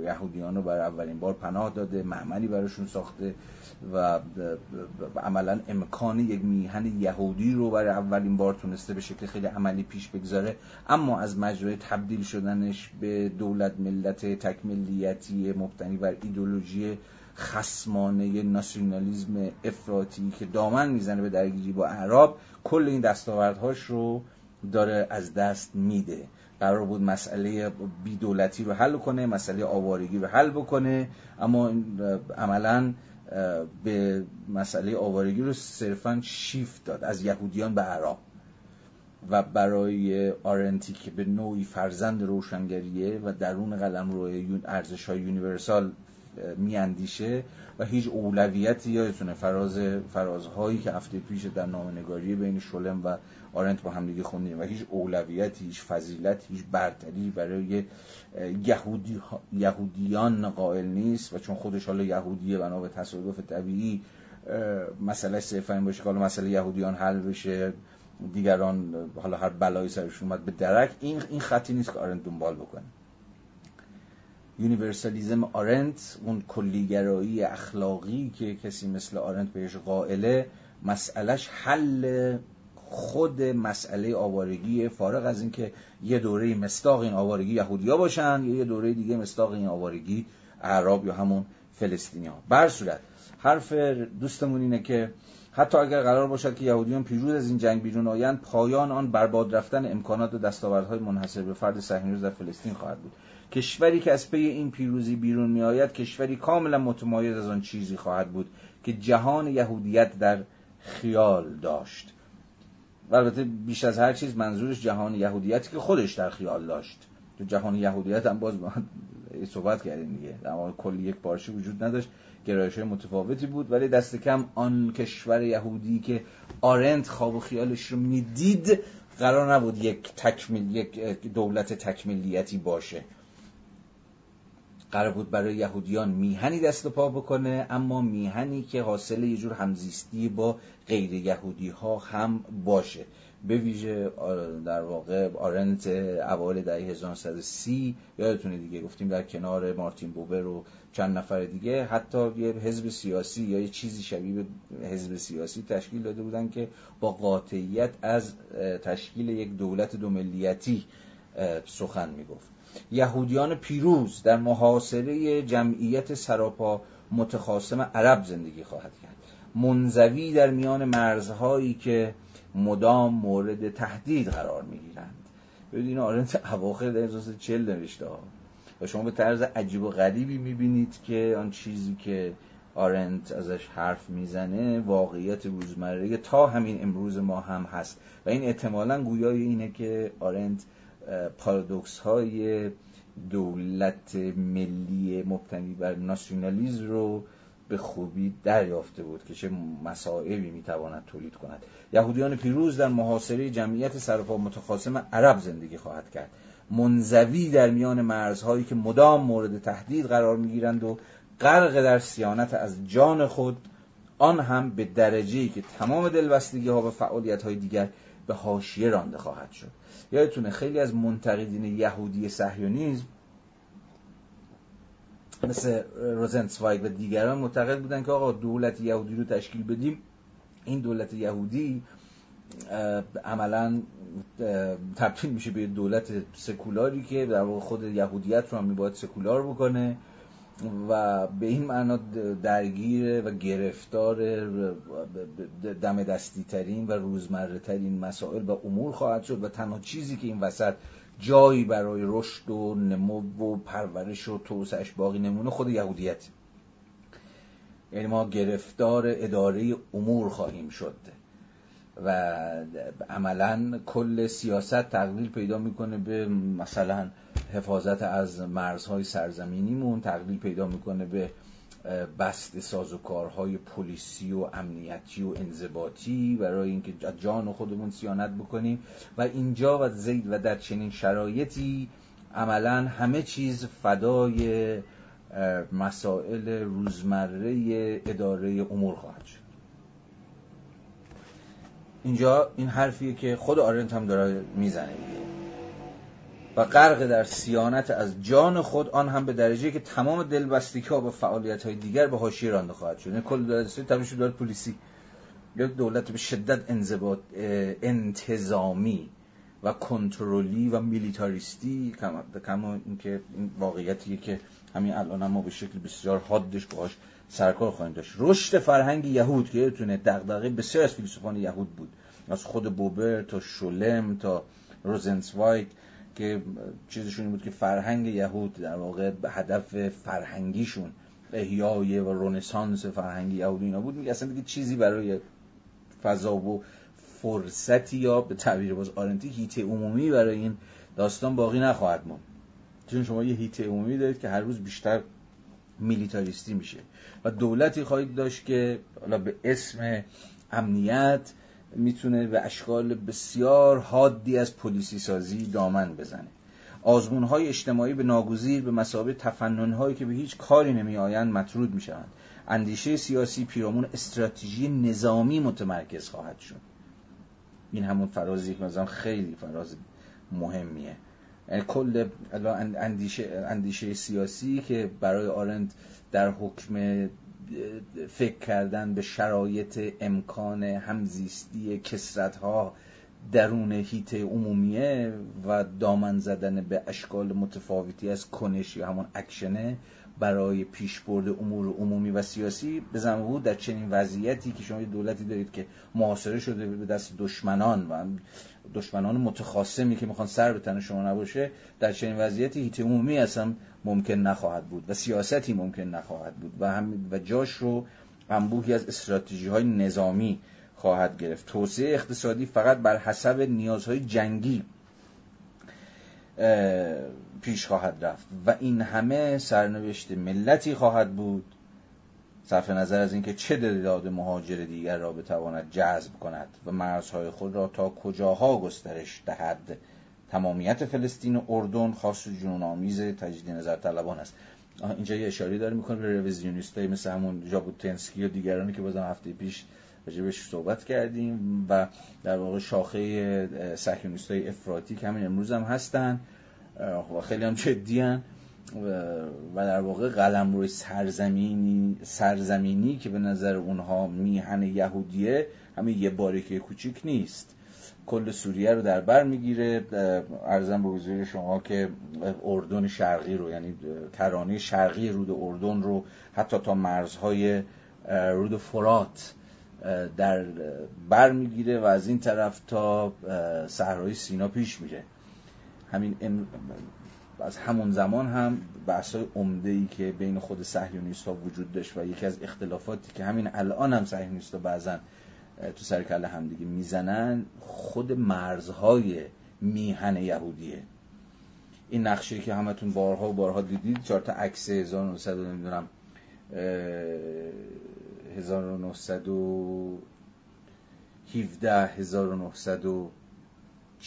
یهودیان رو برای اولین بار پناه داده معمنی براشون ساخته و عملا امکان یک میهن یهودی رو برای اولین بار تونسته به شکل خیلی عملی پیش بگذاره. اما از مجرای تبدیل شدنش به دولت ملت تکملیتی مبتنی بر ایدولوژی خسمانه ناسیونالیزم افراطی که دامن می‌زنه به درگیری با اعراب کل این دستاوردهاش رو داره از دست میده. قرار بود مسئله بیدولتی رو حل کنه مسئله آوارگی رو حل بکنه اما عملا به مسئله آوارگی رو صرفا شیفت داد از یهودیان به عرب. و برای آرنتی که به نوعی فرزند روشنگریه و درون قلم روی ارزش های یونیورسال میاندیشه و هیچ اولویتی یادتونه. فراز فرازهایی که هفته پیش در نامنگاری بین شلم و آرنت با هم دیگه خوندیم و هیچ اولویتی هیچ فضیلت هیچ برتری برای یهودی یهودیان قائل نیست و چون خودش حالا یهودیه بنا به تصادف طبیعی مسئله این باشه که حالا مسئله یهودیان حل بشه دیگران حالا هر بلایی سرشون اومد به درک این این خطی نیست که آرنت دنبال بکنه. یونیورسالیزم آرنت اون کلی‌گرایی اخلاقی که کسی مثل آرنت بهش قائله مسئله‌ش حل خود مسئله آوارگی فارغ از اینکه یه دوره مصداق این آوارگی یهودیا باشن یا یه دوره دیگه مصداق این آوارگی اعراب یا همون فلسطینیا در هر صورت حرف دوستمون اینه که حتی اگر قرار باشد که یهودیان پیروز از این جنگ بیرون آیند پایان آن برباد رفتن امکانات و دستاوردهای منحصر به فرد صهیونیست در فلسطین خواهد بود. کشوری که از پی این پیروزی بیرون می آید کشوری کاملا متمایز از آن چیزی خواهد بود که جهان یهودیت در خیال داشت. و البته بیش از هر چیز منظورش جهان یهودیتی که خودش در خیال داشت. تو جهان یهودیت هم باز صحبت کردیم دیگه. در کلی یک پارچه وجود نداشت. گرایش متفاوتی بود ولی دست کم آن کشور یهودی که آرنت خواب و خیالش رو می‌دید قرار نبود یک تکمیل یک دولت تکمیلیتی باشه. قرار بود برای یهودیان میهنی دست و پا بکنه اما میهنی که حاصل یه جور همزیستی با غیر یهودی ها هم باشه. به ویژه در واقع آرنت اوایل دهه 1930 یادتونه دیگه گفتیم در کنار مارتین بوبر و چند نفر دیگه حتی یه حزب سیاسی یا یه چیزی شبیه به حزب سیاسی تشکیل داده بودن که با قاطعیت از تشکیل یک دولت دو ملیتی سخن می‌گفت. یهودیان پیروز در محاصره جمعیت سراپا متخاصم عرب زندگی خواهد کرد. منزوی در میان مرزهایی که مدام مورد تهدید قرار می‌گیرند. ببینید آرنت اواخر در چل نوشته و شما به طرز عجیب و غریبی می‌بینید که آن چیزی که آرنت ازش حرف می‌زنه واقعیت روزمره تا همین امروز ما هم هست. و این احتمالا گویای اینه که آرنت پارادوکس های دولت ملی مبتنی بر ناسیونالیزم رو به خوبی دریافته بود که چه مسائبی می‌تواند تولید کند. یهودیان پیروز در محاصره جمعیت سرپا متخاصم عرب زندگی خواهد کرد. منزوی در میان مرزهایی که مدام مورد تهدید قرار می‌گیرند و غرق در سیانت از جان خود آن هم به درجه‌ای که تمام دلبستگی ها و فعالیت های دیگر به حاشیه رانده خواهد شد. یادتونه خیلی از منتقدین یهودی صهیونیسم مثل روزنسوایگ و دیگران معتقد بودن که آقا دولت یهودی رو تشکیل بدیم. این دولت یهودی عملا تبدیل میشه به دولت سکولاری که در واقع خود یهودیت رو هم میباید سکولار بکنه. و به این معنا درگیر و گرفتار دم دستی ترین و روزمره ترین مسائل و امور خواهد شد و تنها چیزی که این وسط جایی برای رشد و نمو و پرورش و توسعش باقی نمونه خود یهودیت. یعنی ما گرفتار اداره امور خواهیم شد. و عملا کل سیاست تقلیل پیدا می‌کنه به مثلا حفاظت از مرزهای سرزمینیمون تقلیل پیدا می‌کنه به بست سازوکارهای پلیسی و امنیتی و انضباطی برای اینکه جان خودمون سیانت بکنیم. و اینجا و زید و در چنین شرایطی عملا همه چیز فدای مسائل روزمره اداره امور خواهد شد. اینجا این حرفیه که خود آرنت هم داره می‌زنه. و غرق در سیانت از جان خود آن هم به درجه که تمام دلبستگی ها و فعالیت های دیگر به حاشیه رانده خواهد شد. یعنی کل دولت تبدیل دولت پلیسی. یک دولت به شدت انضباط انتظامی و کنترلی و میلیتاریستی کما اینکه این واقعیتیه که همین الان هم ما به شکل بسیار حادش باهاش سرکار خواهیم داشت. رشد فرهنگ یهود که یادتونه دغدغه بسیار از فیلسوفان یهود بود. از خود بوبر تا شولم تا روزنسوایگ که چیزشون بود که فرهنگ یهود در واقع به هدف فرهنگیشون احیای و رونسانس فرهنگی یهود اینا بود. میگه اصلا دیگه چیزی برای فضا و فرصتی یا به تعبیر باز آرنتی هیت عمومی برای این داستان باقی نخواهد ماند چون شما یه هیت عمومی دارید که هر روز بیشتر میلیتاریستی میشه. و دولتی خواهید داشت که حالا به اسم امنیت می‌تونه به اشکال بسیار حادی از پلیسی سازی دامن بزنه. آزمون های اجتماعی به ناگزیر به مسابقه تفنن هایی که به هیچ کاری نمی آیند مطرود می شوند اندیشه سیاسی پیرامون استراتژی نظامی متمرکز خواهد شد. این همون فرازی که مثلا خیلی فراز مهمیه. کل اندیشه, اندیشه سیاسی که برای آرند در حکم فکر کردن به شرایط امکان همزیستی کسرت ها درون هیت عمومیه و دامن زدن به اشکال متفاوتی از کنش یا همون اکشنه برای پیشبرد امور عمومی و سیاسی به بود در چنین وضعیتی که شما یه دولتی دارید که محاصره شده به دست دشمنان و دشمنان متخاصمی که می‌خوان سر به تن شما نباشه در چنین وضعیتی هیت عمومی اصلا ممکن نخواهد بود و سیاستی ممکن نخواهد بود و هم و جاش رو انبوهی از استراتژی های نظامی خواهد گرفت. توسعه اقتصادی فقط بر حسب نیازهای جنگی پیش خواهد رفت و این همه سرنوشت ملتی خواهد بود. صرف نظر از اینکه چه تعداد مهاجر دیگر را بتواند جذب کند و مرزهای خود را تا کجاها گسترش دهد. تمامیت فلسطین و اردن خاص جنون آمیز تجدید نظر طلبان است. اینجا یه اشاره داره می‌کنه به رویزیونیستایی مثل همون جابوتنسکی و دیگرانی که بازم هفته پیش راجبش صحبت کردیم و در واقع شاخه صهیونیستای افراطی که همین امروز هم هستن. و خیلی هم جدی و در واقع قلم روی سرزمینی سرزمینی که به نظر اونها میهن یهودیه همین یه باریکه کوچیک نیست. کل سوریه رو در بر می‌گیره. ارزم به حضور شما که اردن شرقی رو یعنی ترانه شرقی رود اردن رو حتی تا مرزهای رود فرات در بر می‌گیره و از این طرف تا صحرای سینا پیش میره. همین از همون زمان هم بحثای عمده ای که بین خود صهیونیست ها وجود داشت و یکی از اختلافاتی که همین الان هم صهیونیست ها بعضا تو سر کله هم دیگه می‌زنن خود مرزهای میهن یهودیه. این نقشه که همتون بارها و بارها دیدید چهار تا عکس 1900 نمی‌دونم 1917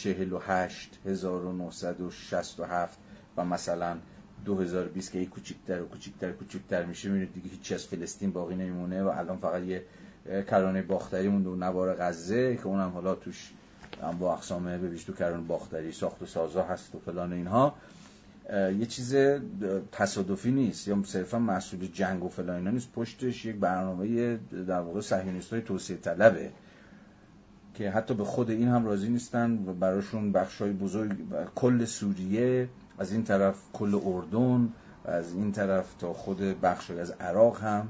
1948 1967 و مثلا 2020 که یک کوچیکتر و کوچیکتر کوچیکتر میشه می‌بینید دیگه هیچی از فلسطین باقی نمیمونه و الان فقط یه کرانه باختری مونده و نوار غزه که اونم حالا توش هم با اقسام ببیش تو کرانه باختری ساخت و سازا هست و فلان اینها. یه چیز تصادفی نیست یا صرفا مسئول جنگ و فلان اینا نیست. پشتش یک برنامه در واقع صهیونیست های توسعه طلبه. که حتی به خود این هم راضی نیستن و براشون های بزرگ کل سوریه از این طرف کل اردن و از این طرف تا خود بخش از عراق هم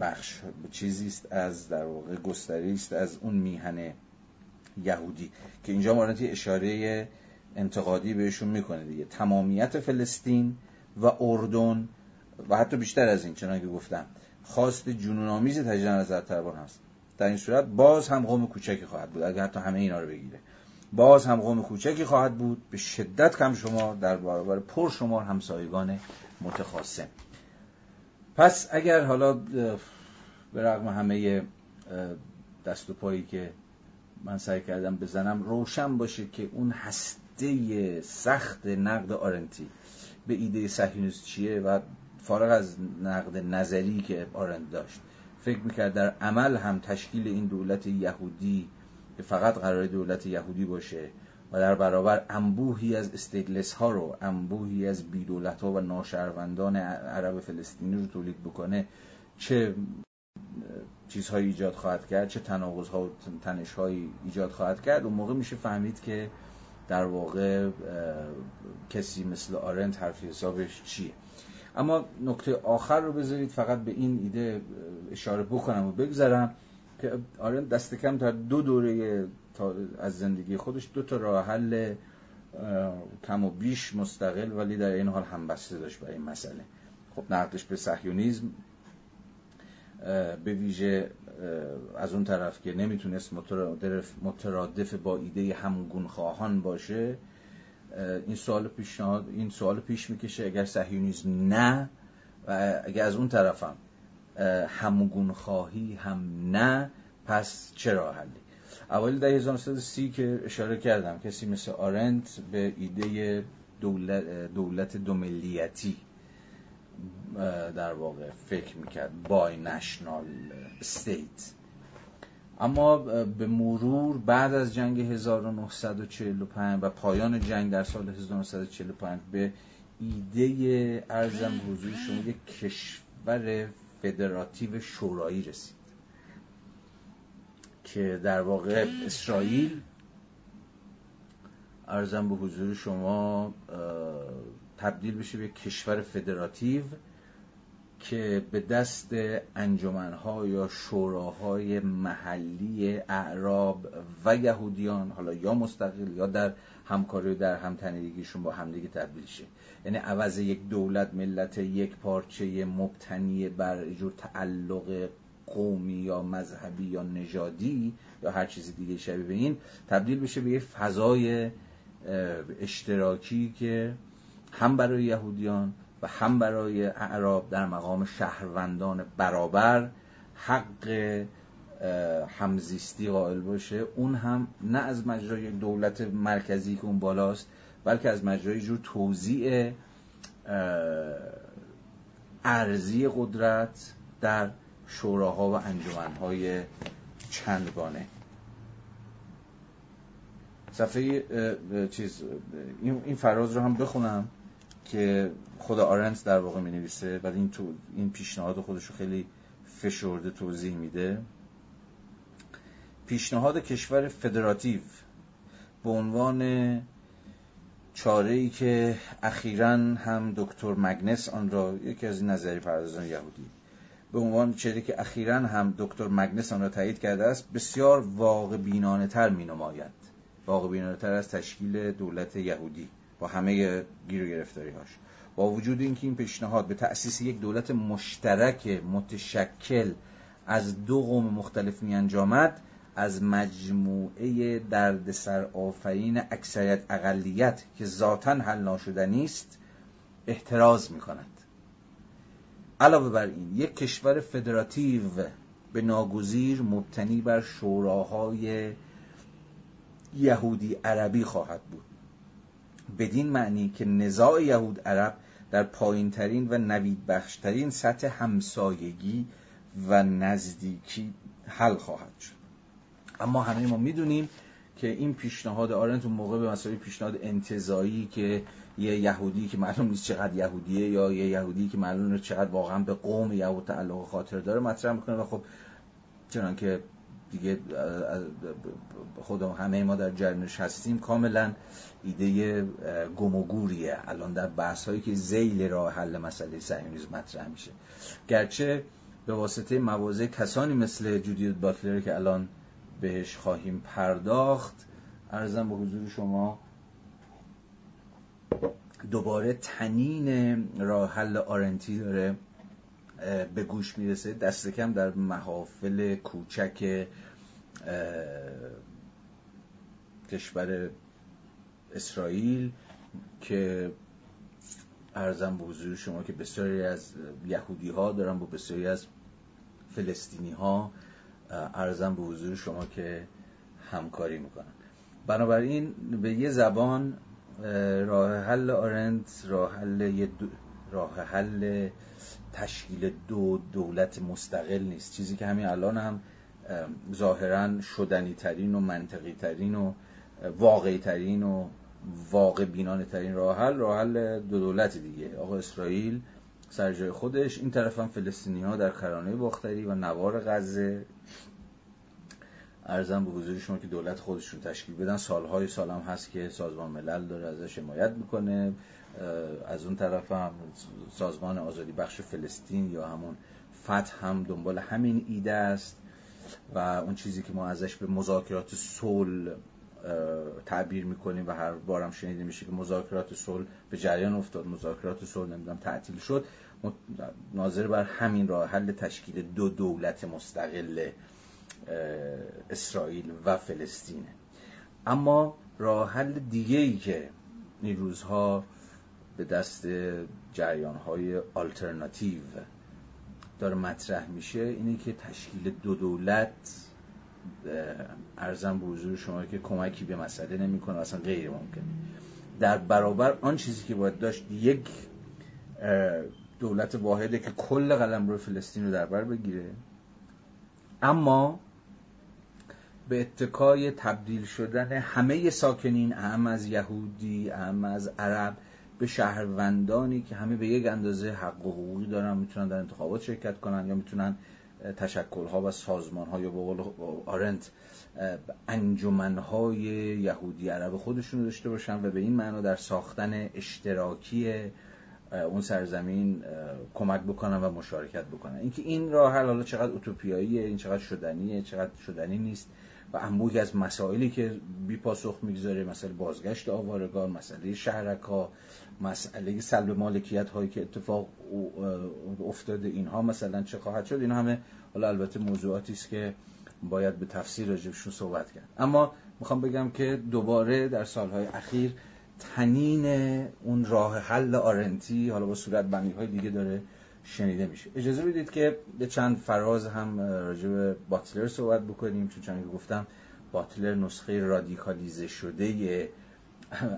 بخش چیزی است از در واقع گستری است از اون میهن یهودی که اینجا مارنتی اشاره انتقادی بهشون می‌کنه دیگه. تمامیت فلسطین و اردن و حتی بیشتر از این چنانکه گفتم خواست جنون آمیز تجدید نظر طلبان هست. در این صورت باز هم قوم کوچکی خواهد بود اگر حتی همه اینا رو بگیره. باز هم قوم کوچکی خواهد بود به شدت کم شما در برابر پر شمار همسایگان متخاصم. پس اگر حالا به رغم همه دست و پایی که من سعی کردم بزنم روشن باشه که اون هسته سخت نقد آرنتی به ایده صهیونیست چیه و فارغ از نقد نظری که آرنت داشت. فکر می‌کرد در عمل هم تشکیل این دولت یهودی که فقط قرار دولت یهودی باشه و در برابر انبوهی از استیتلس ها رو انبوهی از بیدولت ها و ناشهروندان عرب فلسطینی رو تولید بکنه چه چیزهایی ایجاد خواهد کرد چه تناقض ها و تنش هایی ایجاد خواهد کرد. اون موقع میشه فهمید که در واقع کسی مثل آرنت حرفی حسابش چیه. اما نکته آخر رو بذارید فقط به این ایده اشاره بکنم و بگذارم که آرن دست کم تا دو دوره از زندگی خودش دو تا راه حل کم و بیش مستقل ولی در این حال همبسته داشت برای این مسئله. خب نقدش به صهیونیسم به ویژه از اون طرف که نمی‌تونست مترادف با ایده همگون خواهان باشه این سوال پیشنهاد این سوال پیش می‌کشه اگر صهیونیسم نه. و اگر از اون طرفم همگون خواهی هم نه پس چرا حلی؟ اوایل در 1930 که اشاره کردم کسی مثل آرنت به ایده دولت, دولت دوملیتی در واقع فکر می‌کرد بای نشنال استیت. اما به مرور بعد از جنگ 1945 و پایان جنگ در سال 1945 به ایده ارزم حضور شما یک کشور فدراتیو شورایی رسید که در واقع اسرائیل ارزم به حضور شما تبدیل بشه به کشور فدراتیو که به دست انجمنها یا شوراهای محلی اعراب و یهودیان حالا یا مستقل یا در همکاری و در همتنیدگیشون با همدیگه تبدیل شه. یعنی عوض یک دولت ملت یک پارچه مبتنی بر جور تعلق قومی یا مذهبی یا نژادی یا هر چیز دیگه شبیه به این تبدیل بشه به یه فضای اشتراکی که هم برای یهودیان و هم برای اعراب در مقام شهروندان برابر حق همزیستی قائل باشه. اون هم نه از مجرای دولت مرکزی که اون بالاست بلکه از مجرای جور توزیع ارزی قدرت در شوراها و انجمنهای چندگانه. صفحه چیز این فراز رو هم بخونم که خود آرنت در واقع می نویسه بعد این تو این پیشنهاد خودش رو خیلی فشرده توضیح میده. پیشنهاد کشور فدراتیو به عنوان چاره ای که اخیرا هم دکتر مگنس آن را یکی از این نظری پردازان یهودی به عنوان چیزی که اخیرا هم دکتر مگنس آن را تایید کرده است بسیار واقع بینانه تر می نماید واقع بینانه تر از تشکیل دولت یهودی با همه گیر و گرفتاری هاش با وجود اینکه این پیشنهاد به تأسیس یک دولت مشترک متشکل از دو قوم مختلف می انجامد از مجموعه دردسر آفرین اکثریت اقلیت که ذاتا حل ناشدنی است احتراز می کند علاوه بر این یک کشور فدراتیو به ناگزیر مبتنی بر شوراهای یهودی عربی خواهد بود. بدین معنی که نزاع یهود عرب در پایین ترین و نوید بخشترین سطح همسایگی و نزدیکی حل خواهد شد. اما همه ما می‌دونیم که این پیشنهاد آرنت اون موقع به مسابقه پیشنهاد انتظایی که یه یهودی که معلوم نیست چقدر یهودیه یا یه یهودی که معلوم نیست چقدر واقعا به قوم یهود تعلق خاطر داره مطرح می‌کنه و خب چنان که دیگه خود همه ما در جرنش هستیم. کاملا ایده گم و گوریه. الان در بحث هایی که زیل راه حل مسئله صهیونیسم مطرح میشه. گرچه به واسطه مواضع کسانی مثل جودیوت باتلر که الان بهش خواهیم پرداخت ارزم به حضور شما دوباره تنین راه حل آرنتی داره. به گوش می‌رسه. دست کم در محافل کوچک کشور اسرائیل که ارزم به حضور شما که بسیاری از یهودی ها دارن با بسیاری از فلسطینی ها ارزم به حضور شما که همکاری می‌کنن. بنابراین به یه زبان راه حل آرنت راه حل راه حل تشکیل دو دولت مستقل نیست. چیزی که همین الان هم ظاهرا شدنی ترین و منطقی ترین و واقعی ترین و واقع بینانه ترین راه حل راه حل دو دولت دیگه. آقا اسرائیل سر جای خودش این طرف هم فلسطینی ها در کرانه باختری و نوار غزه. ارزم به حضور شما که دولت خودشون تشکیل بدن. سالهای سال هم هست که سازمان ملل داره ازش حمایت می‌کنه. از اون طرف هم سازمان آزادی بخش فلسطین یا همون فتح هم دنبال همین ایده است و اون چیزی که ما ازش به مذاکرات صلح تعبیر می‌کنیم و هر بارم شنیده میشه که مذاکرات صلح به جریان افتاد مذاکرات صلح نمی‌دونم تعطیل شد. ناظر بر همین راه حل تشکیل دو دولت مستقل اسرائیل و فلسطینه. اما راه حل دیگه ای که این به دست جریان های آلترناتیو داره مطرح میشه اینه که تشکیل دو دولت ارزم به حضور شما که کمکی به مسئله نمی‌کنه اصلا غیر ممکن. در برابر آن چیزی که باید داشت یک دولت واحده که کل قلم رو فلسطین رو در بر بگیره اما به اتکای تبدیل شدن همه ساکنین اهم از یهودی اهم از عرب به شهروندانی که همه به یک اندازه حق و حقوقی دارن می‌تونن در انتخابات شرکت کنن یا می‌تونن تشکلها و سازمانها یا به قول آرنت انجمنهای یهودی عرب خودشون داشته باشن و به این معنا در ساختن اشتراکی اون سرزمین کمک بکنن و مشارکت بکنن. اینکه این راه حل حالا چقدر اوتوپیاییه این چقدر شدنیه چقدر شدنی نیست و انبوهی از مسائلی که بی پاسخ می‌گذاره مسئله بازگشت آوارگان مسئله شهرک ها مسئله سلب مالکیت هایی که اتفاق افتاده اینها مثلا چه خواهد شد؟ این همه حالا البته موضوعاتی است که باید به تفسیر راجبشون صحبت کرد. اما می‌خوام بگم که دوباره در سالهای اخیر تنین اون راه حل آرنتی حالا با صورت بندی های دیگه داره شنیده میشه. اجازه بدید که به چند فراز هم راجع به باتلر صحبت بکنیم چون که گفتم باتلر نسخه رادیکالیزه شده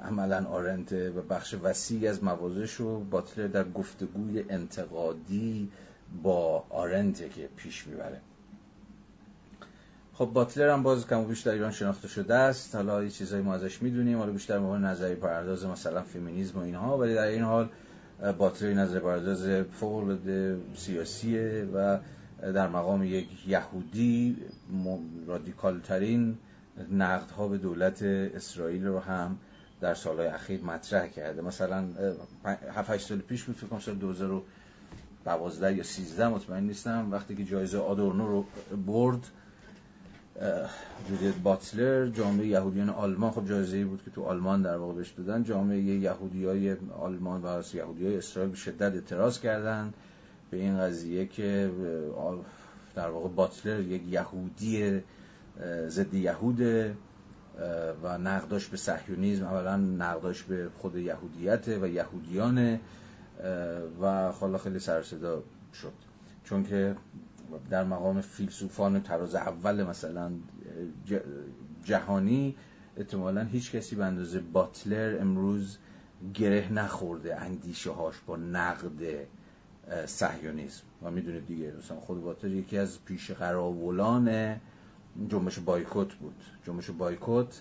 عملا آرنت و بخش وسیعی از موازش رو باتلر در گفتگوی انتقادی با آرنت که پیش می‌بره. خب باتلر هم باز کم و بیش در ایران شناخته شده است. حالا یه چیزایی ما ازش می‌دونیم. حالا بیشتر به نظری پرداز مثلا فمینیسم و اینها ولی در این حال باتلر نظر پرداز فوق سیاسیه و در مقام یک یهودی رادیکال ترین نقدها به دولت اسرائیل رو هم در سالهای اخیر مطرح کرده. مثلا 7 سال پیش بود فکر سال 2012 یا 13 مطمئن نیستم. وقتی که جایزه آدورنو رو برد جودیت باتلر جامعه یهودیان آلمان. خب جایزه بود که تو آلمان در واقع بهش دادن. جامعه یهودی های آلمان و یهودی های اسرائیل به شدت اعتراض کردن به این قضیه که در واقع باتلر یک یهودی ضد یهوده. و نقداش به صهیونیسم اولا نقداش به خود یهودیت و یهودیانه و حالا خیلی سر صدا شد. چون که در مقام فیلسوفان تراز اول مثلا جهانی احتمالا هیچ کسی به اندازه باتلر امروز گره نخورده اندیشه هاش با نقد صهیونیسم و می‌دونید دیگه مثلا خود باتلر یکی از پیش قراولان جنبش بایکوت بود. جنبش بایکوت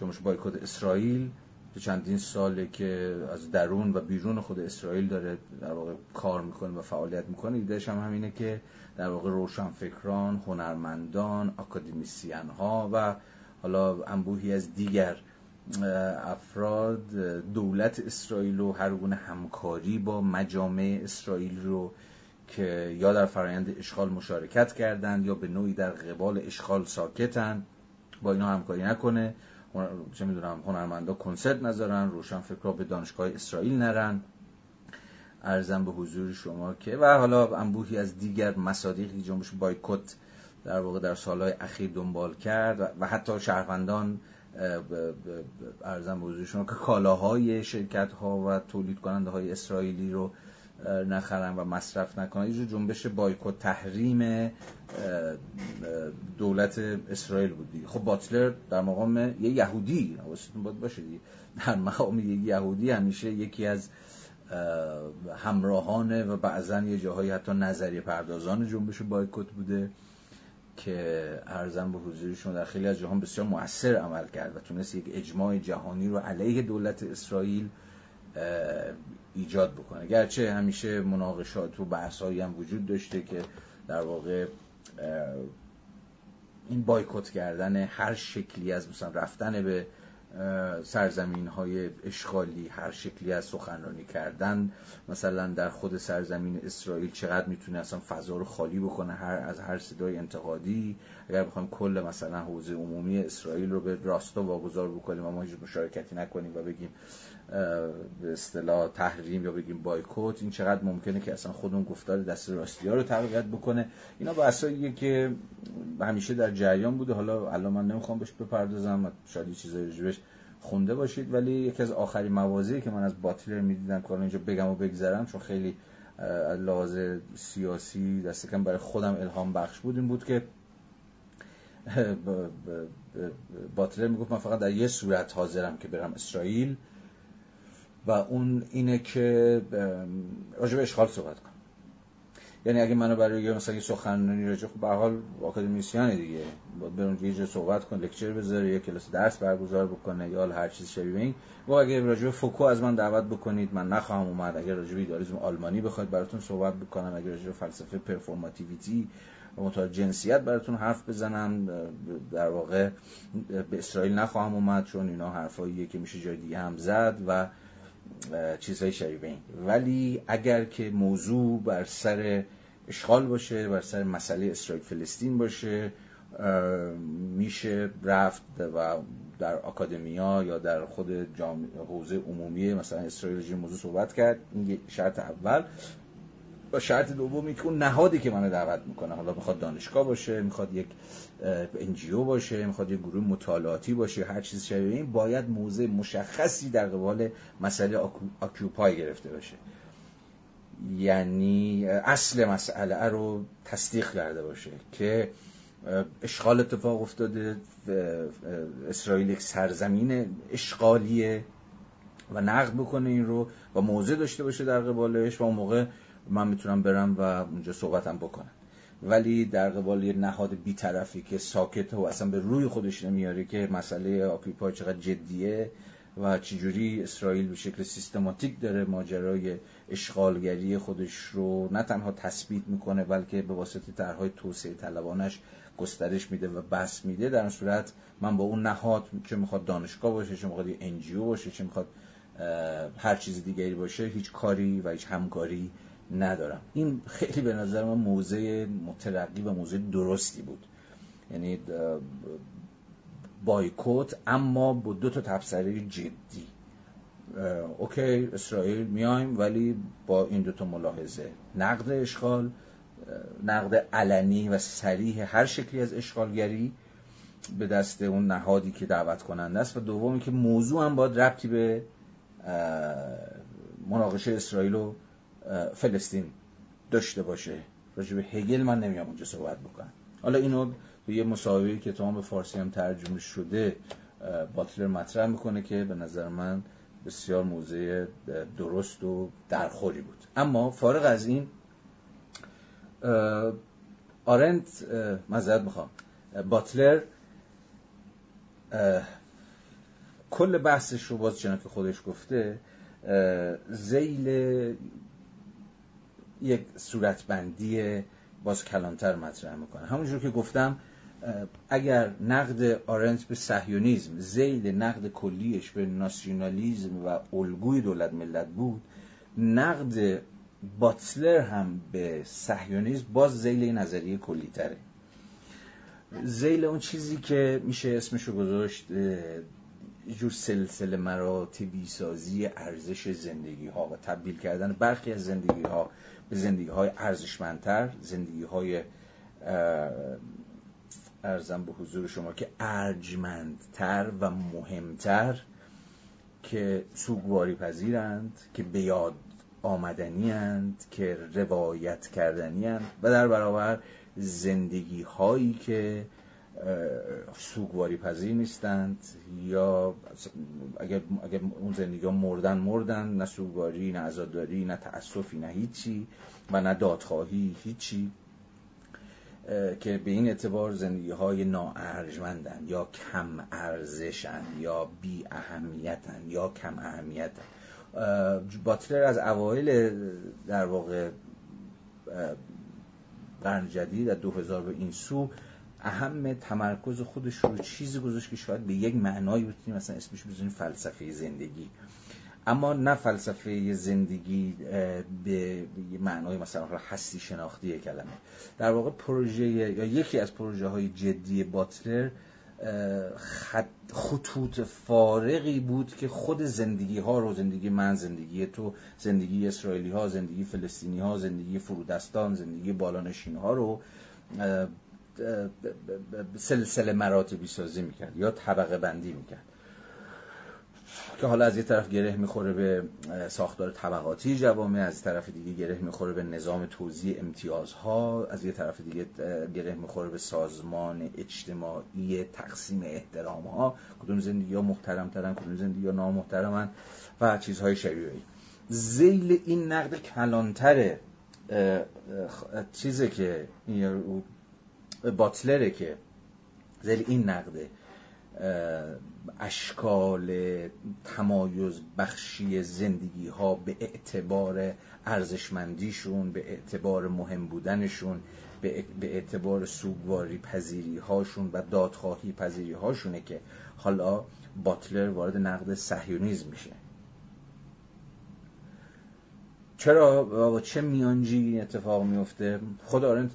جنبش بایکوت اسرائیل که چندین ساله که از درون و بیرون خود اسرائیل داره در واقع کار می‌کنه و فعالیت می‌کنه. ایدهش هم همینه که در واقع روشنفکران، هنرمندان، اکادمیسیان ها و حالا انبوهی از دیگر افراد دولت اسرائیل و هر گونه همکاری با مجامع اسرائیل رو که یا در فرایند اشغال مشارکت کردند یا به نوعی در قبال اشغال ساکتن با اینا همکاری نکنه. چه می‌دونم هنرمندا کنسرت نذارن روشن فکرها به دانشگاه اسرائیل نرن. ارزم به حضور شما که و حالا انبوهی از دیگر مصادیقی جنبش بایکوت در واقع در سالهای اخیر دنبال کرد و حتی شهروندان ارزم به حضور شما که کالاهای شرکت ها و تولید کننده های اسرائیلی رو نخرن و مصرف نکنن. یه جنبش بایکوت تحریم دولت اسرائیل بود دیگه. خب باتلر در مقام یه یهودی حواستون باید باشه دیگه. در مقام یه یهودی همیشه یکی از همراهانه و بعضا یه جاهایی حتی نظریه پردازان جنبش بایکوت بوده که ارزم به حضورشون در خیلی از جهان بسیار مؤثر عمل کرد و تونست یک اجماع جهانی رو علیه دولت اسرائیل ایجاد بکنه. گرچه همیشه مناقشات و بحثایی هم وجود داشته که در واقع این بایکوت کردن هر شکلی از مثلا رفتن به سرزمین های اشغالی هر شکلی از سخنرانی کردن مثلا در خود سرزمین اسرائیل چقدر می‌تونه اصلا فضا رو خالی بکنه هر از هر صدای انتقادی. اگر بخوایم کل مثلا حوزه عمومی اسرائیل رو به راستا واگذار بکنیم و ما هیچ مشارکتی نکنیم و بگیم به اصطلاح تحریم یا بگیم بایکوت این چقدر ممکنه که اصلا خود اون گفتار دست راستی ها رو تقویت بکنه. اینا بحثاییه که همیشه در جریان بوده. حالا الان من نمی‌خوام بهش بپردازم شاید چیزایی بهش خونده باشید ولی یکی از آخرین موازی که من از باتلر می‌دیدم که اینجا بگم و بگذرم چون خیلی لحاظ سیاسی دست کم برای خودم الهام بخش بود این بود که باتلر می‌گفت من فقط در یه صورت حاضرم که برم اسرائیل. و اون اینه که راجع به اشغال صحبت کنم. یعنی اگه منو برای مثلا سخنرانی راجع خب به حال آکادمیسیان دیگه. برون یه جا صحبت کن لکچر بذاره یا کلاس درس برگزار بکنه یا هر چیز شبیه این. و اگه راجع فوکو از من دعوت بکنید من نخواهم اومد. اگه راجع به آلمانی بخواید براتون صحبت بکنم اگه راجع فلسفه پرفورماتیویتی و مطابق جنسیت براتون حرف بزنم در واقع به اسرائیل نخواهم اومد چون اینا حرفاییه که میشه جای دیگه هم زد و چیزهای شبیه این. ولی اگر که موضوع بر سر اشغال باشه بر سر مسئله اسرائیل فلسطین باشه میشه رفت و در اکادمیا یا در خود جامعه حوزه عمومی مثلا اسرائیل موضوع صحبت کرد. این شرط اول. با شرط دومی که نهادی که منو دعوت می‌کنه حالا می‌خواد دانشگاه باشه می‌خواد یک انجیو باشه می‌خواد یک گروه مطالعاتی باشه هر چیز شبیه این باید موضع مشخصی در قبال مسئله آکیوپای گرفته باشه. یعنی اصل مسئله رو تصدیق کرده باشه که اشغال اتفاق افتاده اسرائیل یک سرزمین اشغالیه و نقد بکنه این رو و موضع داشته باشه در قبالش و اون موقع من می‌تونم برم و اونجا صحبتم بکنم. ولی در قبال یه نهاد بیطرفی که ساکت و اصلا به روی خودش نمیاره که مسئله آکیپای چقدر جدیه و چجوری اسرائیل به شکل سیستماتیک داره ماجرای اشغالگری خودش رو نه تنها تثبیت می‌کنه بلکه به واسطه طرحهای توسعه طلبانش گسترش میده و بسط میده. در صورت من با اون نهاد چه می‌خواد دانشگاه باشه چه می‌خواد NGO باشه چه می‌خواد هر چیز دیگری باشه هیچ کاری و هیچ همکاری ندارم. این خیلی به نظر من موضع مترقی و موضع درستی بود. یعنی بایکوت اما با دو تا تبصره جدی. OK اسرائیل میایم ولی با این دو تا ملاحظه. نقد اشغال نقد علنی و سریح هر شکلی از اشغالگری به دست اون نهادی که دعوت کننده است. و دومی که موضوع هم باید ربطی به مناقشه اسرائیل و فلسطین داشته باشه. راجع به هگل من نمیام اونجا صحبت بکنم. حالا اینو به یه مصاحبه که تمام به فارسی هم ترجمه شده باتلر مطرح می‌کنه که به نظر من بسیار موضع درست و درخوری بود. اما فارغ از این آرنت مذارت می‌خوام. باتلر کل بحثش رو باز چنان که خودش گفته زیل یک صورتبندی باز کلانتر مطرح می‌کنه. همونجور که گفتم اگر نقد آرنت به سهیونیزم زیل نقد کلیش به ناسیونالیزم و الگوی دولت ملت بود نقد باتلر هم به سهیونیزم باز زیل نظریه کلی تره. زیل اون چیزی که میشه اسمشو گذاشت جور سلسله مراتبی سازی ارزش زندگی ها و تبدیل کردن برخی از زندگی ها به زندگی های ارزشمندتر زندگی های ارزم به حضور شما که ارجمندتر و مهمتر که سوگواری پذیرند که به یاد آمدنی هند که روایت کردنی هند و در برابر زندگی هایی که سوگواری پذیر نیستند یا اگر, اگر اون زندگی ها مردن مردن نه سوگواری نه عزاداری نه تأسفی نه هیچی و نه دادخواهی هیچی که به این اعتبار زندگی های ناارجمندن یا کم ارزشن یا بی اهمیتن یا کم اهمیتن باتلر از اوایل در واقع قرن جدید در 2000 به این سو اهم تمرکز خودش رو چیزی گذاشت که شاید به یک معنایی بتونیم مثلا اسمش بزنیم فلسفه زندگی. اما نه فلسفه زندگی به معنای مثلا هستی شناختی کلمه. در واقع پروژه یا یکی از پروژه های جدی باتلر خطوط فارقی بود که خود زندگی ها رو زندگی من زندگی تو زندگی اسرائیلی ها زندگی فلسطینی ها زندگی فرودستان زندگی بالانشین ها رو سلسله مراتبی سازی می‌کرد یا طبقه بندی می‌کرد. که حالا از یه طرف گره می‌خوره به ساختار طبقاتی جوامع از طرف دیگه گره می‌خوره به نظام توزیع امتیازها از یه طرف دیگه گره می‌خوره به سازمان اجتماعی تقسیم احترام ها کدوم زندگی ها محترم ترن کدوم زندگی ها نامحترمن و چیزهای شبیه زیل این نقد کلانتر چیزی که باتلره که زیل این نقده اشکال تمایز بخشی زندگی ها به اعتبار ارزشمندیشون به اعتبار مهم بودنشون به اعتبار سوگواری پذیری هاشون و دادخواهی پذیری هاشونه که حالا باتلر وارد نقد صهیونیزم میشه. چرا؟ با چه میانجی اتفاق میفته؟ خود آرنت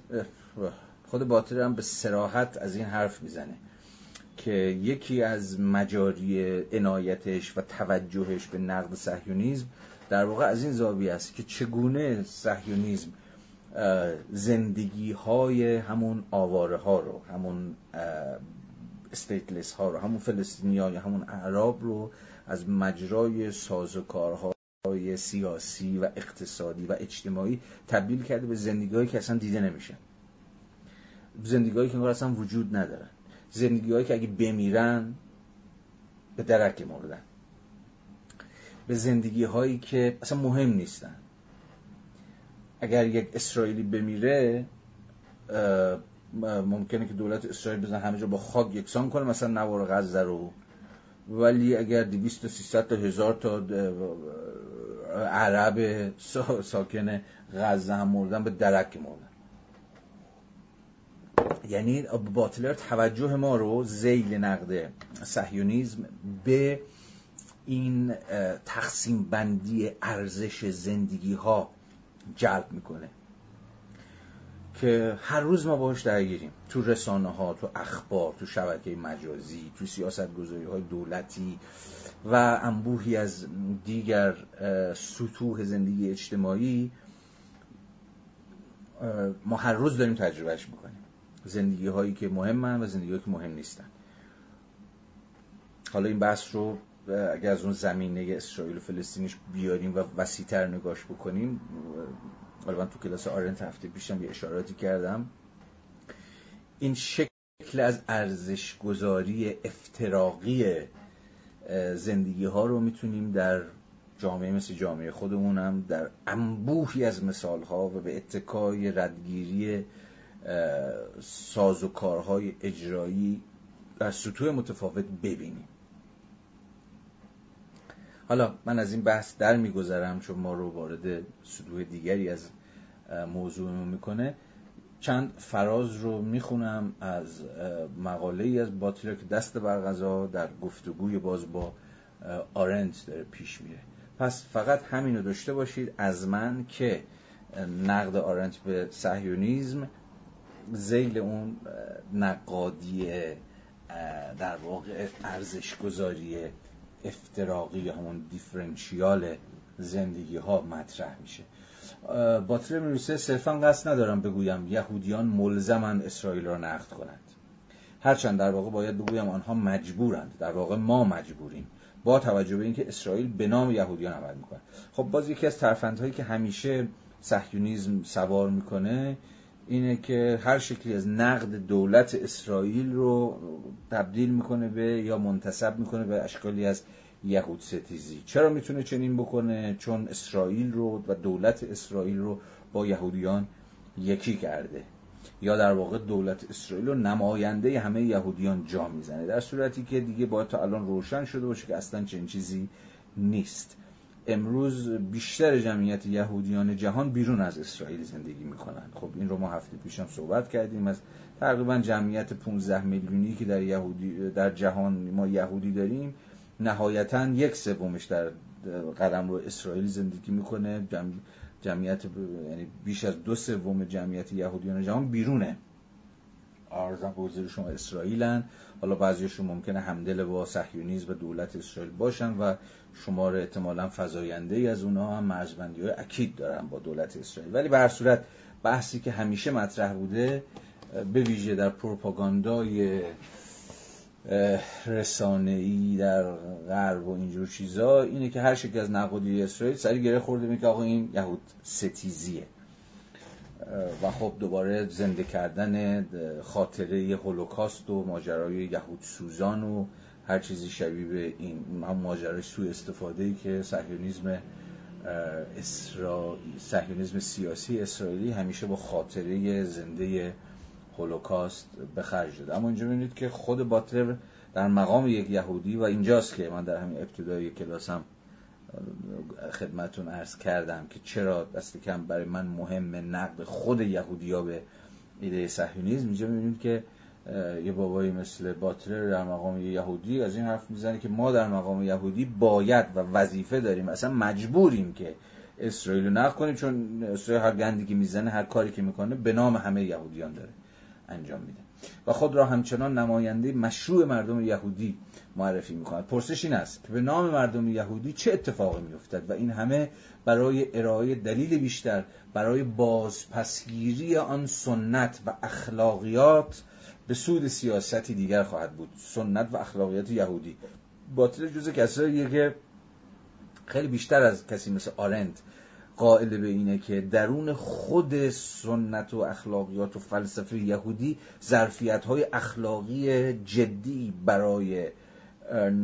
خود باتلر هم به سراحت از این حرف می‌زنه که یکی از مجاری عنایتش و توجهش به نقد صهیونیسم در واقع از این زاویه است که چگونه صهیونیسم زندگی های همون آواره ها رو همون استیتلس ها رو همون فلسطینی یا همون اعراب رو از مجرای سازوکارهای سیاسی و اقتصادی و اجتماعی تبدیل کرده به زندگی هایی که اصلا دیده نمیشن. زندگی که اصلا وجود ندارن. زندگی هایی که اگه بمیرن به درک مردن به زندگی هایی که اصلا مهم نیستن. اگر یک اسرائیلی بمیره ممکنه که دولت اسرائیل بزن همه جا با خاک یکسان کنه مثلا نوار غزه رو. ولی اگر 200 تا 300 تا هزار تا عرب ساکن غزه هم مردن به درک مردن یعنی باتلر توجه ما رو زیل نقد صهیونیزم به این تقسیم بندی ارزش زندگی ها جلب می‌کنه. که هر روز ما باش درگیریم. تو رسانه ها تو اخبار تو شبکه مجازی تو سیاست گذاری های دولتی و انبوهی از دیگر سطوح زندگی اجتماعی ما هر روز داریم تجربهش می‌کنیم. زندگی هایی که مهمن و زندگی هایی که مهم نیستن. حالا این بحث رو اگر از اون زمینه اسرائیل و فلسطینش بیاریم و وسیتر نگاش بکنیم حالا تو کلاس آرنت هفته پیشم یه اشاراتی کردم. این شکل از ارزش گذاری افتراقی زندگی ها رو می‌تونیم در جامعه مثل جامعه خودمونم در انبوهی از مثال ها و به اتکای ردگیری ساز و کارهای اجرایی در سطوح متفاوت ببینیم. حالا من از این بحث در میگذرم چون ما رو وارد سطوح دیگری از موضوع می‌کنه. چند فراز رو می‌خونم از مقاله ای از باتلر که دست برغذا در گفتگوی باز با آرنت داره پیش میره. پس فقط همین رو داشته باشید از من که نقد آرنت به سهیونیزم زیل اون نقادی در واقع ارزش گذاری افتراقی همون دیفرنشیال زندگی ها مطرح میشه. باتلر می‌رسه صرفا قصد ندارم بگویم یهودیان ملزمن اسرائیل را نقد کنند. هرچند در واقع باید بگویم آنها مجبورند. در واقع ما مجبوریم. با توجه به اینکه اسرائیل به نام یهودیان عمل می‌کنه. خب باز یکی از ترفندهایی که همیشه صهیونیسم سوار می‌کنه اینه که هر شکلی از نقد دولت اسرائیل رو تبدیل می‌کنه به یا منتصب می‌کنه به اشکالی از یهود ستیزی. چرا می‌تونه چنین بکنه؟ چون اسرائیل رو و دولت اسرائیل رو با یهودیان یکی کرده. یا در واقع دولت اسرائیل رو نماینده همه یهودیان جا می‌زنه. در صورتی که دیگه باید تا الان روشن شده باشه که اصلا چنین چیزی نیست. امروز بیشتر جمعیت یهودیان جهان بیرون از اسرائیل زندگی می‌کنن. خب این رو ما هفته پیشم صحبت کردیم از تقریبا جمعیت 15 میلیونی که در یهودی در جهان ما یهودی داریم نهایتا یک سومش در قدم رو اسرائیل زندگی می‌کنه. جمعیت یعنی بیش از دو سوم جمعیت یهودیان جهان بیرونه. ارزم به شما اسرائیلن. حالا بعضیشون ممکنه همدل با صهیونیسم و دولت اسرائیل باشن و شمار احتمالا فزاینده ای از اونها هم مرزبندی های اکید دارن با دولت اسرائیل. ولی به هر صورت بحثی که همیشه مطرح بوده به ویژه در پروپاگاندای ای در غرب و اینجور چیزا اینه که هر شکل از نقادی اسرائیل سری گره خورده می که آقا این یهود ستیزیه. و خب دوباره زنده کردن خاطره هولوکاست و ماجرای یهود سوزان و هر چیزی شبیه به این هم ماجرای سوء استفاده ای که صهیونیسم اسرا... سیاسی اسرائیلی همیشه با خاطره زنده هولوکاست به خرج داده. اما اینجا می‌بینید که خود باتلر در مقام یک یهودی و اینجاست که من در همین ابتدای کلاسم خدمتون عرض کردم که چرا دست کم برای من مهم نقد خود یهودی ها به ایده صهیونیسم. اینجا می‌بینید که یه بابایی مثل باتلر در مقام یهودی از این حرف می‌زنه که ما در مقام یهودی باید و وظیفه داریم. اصلا مجبوریم که اسرائیل رو نقد کنیم چون اسرائیل هر گندی که می‌زنه هر کاری که می‌کنه به نام همه یهودیان داره انجام میده. و خود را همچنان نماینده مشروع مردم یهودی معرفی می‌کند. پرسش این است که به نام مردم یهودی چه اتفاقی میافتد و این همه برای ارائه دلیل بیشتر برای بازپسگیری آن سنت و اخلاقیات به سود سیاستی دیگر خواهد بود. سنت و اخلاقیات یهودی. باطل جز کساییه که خیلی بیشتر از کسی مثل آرند قائل به اینه که درون خود سنت و اخلاقیات و فلسفه یهودی ظرفیت های اخلاقی جدی برای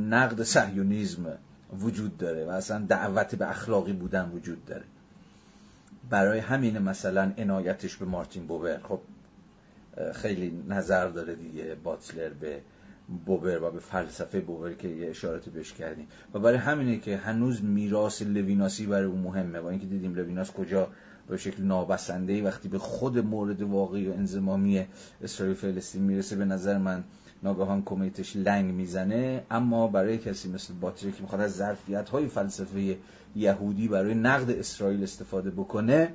نقد صهیونیسم وجود داره و اصلا دعوت به اخلاقی بودن وجود داره. برای همین مثلا عنایتش به مارتین بوبر. خب خیلی نظر داره دیگه باتلر به بوبر و به فلسفه بوبر که یه اشارتی بهش کردیم و برای همینه که هنوز میراث لویناسی برای اون مهمه. با اینکه دیدیم لویناس کجا به شکل نابسنده وقتی به خود مورد واقعی و انضمامی اسرائیل فلسطین می‌رسه به نظر من ناگهان کمیتش لنگ می‌زنه. اما برای کسی مثل باتلری که می‌خواد از ظرفیت های فلسفه یهودی برای نقد اسرائیل استفاده بکنه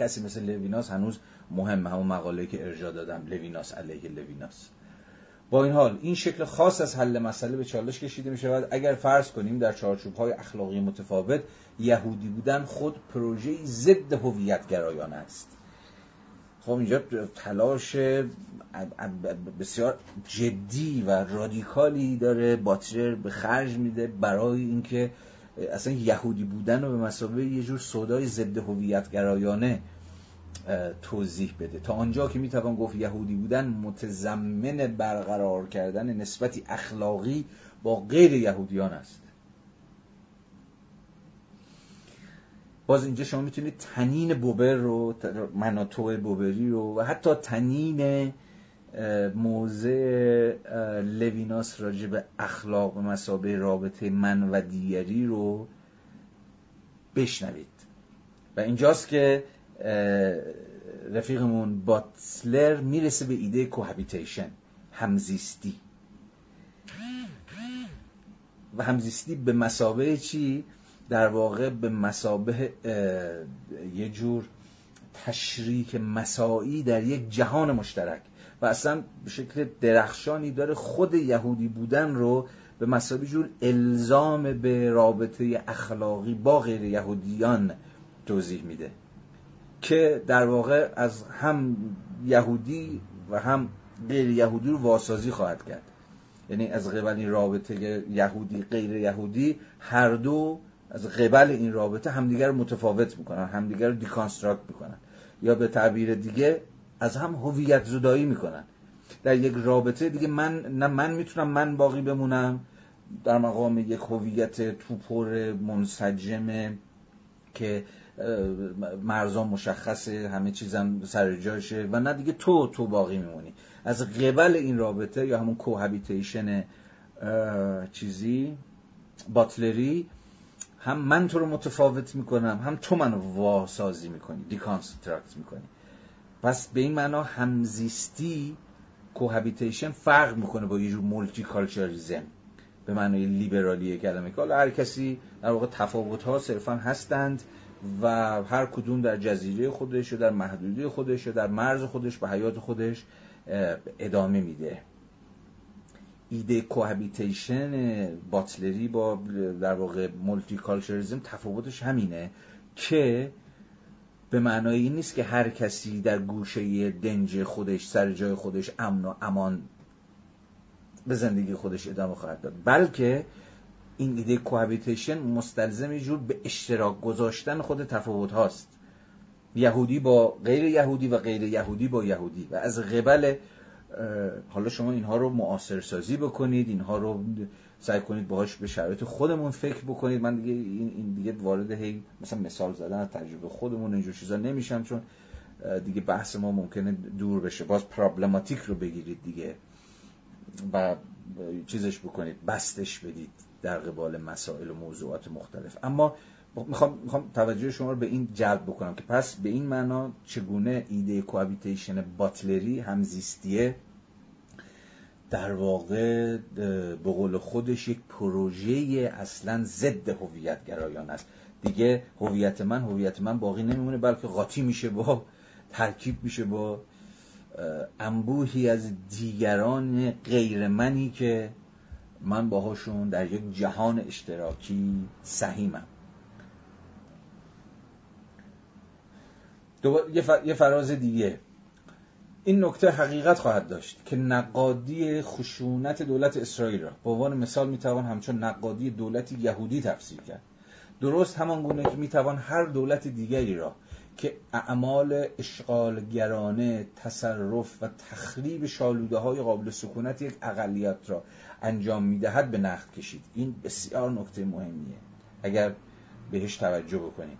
کسی مثل لویناس هنوز مهمه همون مقاله که ارجاع دادم لویناس علیه لویناس. با این حال این شکل خاص از حل مسئله به چالش کشیده می شود اگر فرض کنیم در چارچوب های اخلاقی متفاوت یهودی بودن خود پروژه ضد هویت گرایانه است. خب اینجا تلاش بسیار جدی و رادیکالی داره. باترر به خرج میده برای اینکه اصلا یهودی بودن رو به مسابقه یه جور صدای ضد هویت گرایانه توضیح بده. تا آنجا که می‌توان گفت یهودی بودن متضمن برقرار کردن نسبتی اخلاقی با غیر یهودیان است. باز اینجا شما می‌تونید تنین بوبر رو مناطق بوبری رو و حتی تنین موضع لویناس راجع به اخلاق و مسابه رابطه من و دیگری رو بشنوید. و اینجاست که رفیقمون باتلر می‌رسه به ایده کوهابیتیشن همزیستی. و همزیستی به مسابه چی؟ در واقع به مسابه یه جور تشریک مساعی در یک جهان مشترک. و اصلا به شکل درخشانی داره خود یهودی بودن رو به مسابه جور الزام به رابطه اخلاقی با غیر یهودیان توضیح میده. که در واقع از هم یهودی و هم غیر یهودی رو واسازی خواهد کرد. یعنی از قبل این رابطه یهودی غیر یهودی هر دو از قبل این رابطه همدیگر متفاوت می‌کنن همدیگر رو دیکانستراکت می‌کنن. یا به تعبیر دیگه از هم هویت زدایی می‌کنن. در یک رابطه دیگه من نه من می‌تونم من باقی بمونم. در مقام یک هویت توپر منسجمه که مرزا مشخصه همه چیزم سر جاشه و نه دیگه تو تو باقی میمونی. از قبل این رابطه یا همون cohabitation چیزی باتلری هم من تو رو متفاوت می‌کنم هم تو منو واسازی می‌کنی deconstruct می‌کنی. پس به این معنا همزیستی cohabitation فرق می‌کنه با یه جور multiculturalism به معنای لیبرالی کلمه که حالا هر کسی در واقع تفاوت ها صرفا هستند و هر کدوم در جزیره خودش و در محدودی خودش و در مرز خودش به حیات خودش ادامه میده. ایده کوهابیتیشن باتلری با در واقع مولتی کالچرزم تفاوتش همینه که به معنای این نیست که هر کسی در گوشه دنج خودش سر جای خودش امن و امان به زندگی خودش ادامه خواهد داد. بلکه این ایده کوهابیتیشن مستلزم جور به اشتراک گذاشتن خود تفاوت هاست. یهودی با غیر یهودی و غیر یهودی با یهودی. و از قبل حالا شما اینها رو معاصر سازی بکنید اینها رو سعی کنید باهاش به شرایط خودمون فکر بکنید. من دیگه این دیگه وارد هی مثلا مثال زدن از تجربه خودمون اینجور چیزا نمیشم چون دیگه بحث ما ممکنه دور بشه. باز پرابلماتیک رو بگیرید دیگه و چیزش بکنید. بستش بدید در قبال مسائل و موضوعات مختلف. اما می‌خوام, می‌خوام توجه شما رو به این جلب بکنم که پس به این معنا چگونه ایده کوابیتیشن باتلری همزیستیه در واقع به قول خودش یک پروژه اصلا ضد هویت گرایان است. دیگه هویت من هویت من باقی نمیمونه بلکه قاطی میشه با ترکیب میشه با انبوهی از دیگران غیر منی که من باهاشون در یک جهان اشتراکی سهیمم. یه فراز دیگه. این نکته حقیقت خواهد داشت که نقادی خشونت دولت اسرائیل را به عنوان مثال می‌توان همچون نقادی دولت یهودی تفسیر کرد. درست همان گونه که می‌توان هر دولت دیگری را که اعمال اشغالگرانه تصرف و تخریب شالوده های قابل سکونت یک اقلیت را انجام می‌دهد به نقد کشید. این بسیار نکته مهمیه. اگر بهش توجه بکنیم.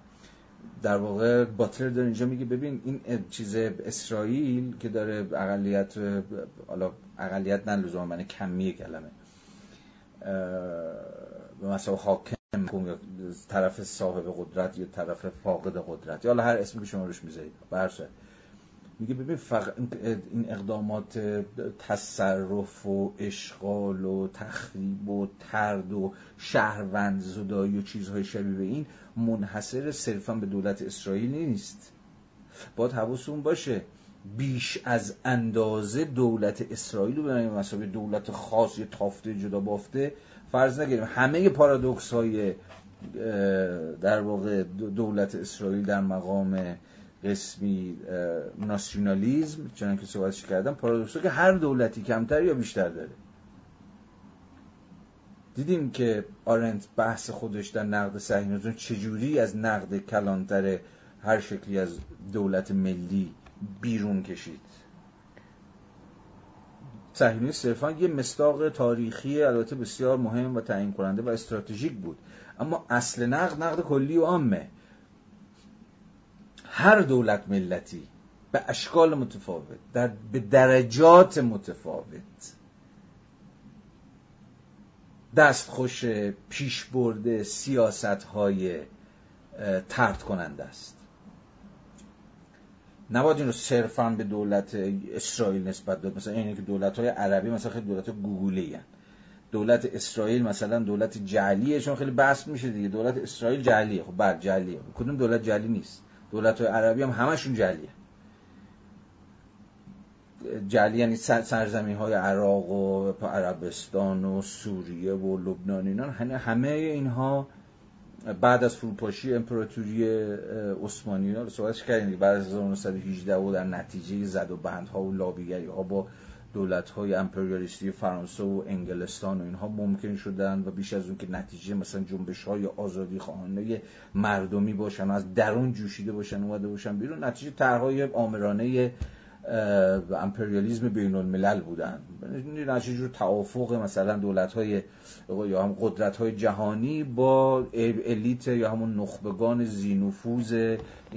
در واقع باتلر داره اینجا میگه ببین این چیز اسرائیل که داره اقلیت حالا اقلیت نه لزوما معنی کمی کلمه. به مثلا حاکم طرف صاحب قدرت یا طرف فاقد قدرت یا هر اسمی که شما روش می‌ذارید برشه میگه ببین فقط این اقدامات تصرف و اشغال و تخریب و ترد و شهروند زدایی و چیزهای شبیه به این منحصر صرفا به دولت اسرائیل نیست. باید حواسون باشه. بیش از اندازه دولت اسرائیل رو به مسابقه دولت خاص یا تافته جدا بافته فرض نگیریم همه پارادوکس های در واقع دولت اسرائیل در مقام قسمی ناسیونالیزم چنان که صحبتش کردم پارادوکس که هر دولتی کمتر یا بیشتر داره. دیدیم که آرنت بحث خودش در نقد صهیونیسم چجوری از نقد کلانتر هر شکلی از دولت ملی بیرون کشید؟ صهیونیسم صرفا یه مستاق تاریخی البته بسیار مهم و تعیین کننده و استراتژیک بود. اما اصل نقد نقد کلی و عامه. هر دولت ملتی به اشکال متفاوت در به درجات متفاوت دستخوش پیش برده سیاست های ترد کننده است. نباید این رو صرفا به دولت اسرائیل نسبت داد. مثلا اینه که دولت های عربی مثلا خیلی دولت گوگولی. دولت اسرائیل مثلا دولت جعلیه چون خیلی بحث میشه دیگه. دولت اسرائیل جعلیه. خب بعد جعلیه. کدوم دولت جعلی نیست؟ دولت عربی هم همشون جعلیه جعلی یعنی سرزمین های عراق و عربستان و سوریه و لبنان اینا همه اینها بعد از فروپاشی امپراتوری عثمانی ها رو صحبتش کردیم. بعد از 1918 و در نتیجه زد و بندها و لابیگری ها با دولت های امپریالیستی فرانسه و انگلستان و اینها ممکن شدن و بیش از اون که نتیجه مثلا جنبش های آزادی خواهانه مردمی باشن و از درون جوشیده باشن اومده باشن بیرون نتیجه طرحهای آمرانه امپریالیزم بین الملل بودن. نتیجه جور توافق مثلا دولت های یا هم قدرت های جهانی با الیت یا همون نخبگان زینوفوز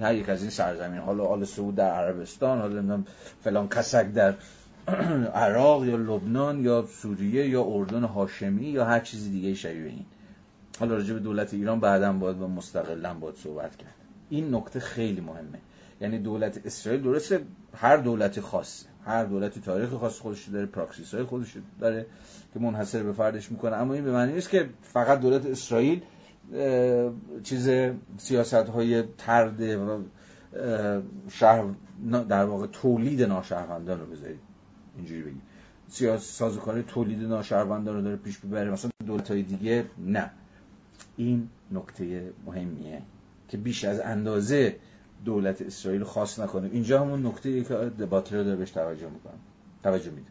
هر یک از این سرزمین. حالا آل سعود در عربستان حالا فلان کسک در *clears throat* عراق یا لبنان یا سوریه یا اردن هاشمی یا هر چیزی دیگه شبیه این. حالا راجع به دولت ایران بعدا باید و مستقلا باید صحبت کرد. این نکته خیلی مهمه. یعنی دولت اسرائیل درسته هر دولتی خاصه هر دولتی تاریخ خاص خودش داره پراکسیس های خودش داره که منحصر به فردش می‌کنه. اما این به معنی نیست که فقط دولت اسرائیل چیز سیاست های ترد و شهر در واقع تولید ناشهروندان رو بذارید. اینجوری بگید سیاست سازوکاری تولید ناشهروندان رو داره پیش ببره مثلا دولت های دیگه نه. این نکته مهمیه که بیش از اندازه دولت اسرائیل خاص نکنه. اینجا همون نکته ای که دباتر داره بهش توجه می‌کنه. توجه میده.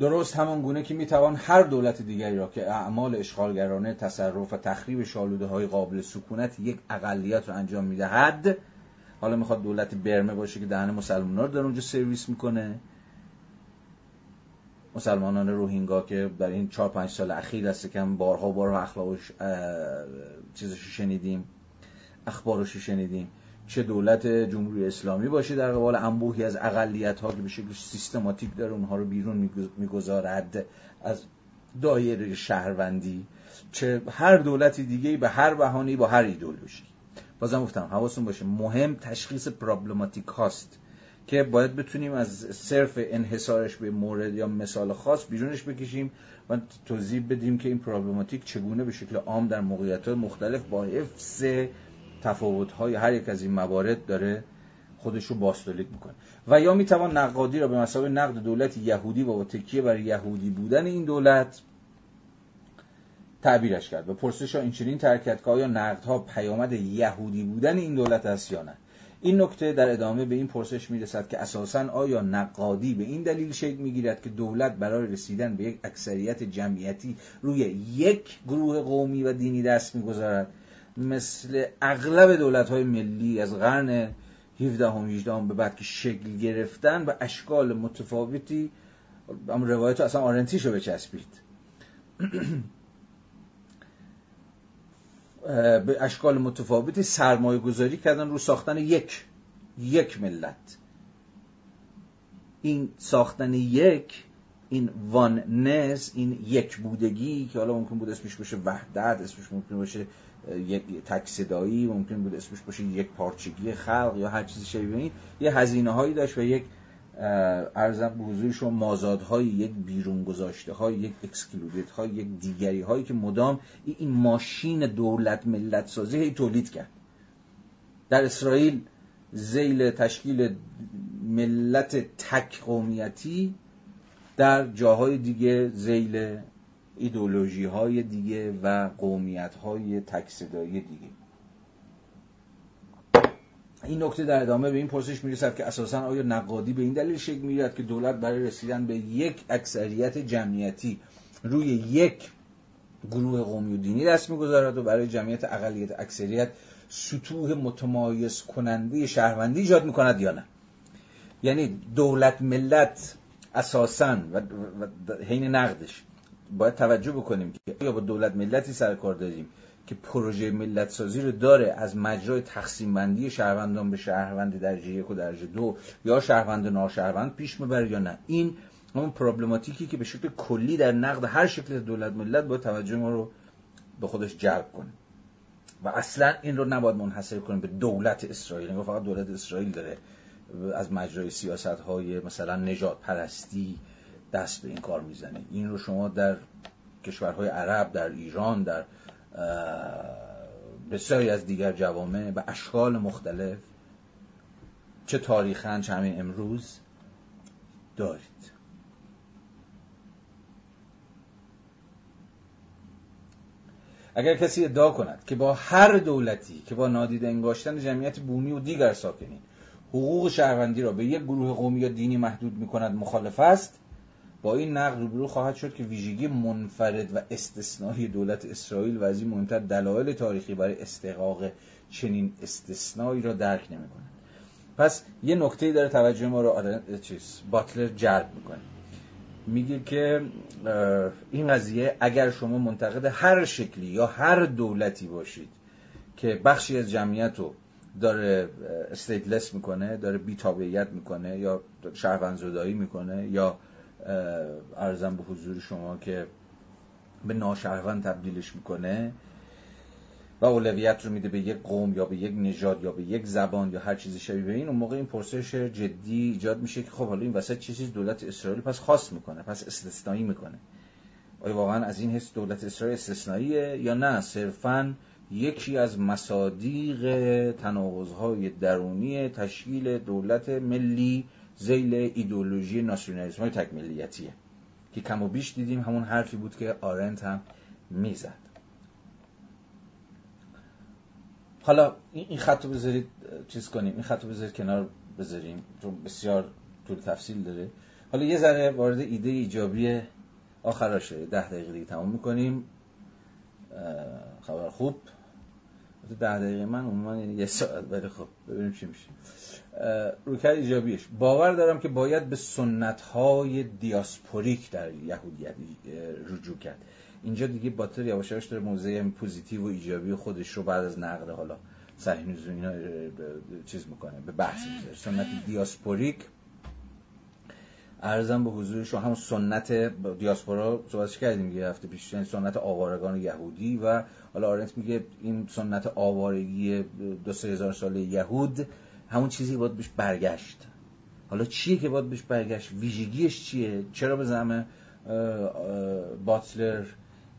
درست همان گونه که می‌توان هر دولت دیگری را که اعمال اشغالگرانه تصرف و تخریب شالوده های قابل سکونت یک اقلیت رو انجام می‌دهد حالا می‌خواد دولت برمه باشه که دهن مسلمان رو در اونجا سرویس می‌کنه. مسلمانان روهینگا که در این چهار پنج سال اخیر است که بارها بارها اخلاقش چیزش شنیدیم اخبارش شنیدیم. چه دولت جمهوری اسلامی باشه در قبال انبوهی از اقلیت ها که به شکل سیستماتیک داره اونها رو بیرون می‌گذارد از دایره شهروندی. چه هر دولتی دیگه به هر بهانی با هر ایدولوژی بازم گفتم حواستون باشه. مهم تشخیص پرابلماتیک هاست که باید بتونیم از صرف انحصارش به مورد یا مثال خاص بیرونش بکشیم و توضیح بدیم که این پرابلماتیک چگونه به شکل عام در موقعیت مختلف با حفظ تفاوت های هر یک از این موارد داره خودش رو باستولیک می‌کنه. و یا می‌توان نقادی را به مسابقه نقد دولت یهودی و با تکیه بر یهودی بودن این دولت تعبیرش کرد و پرسش ها این چنین ترکت که آیا نقدها پیامد یهودی بودن این دولت است یا نه. این نکته در ادامه به این پرسش می‌رسد که اساسا آیا نقادی به این دلیل شکل می‌گیرد که دولت برای رسیدن به یک اکثریت جمعیتی روی یک گروه قومی و دینی دست می‌گذارد؟ مثل اغلب دولت های ملی از قرن 17 هم 18 هم به بعد که شکل گرفتن به اشکال متفاوتی اما روایت اصلا آرنتیشو بچسبید. *clears throat* به اشکال متفاوتی سرمایه گذاری کردن رو ساختن یک یک ملت. این ساختن یک این oneness این یک بودگی که حالا ممکن بود اسمش باشه وحدت اسمش ممکن باشه یک تک صدایی ممکن بود اسمش باشه یک پارچگی خلق یا هر چیزی شبیه این. یه هزینه هایی داشت و یک عرضم به حضور شما مازادهای یک بیرون گذاشته های یک excluded های یک دیگری هایی که مدام این ماشین دولت ملت سازی هی تولید کرد. در اسرائیل زیل تشکیل ملت تک قومیتی در جاهای دیگه زیل ایدولوژی های دیگه و قومیت های تک صدایی دیگه. این نکته در ادامه به این پرسش می‌رسد که اساسا آیا نقادی به این دلیل شکل می‌گیرد که دولت برای رسیدن به یک اکثریت جمعیتی روی یک گروه قومی و دینی دست می‌گذارد و برای جمعیت اقلیت اکثریت سطوح متمایز کننده شهروندی ایجاد می‌کند یا نه؟ یعنی دولت ملت اساسا و حین نقدش باید توجه بکنیم که یا با دولت ملتی سر کار داریم که پروژه ملت سازی رو داره از مجرای تقسیم بندی شهروندان به شهروند درجه یک و درجه دو یا شهروند ناشهروند پیش می‌بره یا نه. این همون پروبلماتیکی که به شکل کلی در نقد هر شکل دولت ملت با توجه ما رو به خودش جلب کنه. و اصلا این رو نباید منحصر کنیم به دولت اسرائیل. نگاه فقط دولت اسرائیل داره از مجرای سیاست های مثلا نجات پرستی دست به این کار می‌زنه. این رو شما در کشورهای عرب در ایران در بسیاری از دیگر جوامع به اشکال مختلف چه تاریخن چه همین امروز دارید. اگر کسی ادعا کند که با هر دولتی که با نادیده انگاشتن جمعیت بومی و دیگر ساکنین حقوق شهروندی را به یک گروه قومی یا دینی محدود می کند مخالف است این نقد روبرو خواهد شد که ویژگی منفرد و استثنایی دولت اسرائیل و از این مهمتر دلایل تاریخی برای استحقاق چنین استثنایی را درک نمی‌کنه پس یه نکته داره توجه ما رو چیز باتلر جلب می‌کنه. میگه که این قضیه اگر شما منتقد هر شکلی یا هر دولتی باشید که بخشی از جمعیت رو داره استیتلس می‌کنه داره بیتابعیت می‌کنه یا شهروندزدایی می‌کنه یا ارزم به حضور شما که به ناشهروند تبدیلش می‌کنه و اولویت رو میده به یک قوم یا به یک نژاد یا به یک زبان یا هر چیزی شبیه به این. اون موقع این پرسش جدی ایجاد میشه که خب حالا این وسط چه چیز دولت اسرائیل پس خاص می‌کنه پس استثنایی می‌کنه. آیا واقعا از این حس دولت اسرائیل استثنائیه یا نه؟ صرفا یکی از مصادیق تناقض‌های درونی تشکیل دولت ملی زیل ایدولوژی ناسیونالیسم های تکمیلیتیه. که کم و بیش دیدیم همون حرفی بود که آرنت هم می‌زد. حالا این خط رو بذارید چیز کنیم. این خط رو بذارید کنار بذاریم. چون بسیار طول تفصیل داره. حالا یه ذره وارد ایده ایجابی آخر شده ده دقیقه دیگه تمام می‌کنیم. خبر خوب. ده دقیقه من عموما یه ساعت ولی خب ببینیم چی میشه. رویکرد ایجابیش. باور دارم که باید به سنت های diasporic در یهودیت رجوع کرد. اینجا دیگه باتلر یواش داره موضع positive و ایجابی خودش رو بعد از نقد حالا صحیح اینا چیز می‌کنه به بحث می‌ذاره. سنت diasporic عرضم به حضور شما هم سنت دیاسپورا صحبتش کردیم یه هفته پیش یعنی سنت آوارگان یهودی و حالا آرنت میگه این سنت آوارگی دو سه هزار ساله یهود همون چیزی باید بهش برگشت. حالا چیه که باید بهش برگشت؟ ویژگیش چیه؟ چرا به زمه باتلر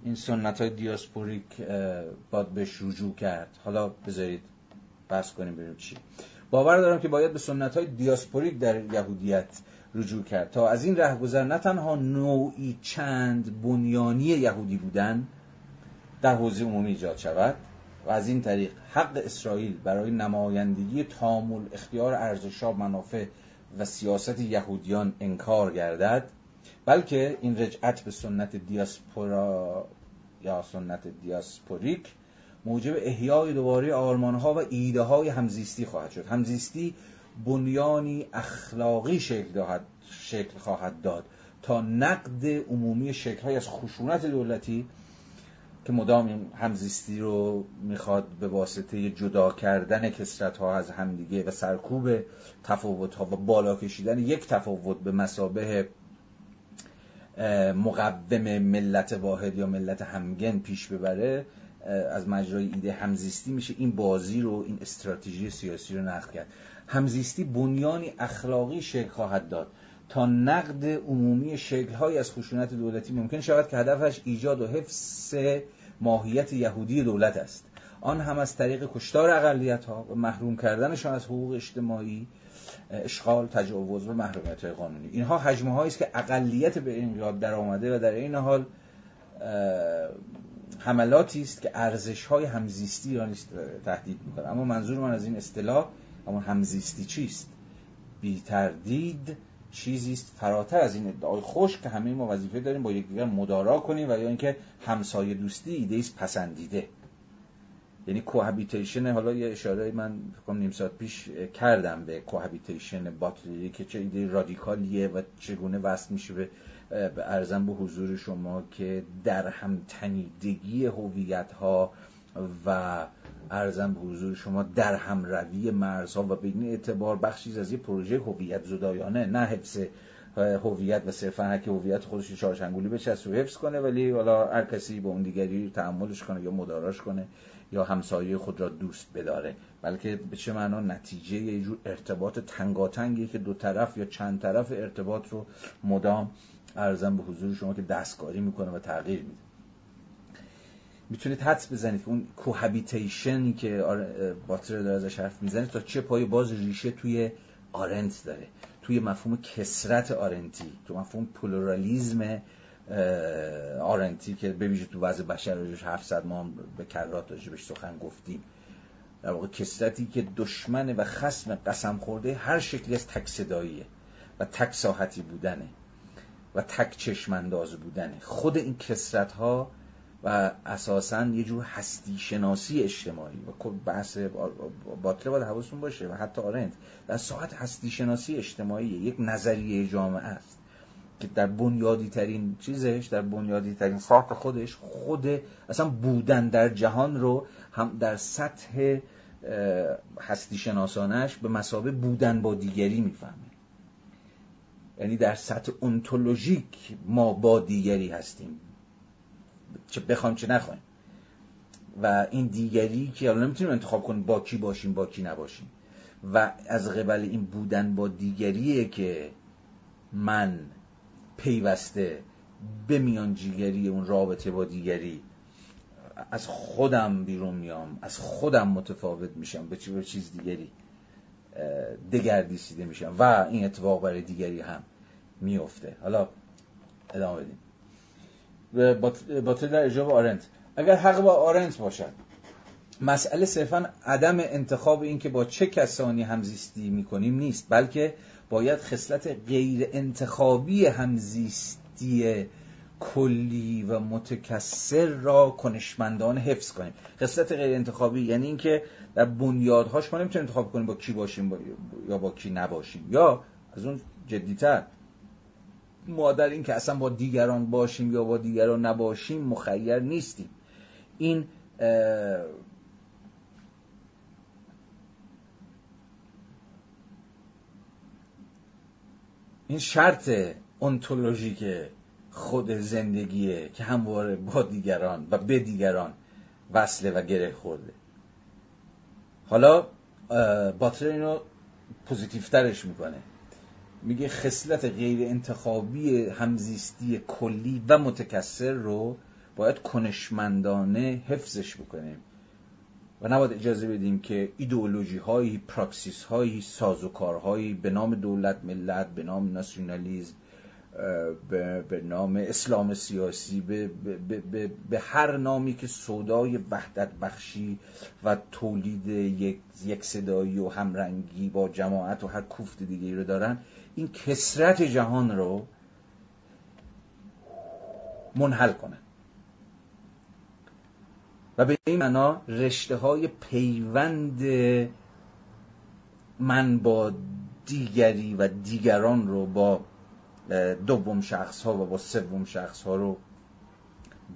این سنت های دیاسپوریک باید بهش رجوع کرد؟ حالا بذارید بحث کنیم بریم چی. باور دارم که باید به سنت های دیاسپوریک در یهودیت رجوع کرد. تا از این رهگذر نه تنها نوعی چند بنیانی یهودی بودن در حوزه عمومی ایجاد شود و از این طریق حق اسرائیل برای نمایندگی تامل اختیار ارزشها منافع و سیاست یهودیان انکار گردد بلکه این رجعت به سنت دیاسپورا یا سنت دیاسپوریک موجب احیای دوباره آرمانها و ایده های همزیستی خواهد شد. همزیستی بنیانی اخلاقی شکل, شکل خواهد داد تا نقد عمومی شکل از خشونت دولتی که مدام این همزیستی رو می‌خواد به واسطه جدا کردن کسرت ها از همدیگه و سرکوب تفاوت ها و بالا کشیدن یک تفاوت به مسابه مقوم ملت واحد یا ملت همگن پیش ببره از مجرای ایده همزیستی میشه. این بازی رو این استراتژی سیاسی رو نقد کرد. همزیستی بنیانی اخلاقی شکل خواهد داد. تا نقد عمومی شکلهایی از خشونت دولتی ممکن شود که هدفش ایجاد و حفظ ماهیت یهودی دولت است. آن هم از طریق کشتار اقلیت ها و محروم کردنشان از حقوق اجتماعی اشغال تجاوز و محرومیت های قانونی. اینها حجمه هایی است که اقلیت به انقلاب در آمده و در این حال حملاتی است که ارزش های همزیستی را تهدید می‌کنه اما منظور من از این اصطلاح اما همزیستی چیست؟ بی تردید چیزی است فراتر از این ادعای خوش که همه ما وظیفه داریم با یکدیگر مدارا کنیم و یا اینکه همسایه دوستی ایده است پسندیده. یعنی کوهابیتیشن حالا یه اشاره من فکر نیم ساعت پیش کردم به کوهابیتیشن باتری که چه ایده رادیکالیه و چگونه وصل میشه به ارزم به حضور شما که در هم تنیدگی هویت ها و ارزم به حضور شما در هم روی مرزها و به این اعتبار بخشی از یه پروژه هویت زدایانه نه حفظ هویت و صرفا که هویت خودش چهارچنگولی بچسب و حفظ کنه ولی حالا هر کسی با اون دیگری تعاملش کنه یا مداراش کنه یا همسایه خود را دوست بداره. بلکه به چه معنا؟ نتیجه یه جور ارتباط تنگاتنگی که دو طرف یا چند طرف ارتباط رو مدام ارزم به حضور شما که دستکاری می‌کنه و تغییر میده. می‌تونید حدس بزنید که اون cohabitation ی که باتلر داره ازش حرف می‌زنه تا چه پایه باز ریشه توی آرنت داره توی مفهوم کثرت آرنتی تو مفهوم پلورالیزم آرنتی که به ویژه تو وضع بشر روش 700 ما به کرات بهش سخن گفتیم. در واقع کثرتی که دشمن و خسم قسم خورده هر شکلی از تک صداییه و تک ساحتی بودنه و تک چشمانداز بودنه. خود این کسرت ها و اساسا یه جور هستی شناسی اجتماعی و بحث باطله باید حواستون باشه و حتی آرنت در ساعت هستی شناسی اجتماعی یک نظریه جامعه است که در بنیادی ترین چیزش در بنیادی ترین ساخت خودش خود اصلا بودن در جهان رو هم در سطح هستی شناسانش به مسابه بودن با دیگری می‌فهمه. یعنی در سطح انتولوژیک ما با دیگری هستیم. چه بخوایم چه نخوایم. و این دیگری که حالا نمی‌تونیم انتخاب کنیم با کی باشیم با کی نباشیم. و از قبل این بودن با دیگریه که من پیوسته به میانجیگری اون رابطه با دیگری از خودم بیرون میام از خودم متفاوت میشم به چیز دیگری دگردیسیده میشم. و این اتفاق برای دیگری هم میفته حالا ادامه بدیم. باطل در اجاب آرنت. اگر حق با آرنت باشد. مسئله صرفا عدم انتخاب این که با چه کسانی همزیستی می‌کنیم نیست بلکه باید خصلت غیر انتخابی همزیستی کلی و متکسر را کنشمندان حفظ کنیم. خصلت غیر انتخابی یعنی اینکه در بنیادهاش ما نمی‌تونیم انتخاب کنیم با کی باشیم یا با کی نباشیم. یا از اون جدیتر ما در این که اصلا با دیگران باشیم یا با دیگران نباشیم مخیر نیستیم. این این شرط انتولوژیک خود زندگیه که همواره با دیگران و به دیگران وصله و گره خورده. حالا باتلر اینو positive ترش می‌کنه. میگه خصلت غیر انتخابی همزیستی کلی و متکثر رو باید کنشمندانه حفظش بکنیم. و نباید اجازه بدیم که ایدئولوژی هایی پراکسیس هایی سازوکارهایی به نام دولت ملت به نام ناسیونالیزم به, نام اسلام سیاسی به, به, به, هر نامی که سودای وحدت بخشی و تولید یک, یک صدایی و همرنگی با جماعت و هر کوفت دیگه رو دارن این کسرت جهان رو منحل کنن و به این معنا رشته های پیوند من با دیگری و دیگران رو با دوم شخص ها و با سوم شخص ها رو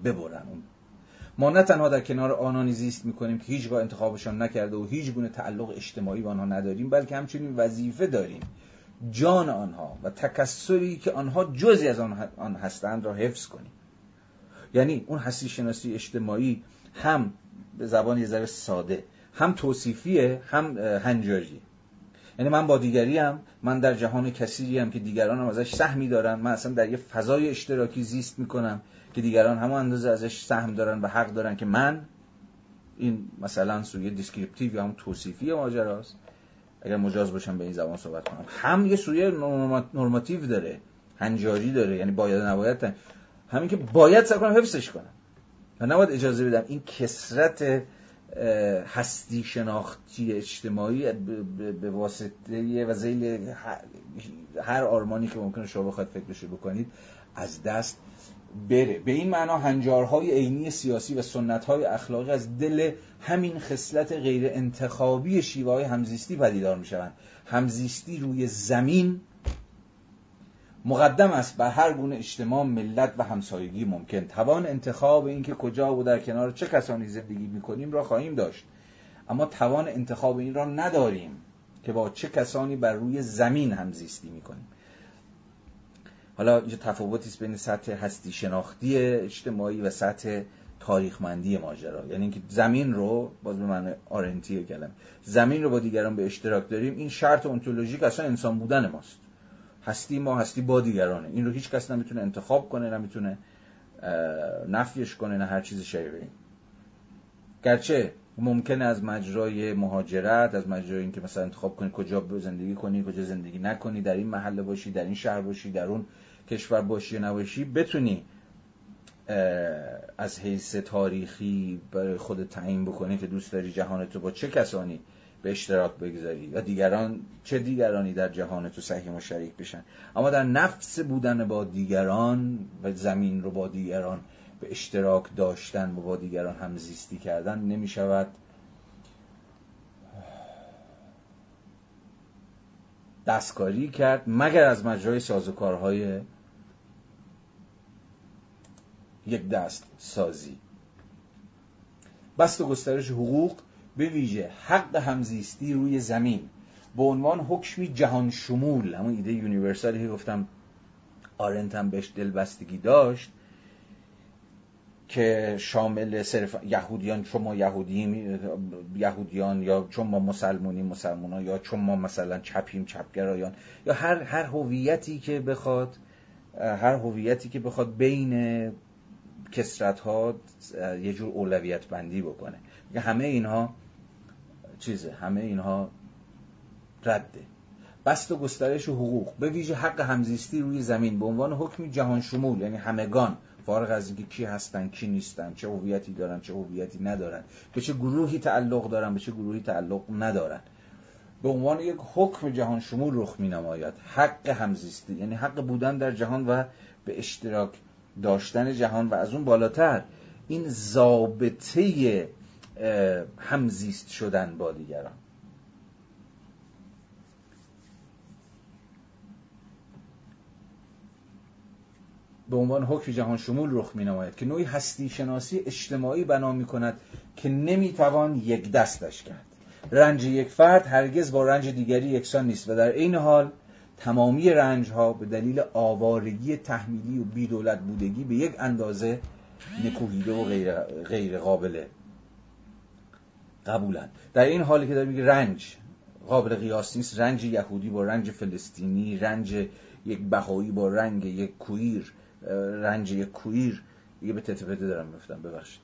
ببرن ما نه تنها در کنار آنانی زیست می‌کنیم که هیچگاه انتخابشان نکرده و هیچ گونه تعلق اجتماعی با آنها نداریم بلکه همچنین وظیفه داریم جان آنها و تکسری که آنها جزی از آن هستند را حفظ کنیم. یعنی اون هستی شناسی اجتماعی هم به زبان یه ذره ساده هم توصیفیه هم هنجاریه یعنی من با دیگری هم من در جهان کثیری هم که دیگران هم ازش سهمی دارن. من اصلا در یه فضای اشتراکی زیست می‌کنم که دیگران هم اندازه ازش سهم دارن و حق دارن که من این مثلا سوی descriptive یا هم توصیفی ماجراست. اگر مجاز باشم به این زبان صحبت کنم. هم یه سوی normative داره هنجاری داره یعنی باید نباید همین که باید سعی کنم حفظش کنم. و نباید اجازه بدم. این کسرت هستی شناختی اجتماعی به واسطه و زیل هر آرمانی که ممکنه شما بخواید فکرشو بکنید از دست بره. به این معنا هنجارهای عینی سیاسی و سنتهای اخلاقی از دل همین خصلت غیر انتخابی شیوه های همزیستی پدیدار می شوند همزیستی روی زمین مقدم است بر هر گونه اجتماع ملت و همسایگی ممکن. توان انتخاب اینکه کجا و در کنار چه کسانی زندگی می‌کنیم را خواهیم داشت. اما توان انتخاب این را نداریم که با چه کسانی بر روی زمین همزیستی می‌کنیم. حالا اینجا تفاوتی است بین سطح هستی شناختی اجتماعی و سطح تاریخمندی ماجرا. یعنی اینکه زمین رو باز به معنی آرنتی کلم زمین رو با دیگران به اشتراک داریم. این شرط اونتولوژیک اصلا انسان بودن ماست. هستی ما هستی با دیگرانه. این رو هیچ کس نمی‌تونه انتخاب کنه نمی‌تونه نفیش کنه نه هر چیز این گرچه ممکنه از مجرای مهاجرت از مجرای اینکه مثلا انتخاب کنی کجا زندگی کنی کجا زندگی نکنی در این محله باشی در این شهر باشی در اون کشور باشی یا نباشی بتونی از حیث تاریخی برای خود تعیین بکنی که دوست داری جهانتو با چه کسانی به اشتراک بگذاری و دیگران چه دیگرانی در جهان تو سهیم و شریک بشن. اما در نفس بودن با دیگران و زمین رو با دیگران به اشتراک داشتن و با دیگران همزیستی کردن نمی شود دستکاری کرد مگر از مجرای سازوکارهای یک دست سازی. بست و گسترش حقوق به ویژه حق همزیستی روی زمین. به عنوان حکمی جهان شمول همون ایده یونیورسالی که گفتم آرنت هم بهش دلبستگی داشت که شامل صرف یهودیان چون ما یهودیم یهودیان یا چون ما مسلمونیم مسلمانان یا چون ما مثلا چپیم چپگرایان یا هر هر هویتی که بخواد هر هویتی که بخواد بین کسرت ها یه جور اولویت بندی بکنه همه اینها چیزه همه اینها رده. بست و گسترش حقوق. به ویژه حق همزیستی روی زمین. به عنوان حکمی جهان شمول یعنی همگان. فارغ از اینکه کی هستن کی نیستن چه هویتی دارن چه هویتی ندارن به چه گروهی تعلق دارن به چه گروهی تعلق ندارن. به عنوان یک حکم جهان شمول رخ می نماید حق همزیستی یعنی حق بودن در جهان و به اشتراک داشتن جهان و از اون بالاتر. این ضابطه همزیست شدن با دیگران. به عنوان حکم جهان شمول رخ می نماید که نوعی هستی شناسی اجتماعی بنا می کند که نمی توان یک دستش کرد. رنج یک فرد هرگز با رنج دیگری یکسان نیست و در این حال تمامی رنج ها به دلیل آوارگی تحمیلی و بیدولت بودگی به یک اندازه نکوهیده و غیر, غیر قابل قبولند. در این حالی که داره میگه رنج قابل قیاس نیست رنج یهودی با رنج فلسطینی رنج یک بهایی با رنگ یک کویر رنج یک کویر دیگه به تتپته دارم میفتم ببخشید.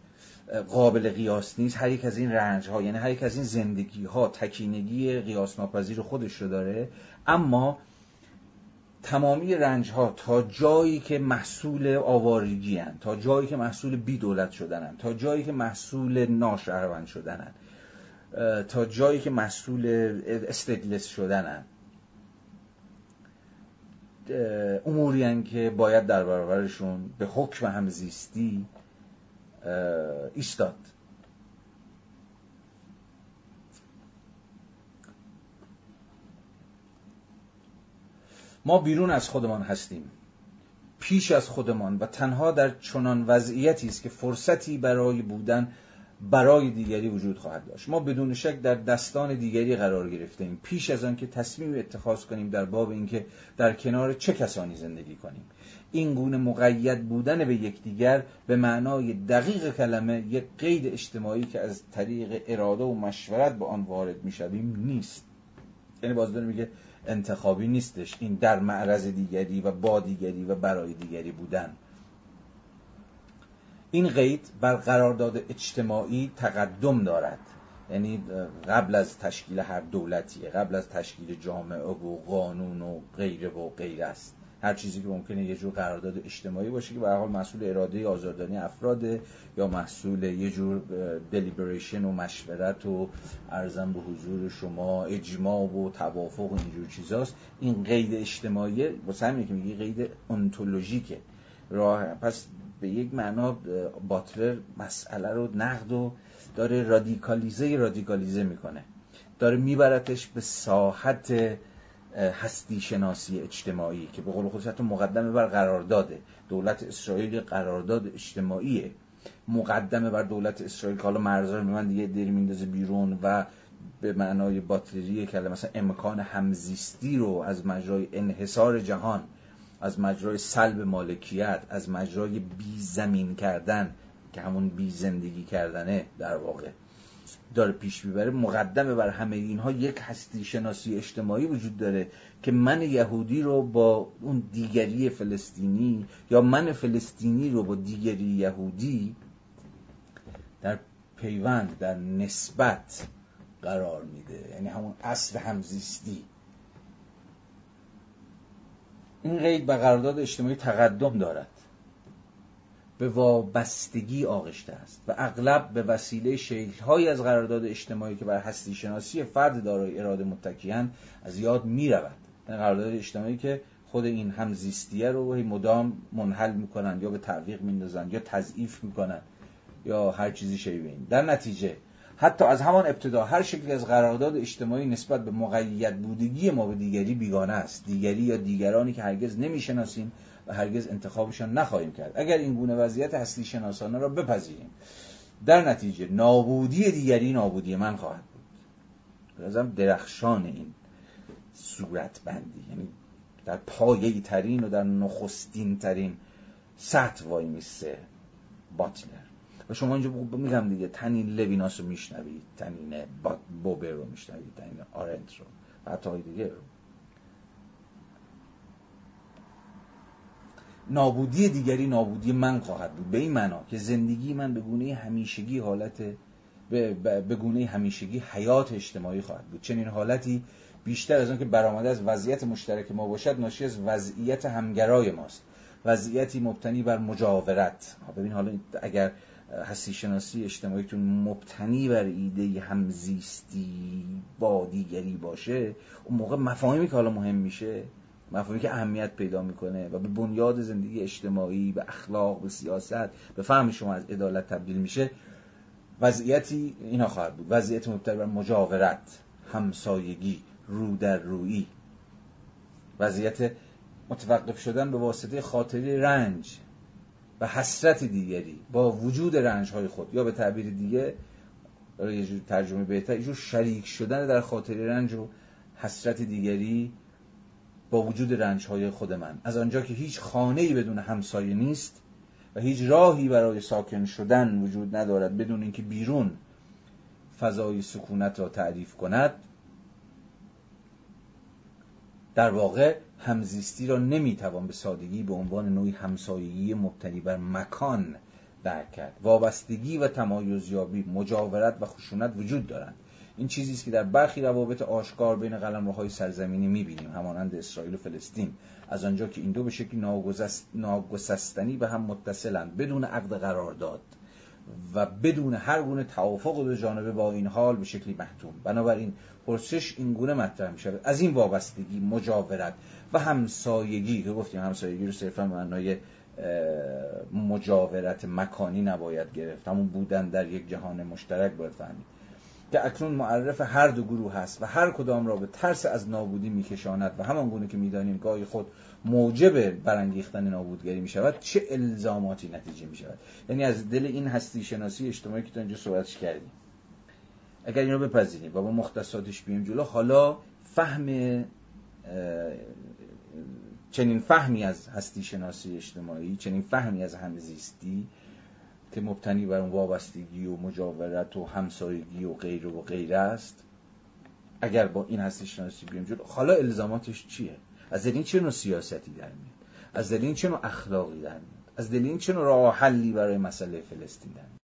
قابل قیاس نیست. هر یک از این رنج ها یعنی هر یک از این زندگی ها تکینگی قیاس ناپذیر خودش رو داره. اما تمامی رنج ها تا جایی که محصول آوارگی هن، تا جایی که محصول بی دولت شدنن تا جایی که محصول ناشهروند شدنن تا جایی که مسئول استدلس شدنن اموری که باید در برابرشون به حکم همزیستی ایستاد. ما بیرون از خودمان هستیم. پیش از خودمان و تنها در چنان وضعیتی است که فرصتی برای بودن برای دیگری وجود خواهد داشت. ما بدون شک در دستان دیگری قرار گرفتیم پیش از آن که تصمیم اتخاذ کنیم در باب اینکه در کنار چه کسانی زندگی کنیم. این گونه مقید بودن به یکدیگر به معنای دقیق کلمه یک قید اجتماعی که از طریق اراده و مشورت به آن وارد می‌شویم نیست. یعنی باز میگه انتخابی نیستش. این در معرض دیگری و با دیگری و برای دیگری بودن. این قید بر قرارداد اجتماعی تقدم دارد. یعنی قبل از تشکیل هر دولتیه قبل از تشکیل جامعه و قانون و غیره و غیره است. هر چیزی که ممکنه یه جور قرارداد اجتماعی باشه که به حال مسئول اراده آزادانی افراده یا مسئول یه جور دلیبریشن و مشورت و ارزم به حضور شما اجماع و توافق و اینجور چیزاست. این قید اجتماعی واسه همینه که میگه قید انتولوژیکه راه پس به یک معنا باتلر مسئله رو نقد و داره رادیکالیزه رادیکالیزه می‌کنه. داره میبرتش به ساحت هستی شناسی اجتماعی که به قول خودش مقدمه بر قرارداده. دولت اسرائیل قرارداد اجتماعیه. مقدمه بر دولت اسرائیل که حالا مرزا رو من دیگه دیر میندازه بیرون و به معنای باتری کلمه مثلا امکان همزیستی رو از مجرای انحصار جهان از مجرای سلب مالکیت از مجرای بی زمین کردن که همون بی زندگی کردنه در واقع. داره پیش می‌بره. مقدمه بر همه اینها یک هستی شناسی اجتماعی وجود داره که من یهودی رو با اون دیگری فلسطینی یا من فلسطینی رو با دیگری یهودی در پیوند در نسبت قرار میده. یعنی همون اصل همزیستی. این قید به قرارداد اجتماعی تقدم دارد. به وابستگی آغشته است. و اغلب به وسیله شکلهایی از قرارداد اجتماعی که بر هستی شناسی فرد دارای اراده متکیان از یاد می رود قرارداد اجتماعی که خود این همزیستیه رو مدام منحل می‌کنن یا به تعویق میندازن یا تضعیف می‌کنن یا هر چیزی شبیه این. در نتیجه حتی از همان ابتدا هر شکلی از قرارداد اجتماعی نسبت به مقید بودگی ما به دیگری بیگانه است. دیگری یا دیگرانی که هرگز نمی‌شناسیم و هرگز انتخابشان نخواهیم کرد. اگر این گونه وضعیت هستی شناسانه را بپذیریم در نتیجه نابودی دیگری نابودی من خواهد بود. لازم درخشان این صورت بندی یعنی در پایه ترین و در نخستین ترین سطح وای میسته باتلر. و شما اینجا میگم دیگه تنین لویناس رو میشنوید تنین بوبر رو میشنوید تنین آرنت رو و حتی دیگه رو. نابودی دیگری نابودی من خواهد بود. به این معنا که زندگی من به گونه همیشگی حالت به گونه همیشگی حیات اجتماعی خواهد بود. چنین حالتی بیشتر از اون که برآمده از وضعیت مشترک ما باشد ناشی از وضعیت همگرای ماست. وضعیتی مبتنی بر مجاورت. ببین حالا اگر هستی شناسی اجتماعیتون مبتنی بر ایده همزیستی با دیگری باشه اون موقع مفاهیمی که حالا مهم میشه مفهومی که اهمیت پیدا می‌کنه و به بنیاد زندگی اجتماعی به اخلاق به سیاست به فهم شما از عدالت تبدیل میشه وضعیتی اینا خواهد بود. وضعیت مبتنی بر مجاورت همسایگی رو در رویی. وضعیت متوقف شدن به واسطه خاطری رنج. و حسرت دیگری با وجود رنج های خود یا به تعبیر دیگه یه جور ترجمه بهتر یه جور شریک شدن در خاطری رنج و حسرت دیگری با وجود رنج های خود من. از آنجا که هیچ خانه ای بدون همسایه نیست و هیچ راهی برای ساکن شدن وجود ندارد بدون اینکه بیرون فضای سکونت را تعریف کند در واقع همزیستی را نمی‌توان به سادگی به عنوان نوعی همسایگی مبتنی بر مکان درک کرد. وابستگی و تمایزیابی مجاورت و خشونت وجود دارند. این چیزی است که در برخی روابط آشکار بین قلمروهای سرزمینی می‌بینیم همانند اسرائیل و فلسطین. از آنجا که این دو به شکلی ناگسستنی به هم متصلند بدون عقد قرارداد و بدون هر گونه توافق دو جانبه با این حال به شکلی محتوم. بنابراین پرسش این گونه مطرح می شود از این وابستگی مجاورت و همسایگی که گفتیم همسایگی رو صرفا معنای مجاورت مکانی نباید گرفت. همون بودن در یک جهان مشترک باید فهمید. که اکنون معرف هر دو گروه هست و هر کدام را به ترس از نابودی میکشاند و همان گونه که می‌دانیم گاهی خود موجب برانگیختن نابودگری می شود چه الزاماتی نتیجه می شود یعنی از دل این هستی شناسی اجتماعی که تو اینجا صحبتش کردیم. اگر این رو بپذیریم و با مختصاتش بیم جلو حالا فهم چنین فهمی از هستی شناسی اجتماعی چنین فهمی از همزیستی که مبتنی بر اون وابستگی و مجاورت و همسایگی و غیر و غیر است اگر با این هستی شناسی بیم جلو حالا الزاماتش چیه؟ از دل این چه نوع سیاستی در میاد؟ از دل این چه نوع اخلاقی در میاد؟ از دل این چه نوع راه حلی برای مسئله فلسطین در میاد؟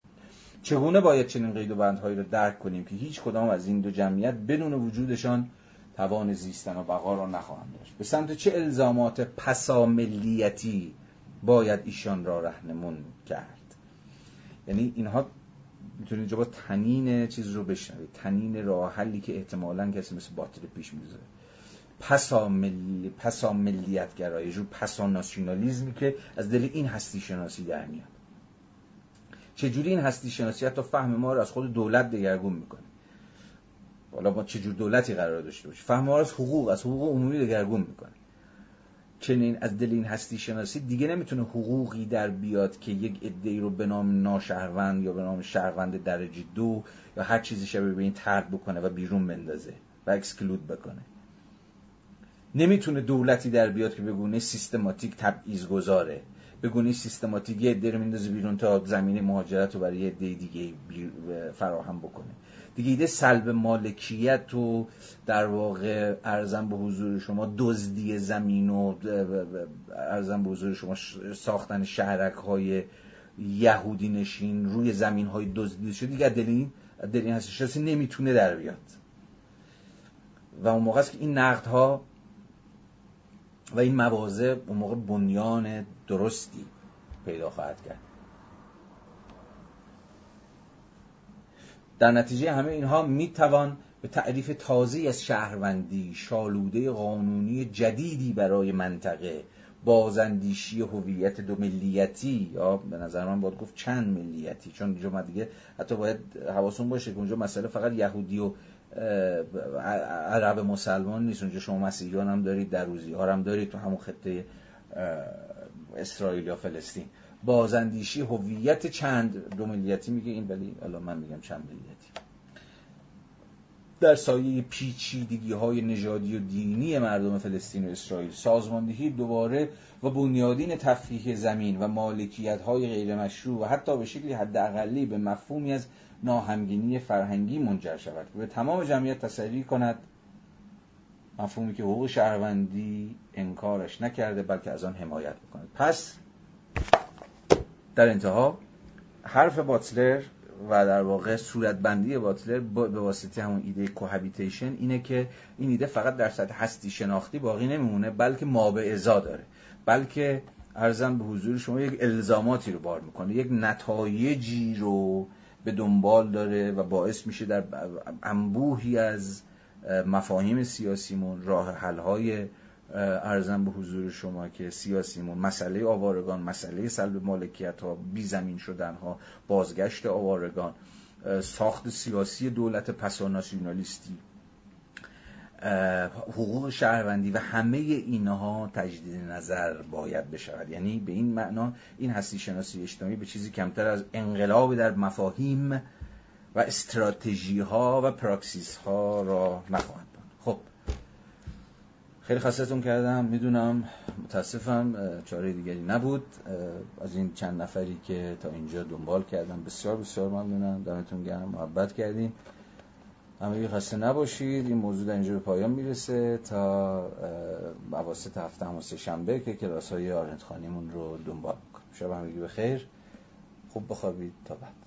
چگونه باید چنین قید و بندهایی رو درک کنیم که هیچ کدام از این دو جمعیت بدون وجودشان توان زیستن و بقا را نخواهند داشت؟ به سمت چه الزامات پساملیتی باید ایشان را رهنمون کرد؟ یعنی اینها می‌تونید با تنین چیز رو بشنوید. تنین راه حلی که احتمالا کسی مثل باطل پیش می‌ذاره پسا, ملی، پسا ملیت گرایی پسا ناسیونالیزمی که از دل این هستی شناسی در میاد. چجوری این هستی شناسی حتی فهم ما رو از خود دولت دگرگون می‌کنه؟ حالا ما چجور دولتی قرار داشته باشه فهم ما رو از حقوق از حقوق عمومی دگرگون می‌کنه. چنین از دل این هستی شناسی دیگه نمی‌تونه حقوقی در بیاد که یک عده‌ای رو به نام ناشهروند یا به نام شهروند درجه دو یا هر چیزی شبیه به این ترد بکنه و بیرون بندازه و اکسکلود بکنه. نمی‌تونه دولتی در بیاد که بگونه سیستماتیک تبعیض گذاره بگونه سیستماتیک یه عده رو میندازه بیرون تا زمینه مهاجرت رو برای یه عده دیگه فراهم بکنه. دیگه ایده سلب مالکیت و در واقع ارزم به حضور شما دزدی زمین و ارزم به حضور شما ساختن شهرک های یهودی نشین روی زمین های دزدیده شده دیگه دل این هستی نمی‌تونه در بیاد. و اون موقع است که این نقد ها و این مواضع اون موقع بنیان درستی پیدا خواهد کرد. در نتیجه همه اینها می‌توان به تعریف تازه از شهروندی شالوده قانونی جدیدی برای منطقه بازندیشی هویت دو ملیتی یا به نظر من باید گفت چند ملیتی چون اینجا دیگه حتی باید حواسون باشه که اونجا مسئله فقط یهودی و عرب مسلمان نیست. اونجا شما مسیحیان هم دارید در روزی ها هم دارید تو همون خطه اسرائیل یا فلسطین. بازندیشی هویت چند دو ملیتی میگه این ولی الان من میگم چند ملیتی در سایه پیچیدگی های نژادی و دینی مردم فلسطین و اسرائیل سازماندهی دوباره و بنیادین تفکیک زمین و مالکیت های غیر مشروع و حتی به شکلی حداقلی به مفهومی از ناهمگینی فرهنگی منجر شود به تمام جمعیت تسری کند مفهومی که حقوق شهروندی انکارش نکرده بلکه از آن حمایت می‌کند پس در انتها حرف باتلر و در واقع صورتبندی باتلر به واسطه همون ایده کوهابیتیشن اینه که این ایده فقط در سطح هستی شناختی باقی نمیمونه بلکه ما به ازا داره. بلکه ارزم به حضور شما یک الزاماتی رو بار می‌کنه. یک نتایجی رو به دنبال داره و باعث میشه در انبوهی از مفاهیم سیاسیمون راه حلهای ارزم به حضور شما که سیاسیمون مسئله آوارگان مسئله سلب مالکیت ها بی زمین شدن ها بازگشت آوارگان ساخت سیاسی دولت پساناسیونالیستی حقوق شهروندی و همه اینها تجدید نظر باید بشود. یعنی به این معنا این هستی شناسی اجتماعی به چیزی کمتر از انقلاب در مفاهیم و استراتژی ها و پراکسیس ها را نخواهد خب. خیلی خستتون کردم. می‌دونم. متاسفم. چاره دیگری نبود. از این چند نفری که تا اینجا دنبال کردم بسیار بسیار ممنونم. دمتون گرم. محبت کردین همه خسته نباشید این موضوع در اینجا به پایان می‌رسه تا اواسط هفته هماسه شنبه که کلاس های آرنت خانیمون رو دنبال می‌کنم. شب همگی به خیر خوب بخوابید. تا بعد.